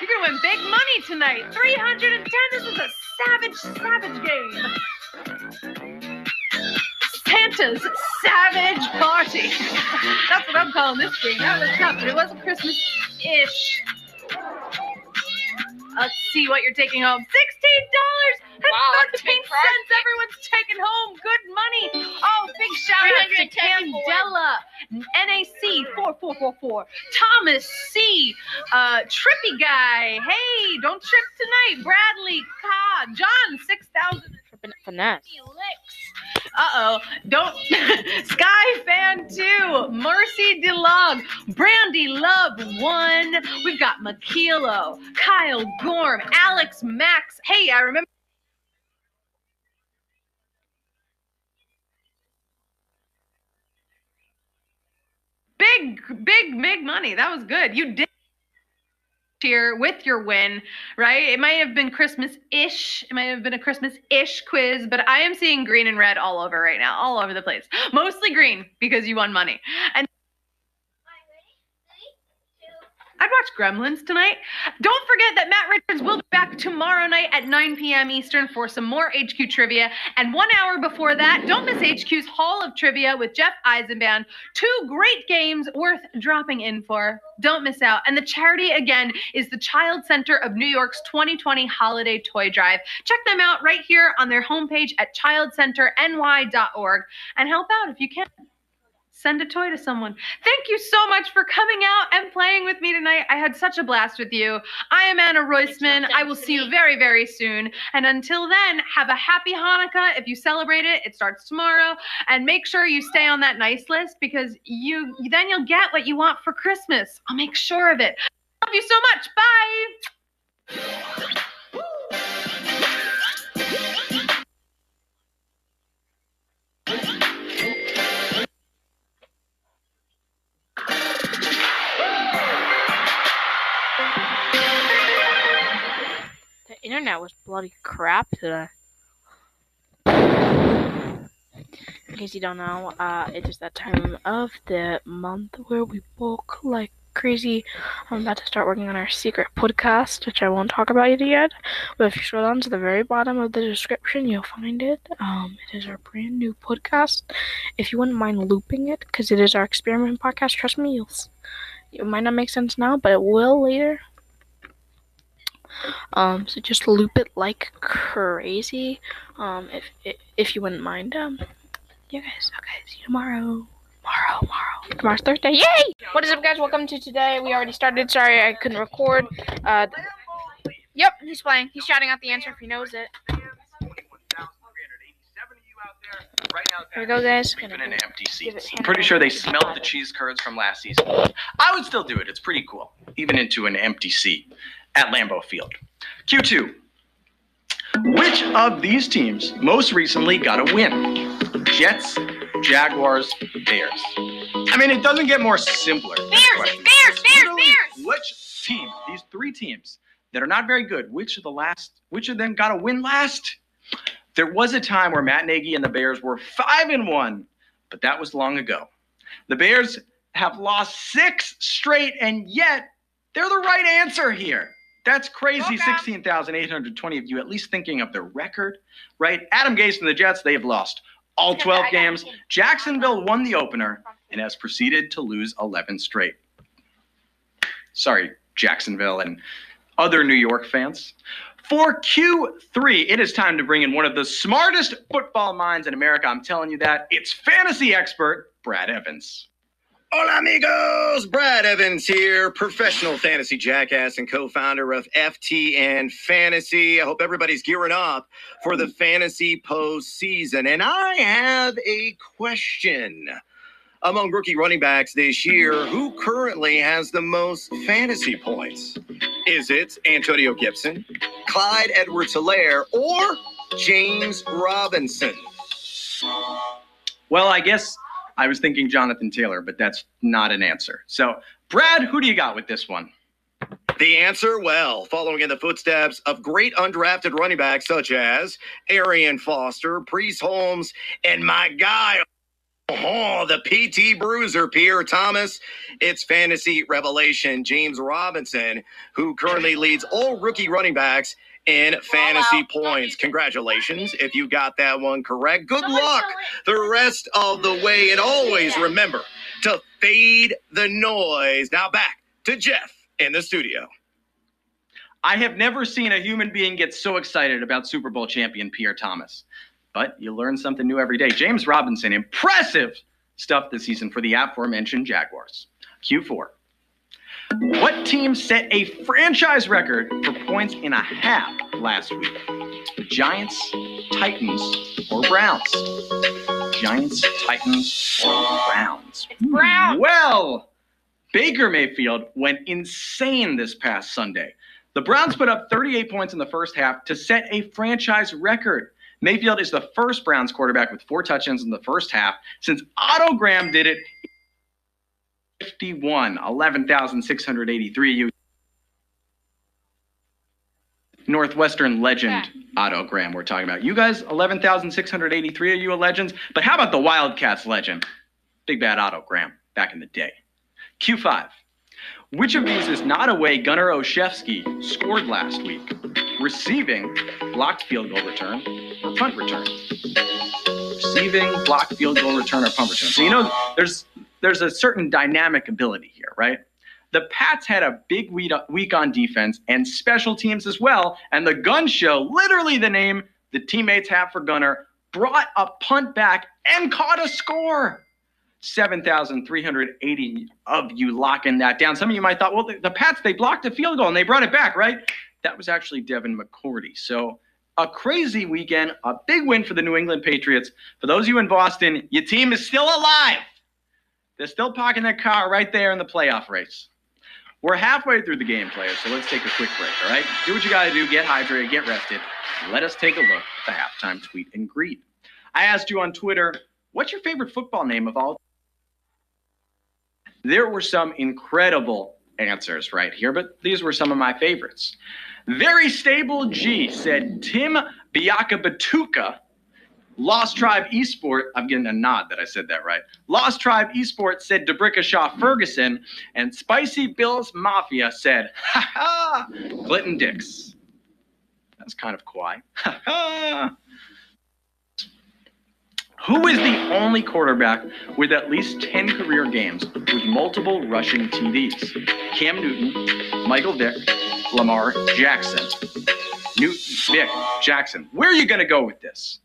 You're gonna win big money tonight. 310. This is a savage, savage game. Santa's Savage Party. That's what I'm calling this game. That was tough, but it wasn't Christmas-ish. Let's see what you're taking home. Sixteen dollars and wow, thirteen cents. Everyone's taking home good money. Oh, big shout out to 310 people. Candela, NAC four four four four, Thomas C, uh, Trippy guy. Hey, don't trip tonight. Bradley, Ka, John six thousand. Tripping finesse. Uh oh. Don't. Sky Fan 2. Mercy DeLog. Brandy Love 1. We've got Makilo. Kyle Gorm. Alex Max. Hey, I remember. Big, big, big money. That was good. You did here with your win, right? It might have been Christmas ish. It might have been a Christmas ish quiz, but I am seeing green and red all over right now, all over the place. Mostly green because you won money. And I'd watch Gremlins tonight. Don't forget that Matt Richards will be back tomorrow night at 9 p.m. Eastern for some more HQ trivia. And one hour before that, don't miss HQ's Hall of Trivia with Jeff Eisenband. Two great games worth dropping in for. Don't miss out. And the charity, again, is the Child Center of New York's 2020 Holiday Toy Drive. Check them out right here on their homepage at childcenterny.org and help out if you can send a toy to someone. Thank you so much for coming out and playing with me tonight. I had such a blast with you. I am Anna Roisman. I will see you very, very soon. And until then, have a happy Hanukkah. If you celebrate it, it starts tomorrow. And make sure you stay on that nice list because you then you'll get what you want for Christmas. I'll make sure of it. Love you so much. Bye. Internet was bloody crap today. In case you don't know, uh, it is that time of the month where we book like crazy. I'm about to start working on our secret podcast, which I won't talk about it yet. But if you scroll down to the very bottom of the description, you'll find it. Um, it is our brand new podcast. If you wouldn't mind looping it, because it is our experiment podcast, trust me. It might not make sense now, but it will later. Um, so just loop it like crazy. Um, if if, if you wouldn't mind. Um, you guys. Okay, see you tomorrow. Tomorrow, tomorrow. Tomorrow's Thursday. Yay! What is up, guys? Welcome to today. We already started. Sorry, I couldn't record. Uh, yep, he's playing. He's shouting out the answer if he knows it. Here we go, guys. Gonna in empty seats. hand Pretty sure they smelled the cheese curds from last season. I would still do it. It's pretty cool, even into an empty seat at Lambeau Field. Q2. Which of these teams most recently got a win? Jets, Jaguars, Bears. I mean, it doesn't get more simpler. Bears. Bears, Bears, Literally, Bears. Which team, these three teams that are not very good, which of the last, which of them got a win last? There was a time where Matt Nagy and the Bears were five and one, but that was long ago. The Bears have lost six straight, and yet they're the right answer here. That's crazy. 16,820 of you at least thinking of the record, right? Adam Gase and the Jets, they have lost all 12 games. Jacksonville won the opener and has proceeded to lose 11 straight. Sorry, Jacksonville and other New York fans. For Q3, it is time to bring in one of the smartest football minds in America. I'm telling you that. It's fantasy expert Brad Evans. Hola, amigos! Brad Evans here, professional fantasy jackass and co founder of FTN Fantasy. I hope everybody's gearing up for the fantasy postseason. And I have a question. Among rookie running backs this year, who currently has the most fantasy points? Is it Antonio Gibson, Clyde Edwards Hilaire, or James Robinson? Well, I guess I was thinking Jonathan Taylor, but that's not an answer. So, Brad, who do you got with this one? The answer, well, following in the footsteps of great undrafted running backs such as Arian Foster, Priest Holmes, and my guy, oh, the PT Bruiser, Pierre Thomas. It's fantasy revelation James Robinson, who currently leads all rookie running backs in fantasy points. Congratulations if you got that one correct. Good luck the rest of the way. And always remember to fade the noise. Now back to Jeff in the studio. I have never seen a human being get so excited about Super Bowl champion Pierre Thomas. But you learn something new every day. James Robinson, impressive stuff this season for the aforementioned Jaguars. Q4. What team set a franchise record for points in a half last week? The Giants, Titans, or Browns? Giants, Titans, or Browns? Browns. Hmm. Well, Baker Mayfield went insane this past Sunday. The Browns put up 38 points in the first half to set a franchise record. Mayfield is the first Browns quarterback with four touchdowns in the first half since Otto Graham did it 51, 11,683. You Northwestern legend Otto Graham we're talking about. You guys, 11,683 of you are legends. But how about the Wildcats legend? Big bad Otto Graham back in the day. Q5. Which of these is not a way Gunnar Olszewski scored last week? Receiving, blocked field goal return, or punt return? Receiving, blocked field goal return, or punt return. So you know there's there's a certain dynamic ability here, right? The Pats had a big week on defense and special teams as well, and the Gun Show, literally the name the teammates have for Gunnar, brought a punt back and caught a score. 7,380 of you locking that down. Some of you might thought, well, the, the Pats, they blocked a field goal and they brought it back, right? That was actually Devin McCourty. So a crazy weekend, a big win for the New England Patriots. For those of you in Boston, your team is still alive. They're still parking their car right there in the playoff race. We're halfway through the game, players, so let's take a quick break, all right? Do what you got to do, get hydrated, get rested. Let us take a look at the halftime tweet and greet. I asked you on Twitter, what's your favorite football name of all there were some incredible answers right here, but these were some of my favorites. Very Stable G said Tim Biakabatuka, Lost Tribe Esport. I'm getting a nod that I said that right. Lost Tribe Esport said D'Brickashaw Ferguson, and Spicy Bills Mafia said, ha ha, Clinton Dix. That's kind of quiet. Ha ha. Who is the only quarterback with at least 10 career games with multiple rushing TDs? Cam Newton, Michael Vick, Lamar Jackson. Newton, Vick, Jackson. Where are you going to go with this?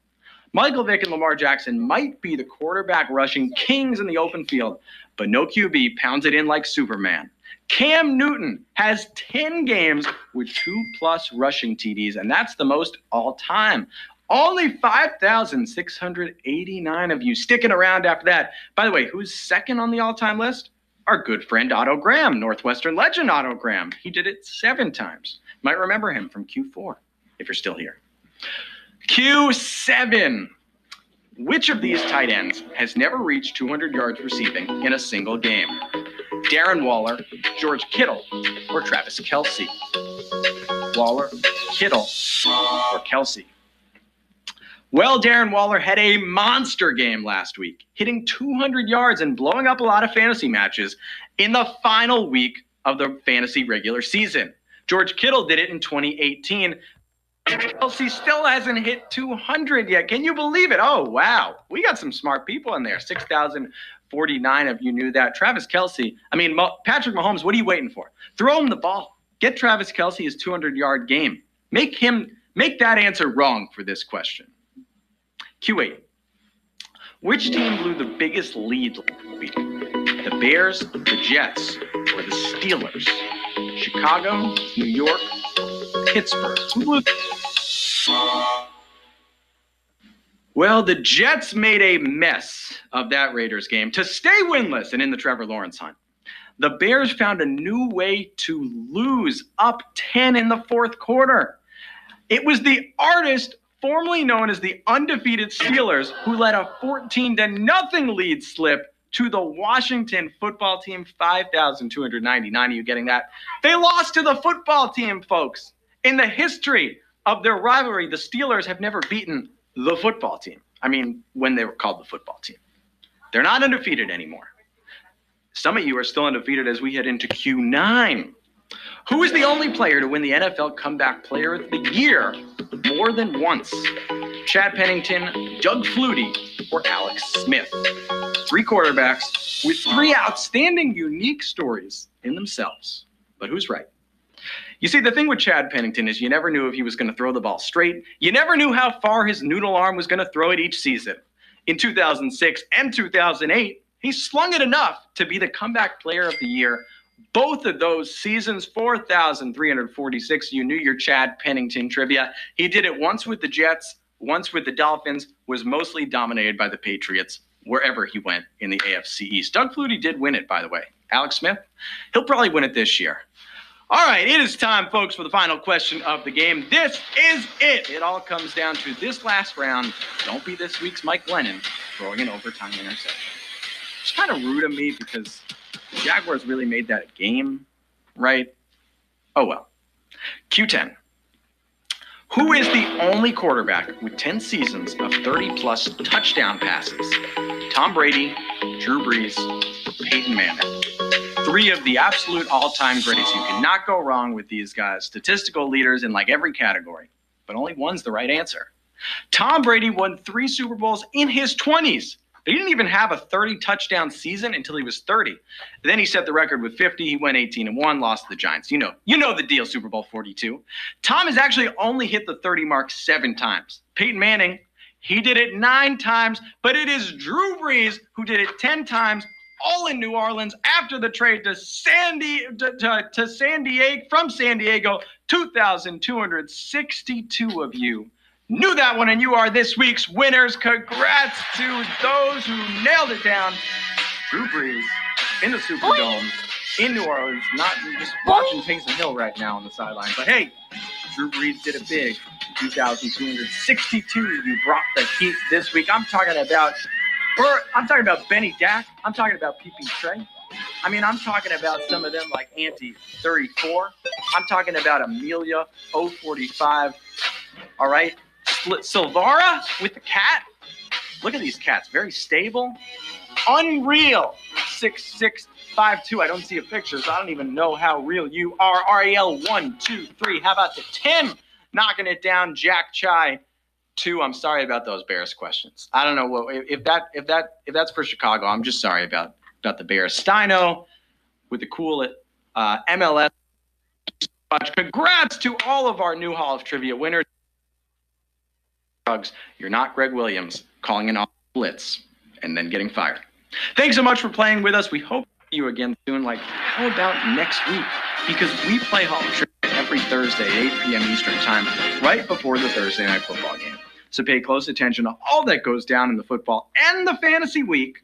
Michael Vick and Lamar Jackson might be the quarterback rushing kings in the open field, but no QB pounds it in like Superman. Cam Newton has 10 games with two plus rushing TDs, and that's the most all time. Only 5,689 of you sticking around after that. By the way, who's second on the all time list? our good friend Otto Graham, Northwestern legend Otto Graham. He did it seven times. Might remember him from Q4 if you're still here. Q7. Which of these tight ends has never reached 200 yards receiving in a single game? Darren Waller, George Kittle, or Travis Kelce? Waller, Kittle, or Kelce? Well, Darren Waller had a monster game last week, hitting 200 yards and blowing up a lot of fantasy matches in the final week of the fantasy regular season. George Kittle did it in 2018. Kelce still hasn't hit 200 yet. Can you believe it? Oh, wow. We got some smart people in there. 6,049 of you knew that. Travis Kelce, I mean, Patrick Mahomes, what are you waiting for? Throw him the ball. Get Travis Kelce his 200 yard game. Make him, make that answer wrong for this question. Q8. Which team blew the biggest lead? The Bears, the Jets, or the Steelers? Chicago, New York, Pittsburgh. Well, the Jets made a mess of that Raiders game to stay winless and in the Trevor Lawrence hunt. The Bears found a new way to lose up 10 in the fourth quarter. It was the artist formerly known as the undefeated Steelers who led a 14 to nothing lead slip to the Washington football team 5299 are you getting that? They lost to the football team, folks. In the history of their rivalry, the Steelers have never beaten the football team. I mean, when they were called the football team. They're not undefeated anymore. Some of you are still undefeated as we head into Q9. Who is the only player to win the NFL Comeback Player of the Year more than once? Chad Pennington, Doug Flutie, or Alex Smith? Three quarterbacks with three outstanding, unique stories in themselves. But who's right? You see, the thing with Chad Pennington is you never knew if he was going to throw the ball straight. You never knew how far his noodle arm was going to throw it each season. In 2006 and 2008, he slung it enough to be the comeback player of the year. Both of those seasons, 4,346. You knew your Chad Pennington trivia. He did it once with the Jets, once with the Dolphins, was mostly dominated by the Patriots wherever he went in the AFC East. Doug Flutie did win it, by the way. Alex Smith, he'll probably win it this year. All right, it is time, folks, for the final question of the game. This is it. It all comes down to this last round. Don't be this week's Mike Glennon throwing an overtime interception. It's kind of rude of me because the Jaguars really made that a game, right? Oh well. Q10. Who is the only quarterback with 10 seasons of 30 plus touchdown passes? Tom Brady, Drew Brees, Peyton Manning. Three of the absolute all time greats. You cannot go wrong with these guys. Statistical leaders in like every category, but only one's the right answer. Tom Brady won three Super Bowls in his 20s. He didn't even have a 30 touchdown season until he was 30. Then he set the record with 50. He went 18 and 1, lost to the Giants. You know, you know the deal, Super Bowl 42. Tom has actually only hit the 30 mark seven times. Peyton Manning, he did it nine times, but it is Drew Brees who did it 10 times, all in New Orleans after the trade to Sandy to, to, to San Diego from San Diego. 2,262 of you knew that one, and you are this week's winners. Congrats to those who nailed it down. Drew Brees in the Superdome in New Orleans, not just watching Taysom Hill right now on the sideline. But hey, Drew Brees did it big. 2,262. You brought the heat this week. I'm talking about, I'm talking about Benny Dack. I'm talking about PP Trey. I mean, I'm talking about some of them like Auntie 34. I'm talking about Amelia 045. All right. Silvara with the cat. Look at these cats. Very stable. Unreal. 6652. I don't see a picture, so I don't even know how real you are. RAL 1, 2, 3. How about the 10? Knocking it down. Jack Chai. Two. I'm sorry about those Bears questions. I don't know what if that if that if that's for Chicago. I'm just sorry about about the Bears. Steino with the cool uh, MLS. Congrats to all of our new Hall of Trivia winners. You're not Gregg Williams calling an off blitz and then getting fired. Thanks so much for playing with us. We hope to see you again soon. Like, how about next week? Because we play Hall of Trivia every Thursday, at 8 p.m. Eastern Time, right before the Thursday night football game. So pay close attention to all that goes down in the football and the fantasy week.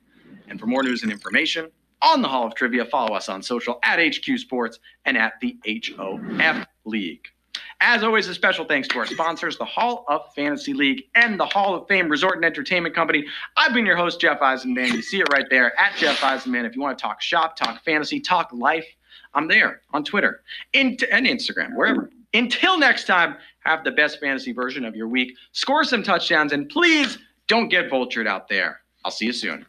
And for more news and information, on the Hall of Trivia. Follow us on social at HQ Sports and at the HOF League. As always, a special thanks to our sponsors, the Hall of Fantasy League and the Hall of Fame Resort and Entertainment Company. I've been your host, Jeff Eisenband. You see it right there at Jeff Eisenband. If you want to talk shop, talk fantasy, talk life, I'm there on Twitter and Instagram, wherever. Until next time, have the best fantasy version of your week. Score some touchdowns, and please don't get vultured out there. I'll see you soon.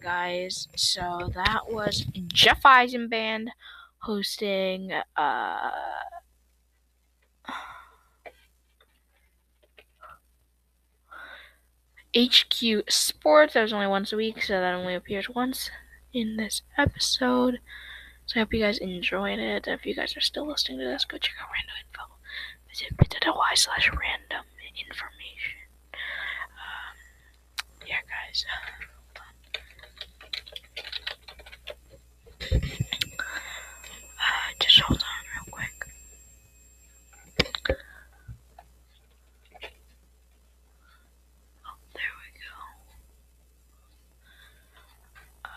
Guys. So that was Jeff Eisenband hosting uh HQ Sports. That was only once a week, so that only appears once in this episode. So I hope you guys enjoyed it. If you guys are still listening to this, go check out random info. Visit bit.ly slash random information. Um, yeah, guys. Uh, just hold on real quick. Oh, there we go. Uh,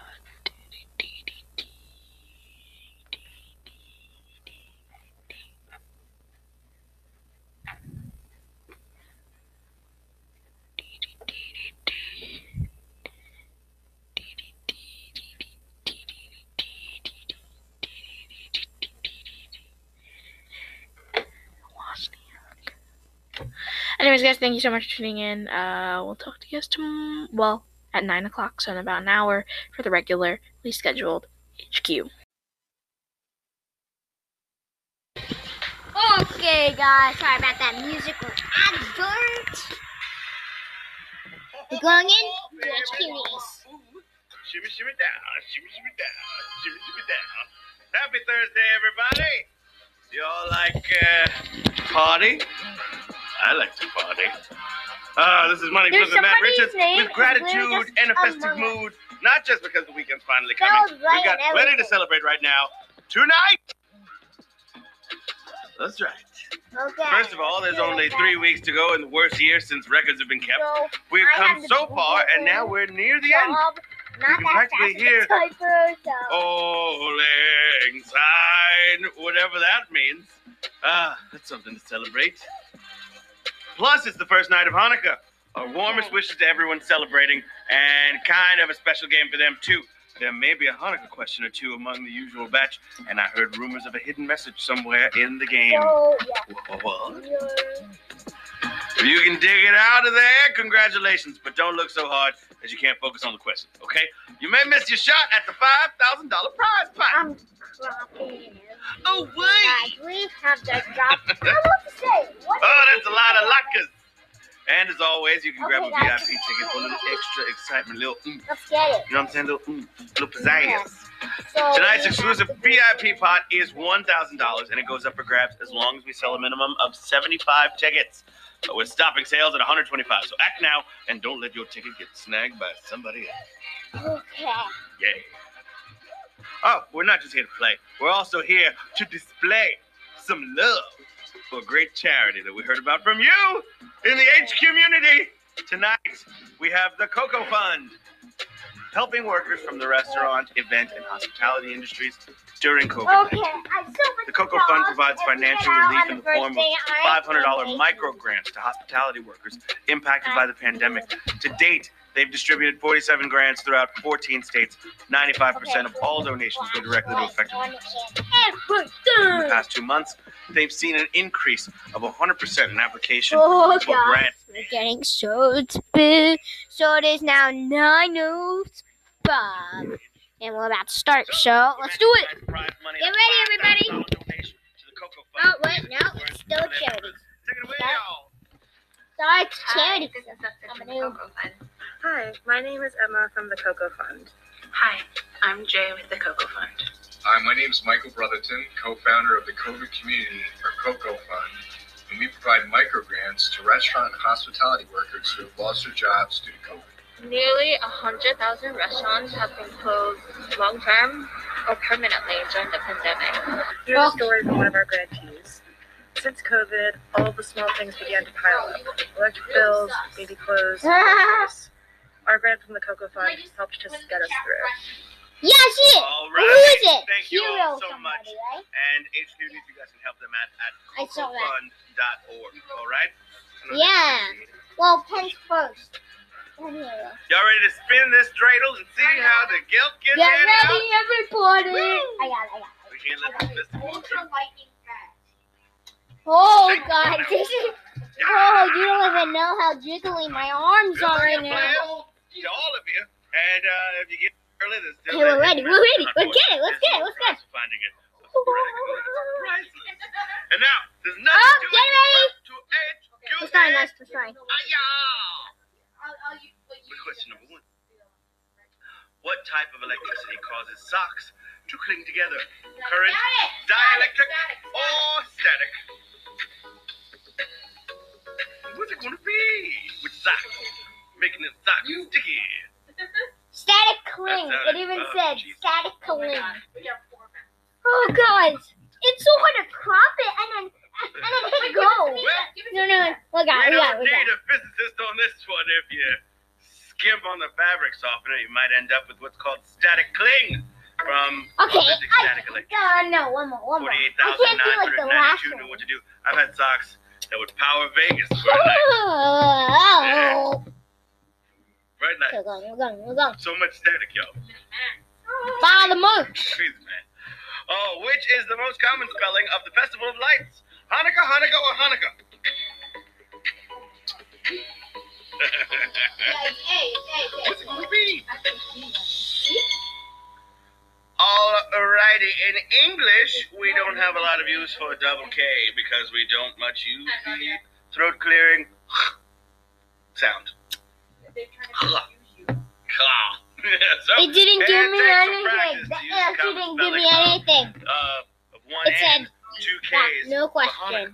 Anyways, guys, thank you so much for tuning in. Uh, we'll talk to you guys tomorrow. Well, at 9 o'clock, so in about an hour for the regularly scheduled HQ. Okay, guys, sorry about that musical advert. We're going in to HQ News. Shimmy, shimmy down, shimmy, shimmy down, shimmy, shimmy down. Happy Thursday, everybody. Y'all like uh, party? I like to party. Ah, this is Money There's with Matt Richards with gratitude and a a festive mama. mood. Not just because the weekend's finally coming. right we got plenty to celebrate right now. Tonight. That's right. Okay. First of all, there's only three weeks to go in the worst year since records have been kept. So, We've come so far, and now we're near the end. Not can practically hear- a so. Oh, whatever that means. Ah, that's something to celebrate. Plus, it's the first night of Hanukkah. Our warmest wishes to everyone celebrating, and kind of a special game for them, too. There may be a Hanukkah question or two among the usual batch, and I heard rumors of a hidden message somewhere in the game. So, yeah. What? You're- If you can dig it out of there, congratulations. But don't look so hard as you can't focus on the question, okay? You may miss your shot at the $5,000 prize pot. I'm dropping. Oh, wait. We have to drop. I what to say. What Oh, that's a lot of latkes. And as always, you can grab a Okay. VIP ticket for a little extra excitement, little, mm, Let's get it. you know what I'm saying? Little, mm, little pizzazz. So Tonight's exclusive VIP pot is $1,000 and it goes up for grabs as long as we sell a minimum of 75 tickets. We're stopping sales at 125. So act now and don't let your ticket get snagged by somebody else. Okay. Yay. Oh, we're not just here to play. We're also here to display some love for a great charity that we heard about from you in the H community. Tonight, we have the COCO Fund, helping workers from the restaurant, event, and hospitality industries during COVID. Okay. The COCO Fund provides financial relief in the form of $500 micro grants to hospitality workers impacted by the pandemic. To date, they've distributed 47 grants throughout 14 states. 95% of all donations go directly to affected workers. In the past two months, they've seen an increase of 100% in application Oh, for gosh. grants. We're getting so big. So it is now 9.05. And we're about to start. So let's do it. Get ready, everybody. Oh, wait. No, it's still a charity. Sorry, it's charity. I'm a noob. Hi, my name is Emma from the COCO Fund. Hi, I'm Jay with the COCO Fund. Hi, my name is Michael Brotherton, co-founder of the COVID Community or COCO Fund, and we provide micro grants to restaurant and hospitality workers who have lost their jobs due to COVID. Nearly a hundred thousand restaurants have been closed long term or permanently during the pandemic. Here's a story from one of our grantees. Since COVID, all the small things began to pile up. Electric bills, baby clothes, groceries. Our grant from the COCO Fund helped to get us through. Yeah, she is. All Who right. is it? Thank you Hero all so much. somebody, right? And H News, you guys can help them at, at I saw that. cocofund.org. All right? Yeah. Well, Pence first. Then Y'all ready to spin this dreidel and see how the guilt gets Get ready, out? everybody. I got it, I got it. We can't let this festival Oh, God. This is. Oh, you don't even know how jiggly my arms are right now. to all of you. And uh, if you get early, there's still Okay, we're ready. We're ready. Let's get it. Let's get it. Let's get it. Finding it. And now, there's Oh, nothing to get it ready. but to execute Let's try it. nice. Let's try. Quick question number one. What type of electricity causes socks to cling together? Current, dielectric, or static? What's it gonna be? With socks, making the socks sticky. Static cling. That It even oh, said jeez. static cling. Oh, guys. It's so hard to crop it and then hit go. No, no. We got. We got don't We got need a physicist on this one. If you skimp on the fabric softener, you might end up with what's called static cling from Okay. I, static uh, no, one more. One more. I can't do like the last 48,992 one. knew what to do. I've had socks that would power Vegas for a night. Oh. Right night. We're going. We're going. We're going. So much static, yo. Follow the march. Crazy, man. Oh, which is the most common spelling of the Festival of Lights? Hanukkah, Hanukkah, or Hanukkah? What's it gonna be? Alrighty, in English, we don't have a lot of use for a double K because we don't much use the throat clearing sound. Ka. So, It didn't give me anything. practice to That use actually common didn't give me anything. Uh, one It said N, two that. Ks. No question. Hanukkah.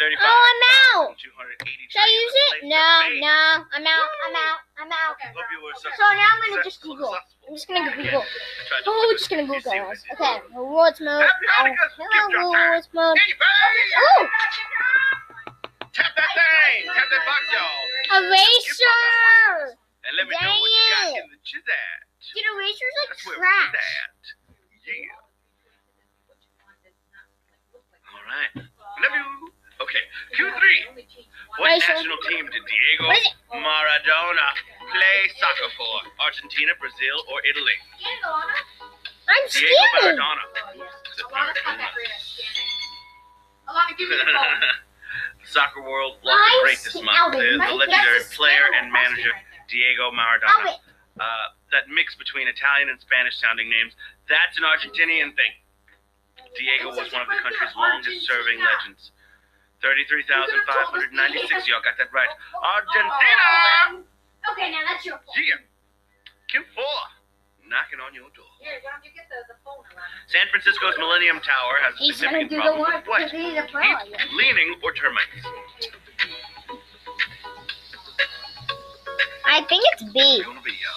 Oh, I'm out. 283 Should I use it? place No, to be. no. I'm out. I'm out. I'm out. Hope you were So now I'm gonna just Google. I'm just gonna Google. Tried Oh, just gonna Google. Okay, rewards mode. Oh, hello, rewards mode. Oh, Tap that thing. Tap that box, y'all. eraser. And let me know what you got it. in the chizat. Dude, eraser's like That's trash. Yeah. Right. Love you. Okay. Q3. What national team did Diego What is it? Maradona play soccer for? Argentina, Brazil, or Italy? Maradona. I'm Diego scared. Maradona. Soccer world lost a I'm great this scared. month. The, the legendary player and manager Diego Maradona. Uh, that mix between Italian and Spanish sounding names, that's an Argentinian thing. Diego was one of the country's longest serving legends. 33,596, y'all got that right. Argentina! Okay, now that's your fault. Yeah. Q4, knocking on your door. Yeah, don't you get the, the phone around. San Francisco's Millennium Tower has a He's significant problem with what? because he's a pro. I guess. Leaning or termites? I think it's B. Gonna be, yo.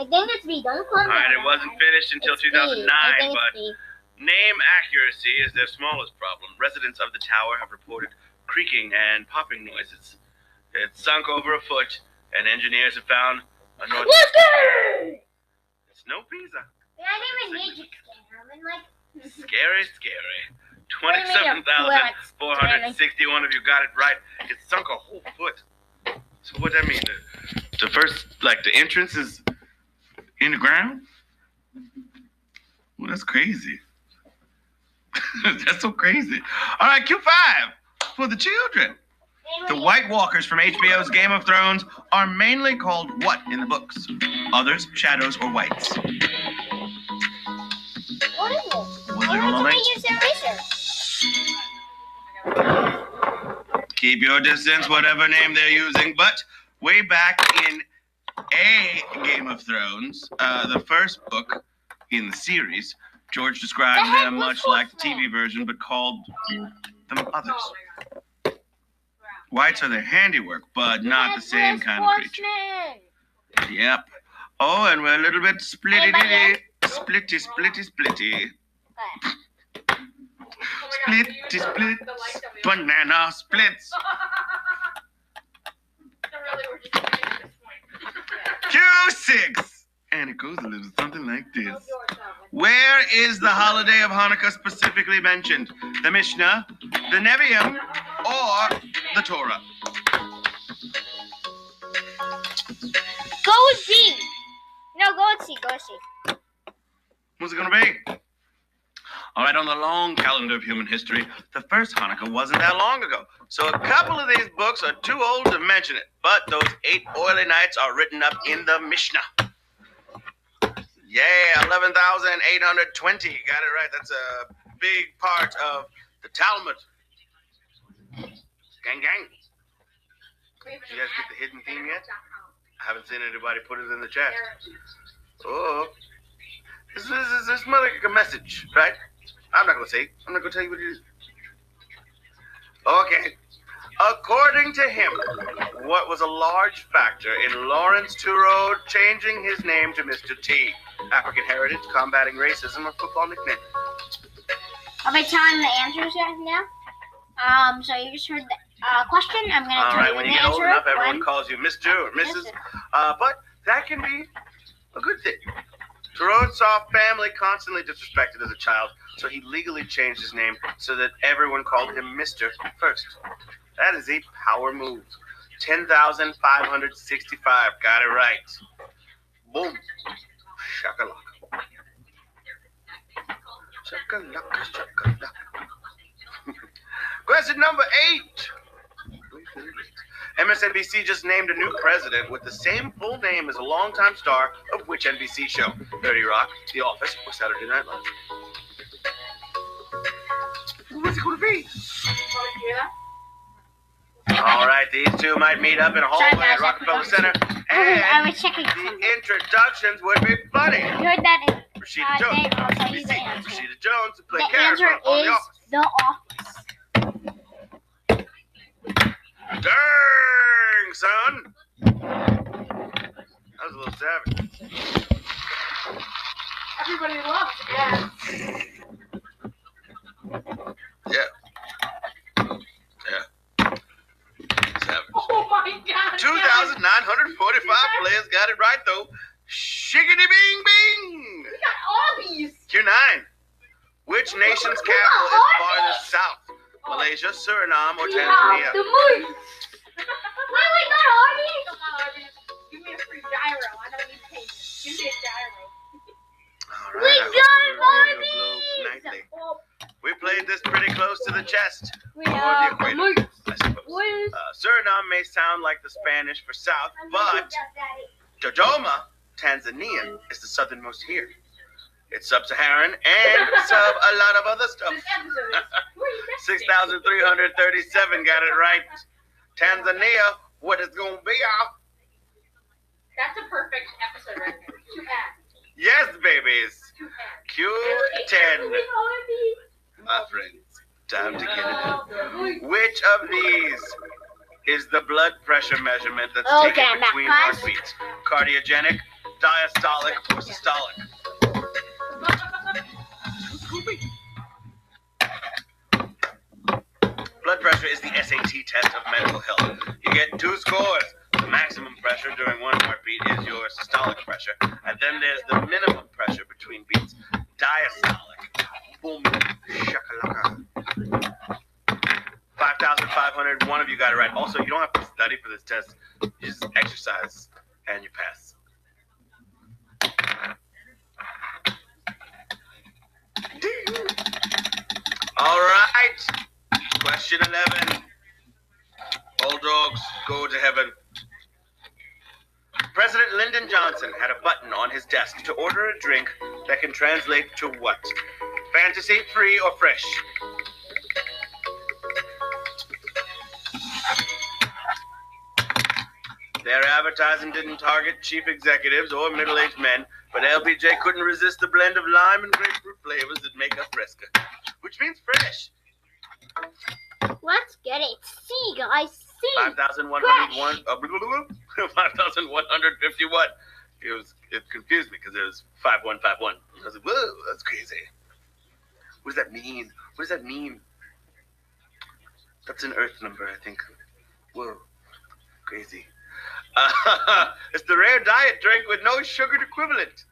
I think it's B. Don't call me. right, it wasn't finished until It's 2009, but. Name accuracy is their smallest problem. Residents of the tower have reported creaking and popping noises. It sunk over a foot, and engineers have found a north. Woohoo! It's no pizza. I didn't even need you to scare him. Like, Scary, scary. What do you mean, a foot? 27,461 of you got it right. It sunk a whole foot. So what that mean? The, the first, like the entrance is in the ground? Well, that's crazy. that's so crazy. All right, Q5 for the children. The White Walkers from HBO's Game of Thrones are mainly called what in the books? Others, shadows, or whites? what is it? Was it. Keep your distance, whatever name they're using. But way back in a Game of Thrones, uh, the first book in the series, George described The them much like the. TV version, but called them others. Whites are their handiwork, but not the same kind of creature. Yep. Oh, and we're a little bit splitty ditty. Splitty, splitty, splitty. Splitty, split. Banana splits. Q6. And it goes a little something like this. Where is the holiday of Hanukkah specifically mentioned? The Mishnah, the Nevi'im, or the Torah? Go with B. No, go with C. Go with C. What's it going to be? All right, on the long calendar of human history, the first Hanukkah wasn't that long ago. So a couple of these books are too old to mention it, but those eight oily nights are written up in the Mishnah. Yeah, 11,820. Got it right. That's a big part of the Talmud. Gang, gang. You guys get the hidden theme yet? I haven't seen anybody put it in the chat. Oh. This, is this, this, this mother like a message, right? I'm not going to say. I'm not going to tell you what it is. Okay. According to him, what was a large factor in Laurence Tureaud changing his name to Mr. T? African heritage, combating racism, or football nickname? I'll be telling the answers right now. Um, so you just heard the uh, question. I'm gonna All tell right, you when the you get old enough, everyone One. calls you Mr. or Mrs. Uh, but that can be a good thing. Tureaud saw family constantly disrespected as a child, so he legally changed his name so that everyone called him Mr. first. That is a power move. 10,565. Got it right. Boom. Shakalaka. Shakalaka, shakalaka. Question number eight. MSNBC just named a new president with the same full name as a longtime star of which NBC show? 30 Rock, The Office, or Saturday Night Live? Who is it going to be? All right, these two might meet up in a hallway guys, at I Rockefeller forgot. Center, I and was checking the introductions would be funny. You heard that in Rashida uh, Jones, then I'll tell you the answer. Rashida Jones, who played The Karen answer on The is Office. the office. Dang, son. That was a little savage. Everybody loves it. Yeah. Yeah. Oh my god. 2,945 players got it right, though. Shiggity bing bing. We got these. Q9. Which nation's We capital is farthest south? Oh. Malaysia, Suriname, or We Tanzania? the moose. Wait, we got these? Give me a free gyro. I don't need payment. Give me a gyro. All We I got you all review your globe these. nightly. We played this pretty close to the chest. We or the have the. I suppose. Uh, Suriname may sound like the Spanish for south, but Dodoma, Tanzania, is the southernmost here. It's sub-Saharan and sub a lot of other stuff. 6,337 got it right. Tanzania, what is going to be? uh, That's a perfect episode right there. Two ads. Yes, babies. Two ads. Q10. My friends, time to get it in. Which of these is the blood pressure measurement that's taken between guys. heartbeats? Cardiogenic, diastolic, or systolic? Blood pressure is the SAT test of mental health. You get two scores. The maximum pressure during one heartbeat is your systolic pressure, and then there's the minimum pressure between beats, diastolic. Boom, shakalaka. 5,500. One of you got it right. Also, you don't have to study for this test. You just exercise and you pass. All right. Question 11. All dogs go to heaven. President Lyndon Johnson had a button on his desk to order a drink that can translate to what? Fantasy, free, or fresh? Their advertising didn't target chief executives or middle aged men, but LBJ couldn't resist the blend of lime and grapefruit flavors that make up Fresca, which means fresh. Let's get it. See, guys. See. 5,101. Uh, 5,151. It was it confused me because it was 5151. I was like, whoa, that's crazy. What does that mean? What does that mean? That's an Earth number, I think. Whoa, crazy. Uh, it's the rare diet drink with no sugar equivalent.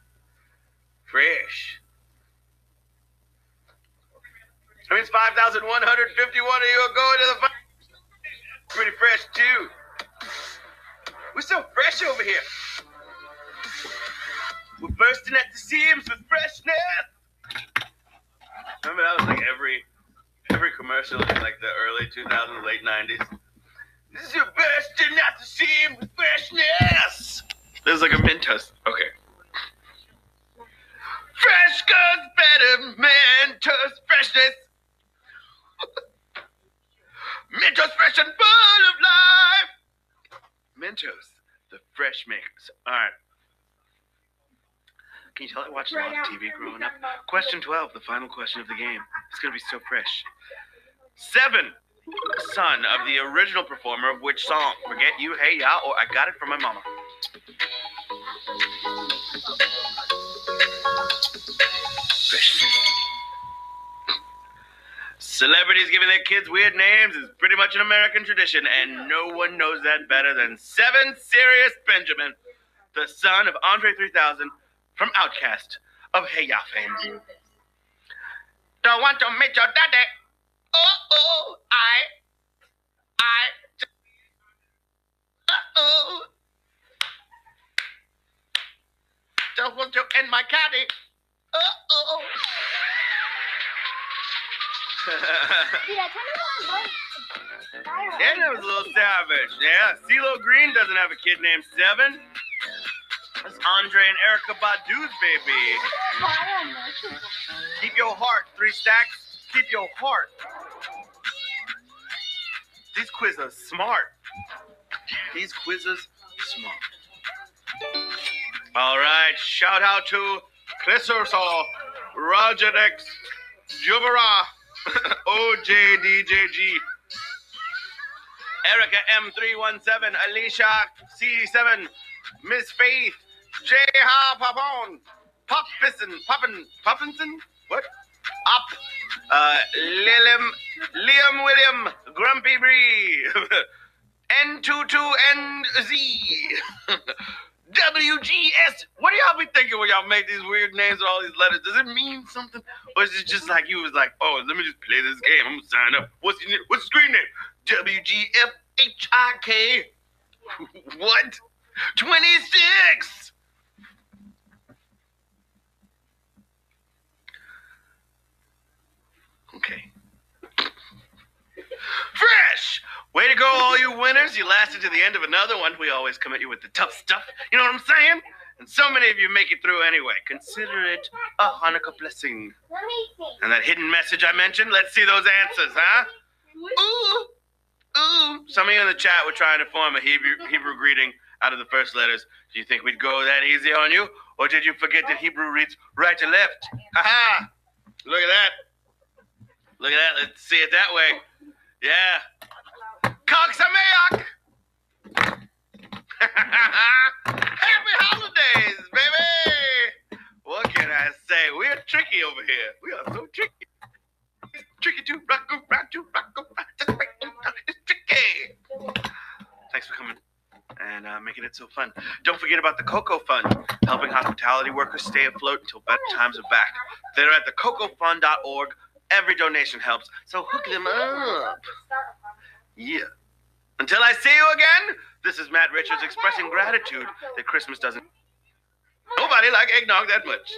Fresh. I mean, it's 5,151 of you are going to the Pretty fresh, too. We're so fresh over here. We're bursting at the seams with freshness. Remember that was like every every commercial in like the early 2000s, late 90s. This is your bursting at the same with freshness. There's like a Mentos. Okay. Fresh goes better, Mentos freshness. Mentos fresh and full of life. Mentos, the fresh makers. All right. Can you tell I watched a lot of TV growing up? Question 12, the final question of the game. It's going to be so fresh. Seven, son of the original performer of which song? Forget You, Hey Ya, or I Got It From My Mama. Celebrities giving their kids weird names is pretty much an American tradition, and no one knows that better than Seven Sirius Benjamin, the son of Andre 3000 from OutKast of Hey Ya fame. Don't want to meet your daddy. Oh, oh, I, I, uh oh. Just want to end my caddy. Uh oh. Yeah, tell me Yeah, that was a little savage. Yeah, CeeLo Green doesn't have a kid named Seven. That's Andre and Erykah Badu's baby. Keep your heart, three stacks. Keep your heart. These quizzes smart. These quizzes smart. All right, shout out to Clissor Roger X, Jubara, OJDJG, Erica M317, Alicia C7, Miss Faith, J. Ha Papon, Poppison, Poppin, Poppinson? What? Up. Liam, Liam William, Grumpy Bree, N22NZ, WGS. What do y'all be thinking when y'all make these weird names with all these letters? Does it mean something? Or is it just like you was like, oh, let me just play this game. I'm gonna sign up. What's your, what's the screen name? WGFHIK. what? 26! Fresh! Way to go, all you winners. You lasted to the end of another one. We always come at you with the tough stuff. You know what I'm saying? And so many of you make it through anyway. Consider it a Hanukkah blessing. Let me see. And that hidden message I mentioned, let's see those answers, huh? Ooh, ooh. Some of you in the chat were trying to form a Hebrew, Hebrew greeting out of the first letters. Do you think we'd go that easy on you? Or did you forget that Hebrew reads right to left? Ha ha! Look at that. Look at that. Let's see it that way. Yeah. Coxameyak! Happy holidays, baby! What can I say? We're tricky over here. We are so tricky. It's tricky to rock around, to rock around. It's tricky. Thanks for coming and uh, making it so fun. Don't forget about the COCO Fund, helping hospitality workers stay afloat until better times are back. They're at thecocofund.org. Every donation helps, so hook them up. Yeah. Until I see you again, this is Matt Richards expressing gratitude that Christmas doesn't. Nobody like eggnog that much.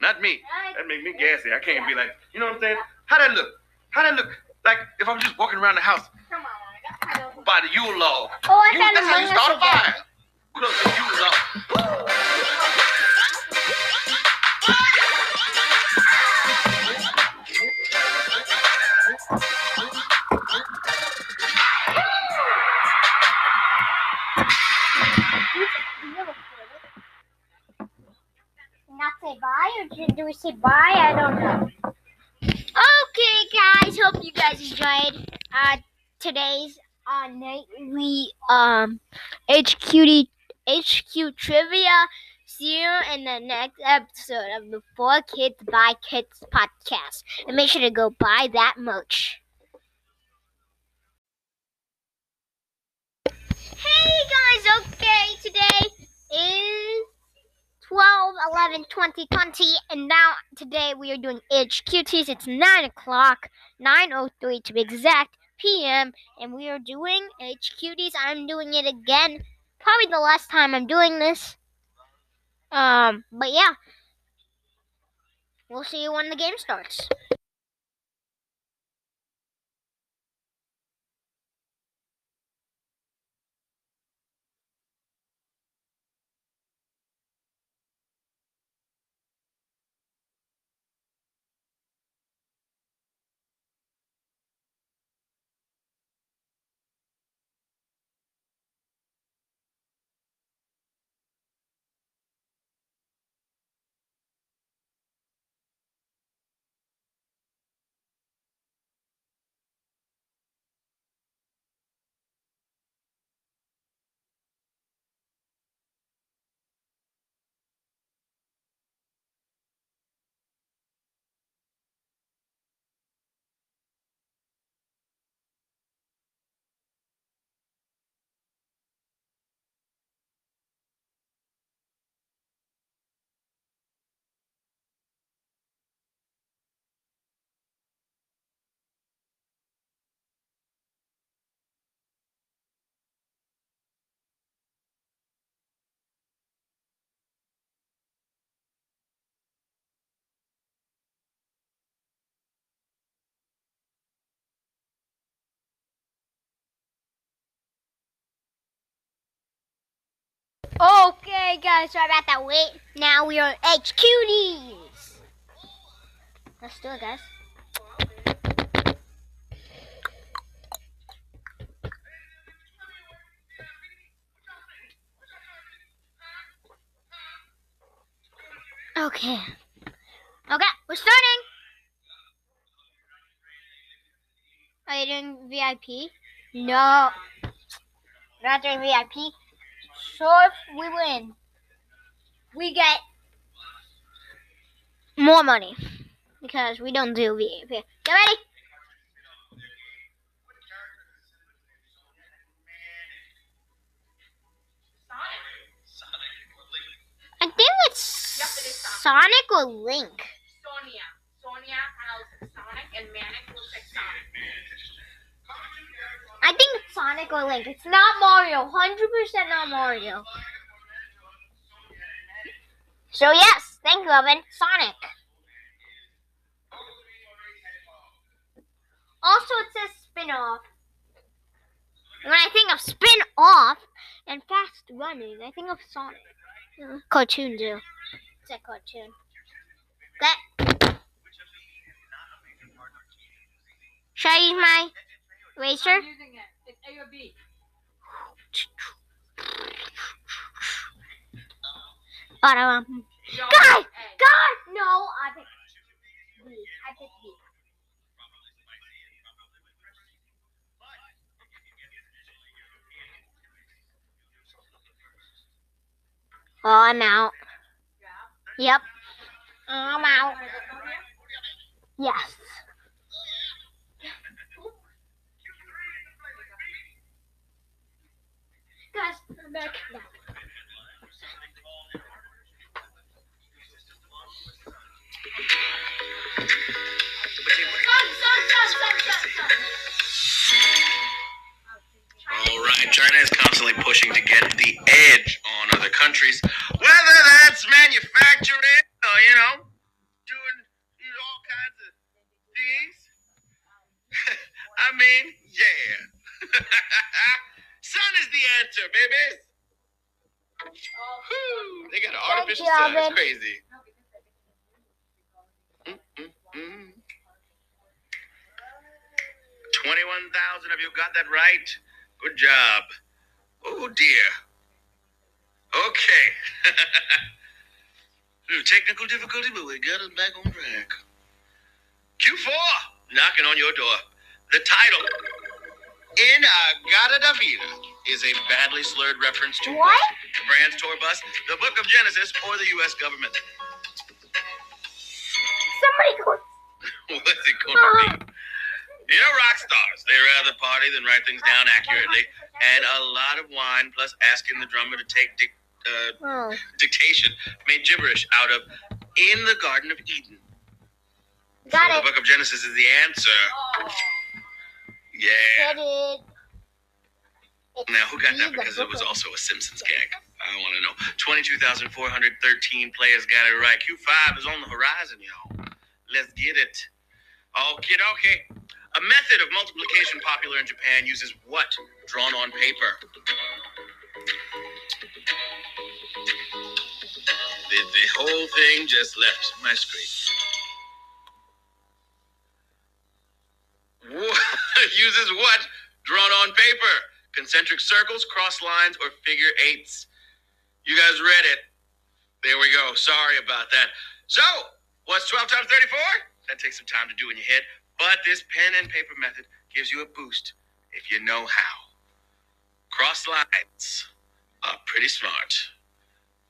Not me. That make me gassy. I can't be like, you know what I'm saying? How'd that look? How'd that look? Like if I'm just walking around the house by the Yule log. Oh, I You- that's how you start a fire. Close the Yule log. Say bye, or do- we say bye? I don't know. Okay, guys. Hope you guys enjoyed uh, today's uh, nightly um HQD HQ trivia. See you in the next episode of the For Kids by Kids podcast. And make sure to go buy that merch. Hey guys, okay, today is 12 11 2020, and now today we are doing HQTs. It's 9 o'clock, 9.03 to be exact, p.m., and we are doing HQTs. I'm doing it again. Probably the last time I'm doing this. Um, but yeah. We'll see you when the game starts. Okay, guys, sorry about that wait. Now we are HQDs. Let's do it, guys. Okay. Okay, we're starting. Are you doing VIP? No. Not doing VIP. So if we win, we get more money because we don't do VIP. Get ready? I think it's Sonic or Link. Sonia. Sonia Sonic and Manic Sonic. I think it's Sonic or Link. It's not Mario. 100% not Mario. So yes, thank you, Evan. Sonic. Also, it says spin-off. When I think of spin-off and fast running, I think of Sonic. Uh, Cartoon too. It's a cartoon. Okay. Should I use my eraser? I'm using it. It's A or B. God! God! No! I picked B. I picked B. Oh, I'm out. Yep. I'm out. Yes. Guys, I'm back now. China is constantly pushing to get the edge on other countries, whether that's manufacturing or, uh, you know, doing you know, all kinds of things. I mean, yeah. Sun is the answer, babies. Whew, they got an artificial you, sun. It's Alvin. crazy. Mm. 21,000 of you got that right. Good job. Oh, dear. Okay. Little technical difficulty, but we got it back on track. Q4, knocking on your door. The title In-A-Gadda-Da-Vida is a badly slurred reference to What? The brand's tour bus, the Book of Genesis, or the U.S. government. Somebody go. What's it going to be? You know, rock stars, they rather party than write things down accurately. And a lot of wine, plus asking the drummer to take dic- uh, Oh. dictation, made gibberish out of In the Garden of Eden. Got So it. The Book of Genesis is the answer. Yeah. Now, who got that? Because it was also a Simpsons gag. I want to know. 22,413 players got it right. Q5 is on the horizon, y'all. Let's get it. Okay, okay. A method of multiplication popular in Japan uses what drawn on paper? The, the whole thing just left my screen. uses what drawn on paper? Concentric circles, cross lines, or figure eights? You guys read it. There we go. Sorry about that. So, what's 12 times 34? That takes some time to do in your head, but this pen and paper method gives you a boost if you know how. Cross lines are pretty smart.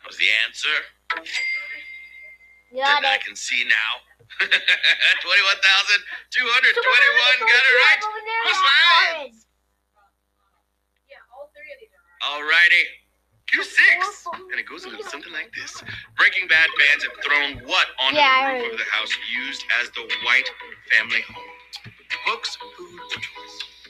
That was the answer Got that I can see now. 21,221 got it right. Cross lines. Alrighty. Q6. And it goes a little something like this. Breaking Bad fans have thrown what onto Yeah, the roof of the house used as the White family home? Books, food, toys?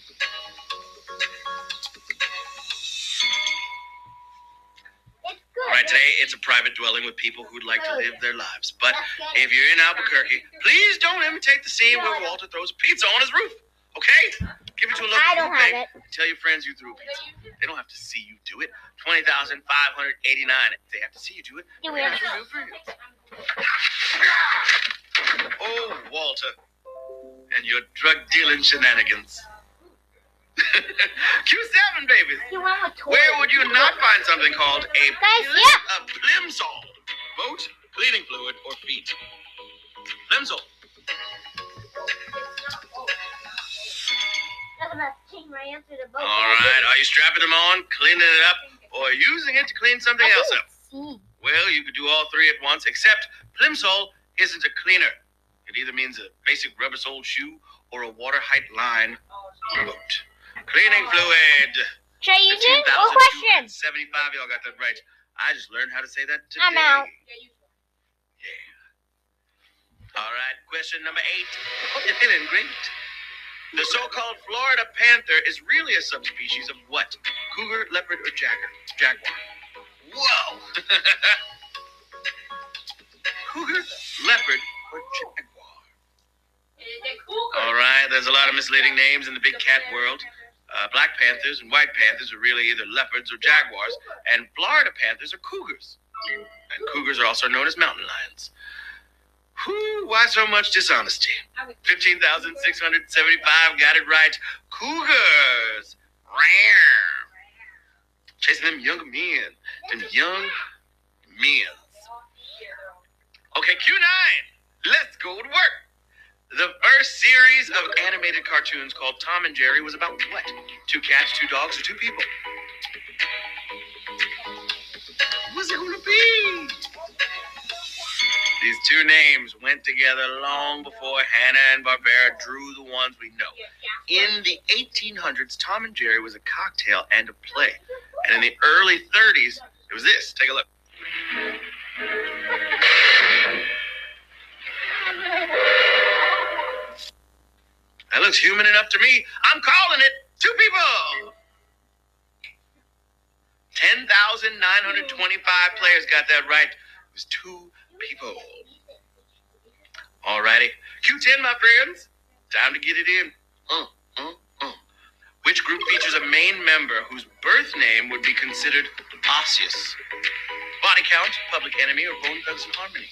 All right, today it's a private dwelling with people who'd like to live their lives. But if you're in Albuquerque, please don't imitate the scene where Walter throws a pizza on his roof. Okay? Give it to a local food bank. it. Tell your friends you threw a pizza. They don't have to see you do it. Twenty thousand five hundred eighty-nine. If they have to see you do it, You then will. it's real for. Oh, Walter, and your drug dealing shenanigans. Q7, babies. Where would you not find something called a Guys, plim, yeah. a plimsoll? Boat, cleaning fluid, or feet? Plimsoll. That's about to change my answer to both. All right. Are you strapping them on, cleaning it up, or using it to clean something else up? Well, you could do all three at once, except Plimsoll isn't a cleaner. It either means a basic rubber soled shoe or a water height line boat. Cleaning fluid. Should I use it? What question? 75, y'all got that right. I just learned how to say that today. I'm out. All right, question number eight. Hope you're feeling great. The so-called Florida panther is really a subspecies of what? Cougar, leopard, or jagger? Jaguar. Whoa! Cougar, leopard, or jaguar? All right, there's a lot of misleading names in the big cat world. Uh, black panthers and white panthers are really either leopards or jaguars, and Florida panthers are cougars. And cougars are also known as mountain lions. Whew, why so much dishonesty? 15,675 got it right. Cougars. Rawr. Chasing them young men. Them young men. Okay, Q9. Let's go to work. The first series of animated cartoons called Tom and Jerry was about what? Two cats, two dogs, or two people? What's it gonna be? These two names went together long before Hanna and Barbera drew the ones we know. In the 1800s, Tom and Jerry was a cocktail and a play. And in the early 30s, it was this. Take a look. That looks human enough to me. I'm calling it two people. 10,925 players got that right. It was two people. Alrighty. Q10, my friends. Time to get it in. Uh, uh, uh. Which group features a main member whose birth name would be considered osseous? Body Count, Public Enemy, or Bone Thugs and Harmony?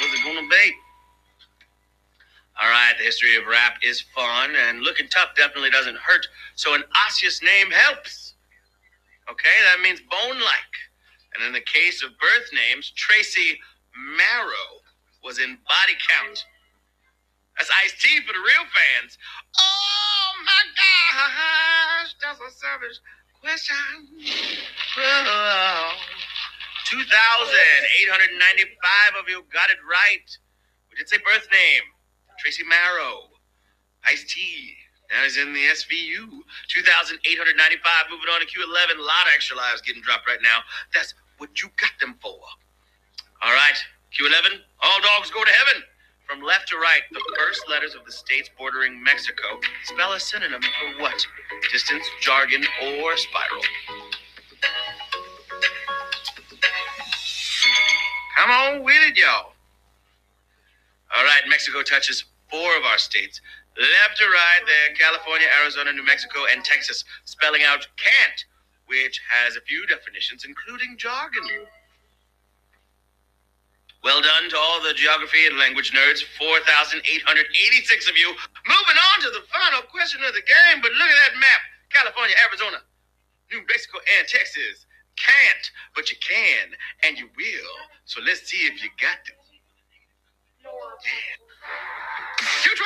What's it gonna be? All right, the history of rap is fun, and looking tough definitely doesn't hurt. So an osseous name helps. Okay, that means bone-like. And in the case of birth names, Tracy Marrow was in body count. That's Ice T for the real fans. Oh my gosh, that's a savage question. Oh, 2,895 of you got it right. We did say birth name. Tracy Marrow. Ice T. Now he's in the SVU. 2,895. Moving on to Q11. A lot of extra lives getting dropped right now. That's what you got them for. All right, Q11. All dogs go to heaven. From left to right, the first letters of the states bordering Mexico spell a synonym for what? Distance, jargon, or spiral? Come on with it, y'all. All right, Mexico touches four of our states. Left to right, there, California, Arizona, New Mexico, and Texas, spelling out can't, which has a few definitions, including jargon. Well done to all the geography and language nerds, 4,886 of you. Moving on to the final question of the game, but look at that map California, Arizona, New Mexico, and Texas. Can't, but you can, and you will. So let's see if you got it. Q12!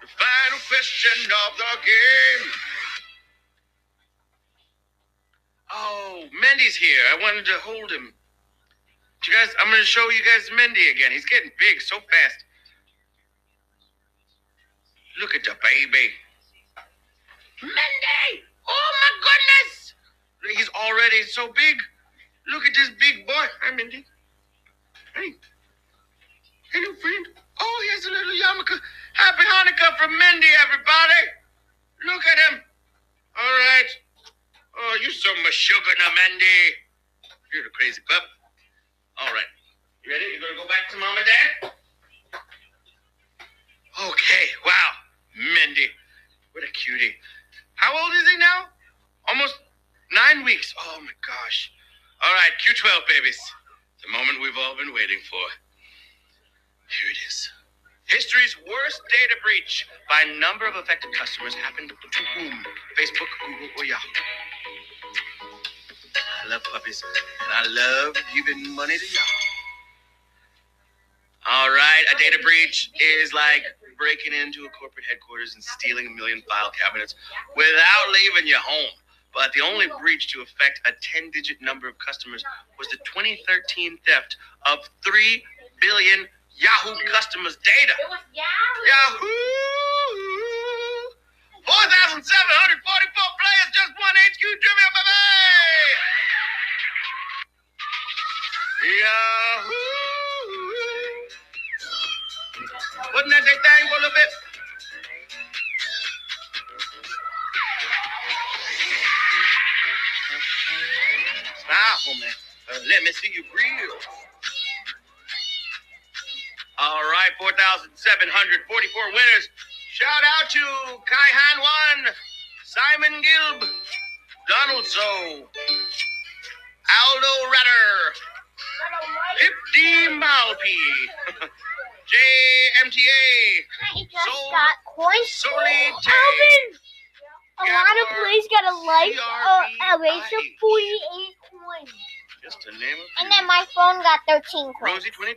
The final question of the game. Oh, Mendy's here. I wanted to hold him. You guys, I'm going to show you guys Mendy again. He's getting big so fast. Look at the baby. Mendy! Oh my goodness! He's already so big. Look at this big boy. Hi, Mindy. Hey. Hey, new friend. Oh, here's a little yarmulke. Happy Hanukkah from Mindy, everybody. Look at him. All right. Oh, you so much sugar now, Mindy. You're the crazy pup. All right. You ready? You're gonna go back to mom and dad? Okay. Wow. Mindy. What a cutie. How old is he now? Almost nine weeks. Oh my gosh. All right, Q12 babies. The moment we've all been waiting for. Here it is. History's worst data breach by number of affected customers happened to whom? Facebook, Google, or Yahoo? I love puppies, and I love giving money to Yahoo. All right, a data breach is like breaking into a corporate headquarters and stealing a million file cabinets without leaving your home. But the only breach to affect a 10 digit number of customers was the 2013 theft of 3 billion Yahoo customers' data. Yahoo! Yahoo! 4,744 players just won HQ Trivia, baby! Yahoo! Wasn't that their thing for a little bit? Smile for me. Uh, let me see you grill. All right, 4,744 winners. Shout out to Kai Han Wan, Simon Gilb, Donald So, Aldo Ratter, Pipti Malpi, JMTA. Soli Alvin! A lot of players got a like uh, a race of 48 coins. just to name a And then my phone got 13 coins. Rosie 22,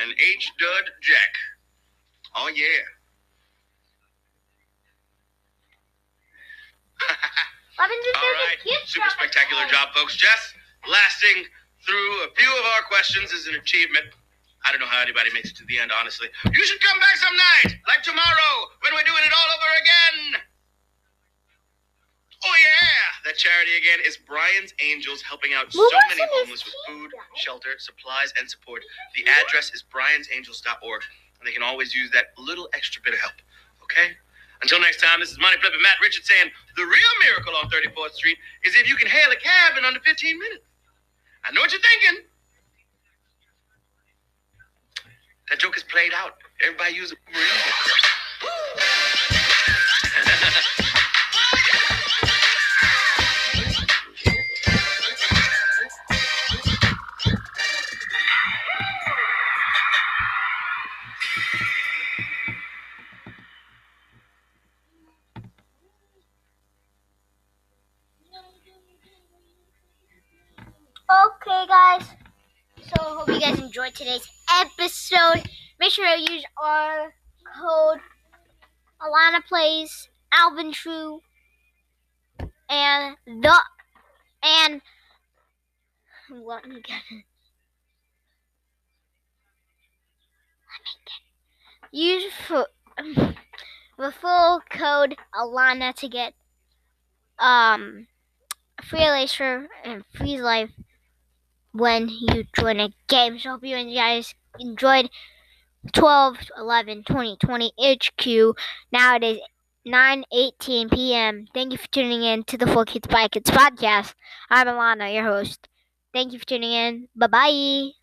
and H Dud Jack. Oh yeah. All right, super spectacular job, folks. Just lasting through a few of our questions is an achievement. I don't know how anybody makes it to the end, honestly. You should come back some night, like tomorrow, when we're doing it all over again. Oh yeah, that charity again is Brian's Angels, helping out so many homeless with food, shelter, supplies, and support. The address is briansangels.org, and they can always use that little extra bit of help. Okay? Until next time, this is Money Flipping Matt Richard saying the real miracle on 34th Street is if you can hail a cab in under 15 minutes. I know what you're thinking. That joke is played out. Everybody use it. Enjoyed today's episode. Make sure to use our code Alana Plays Alvin True and the and let me get it. Let me get it. use for the full code Alana to get um free laser and free life when you join a game. So hope you guys enjoyed 12, 11, 20, 20 HQ. Now it is 9 18 p.m. Thank you for tuning in to the Full Kids by Kids podcast. I'm Alana, your host. Thank you for tuning in. Bye bye.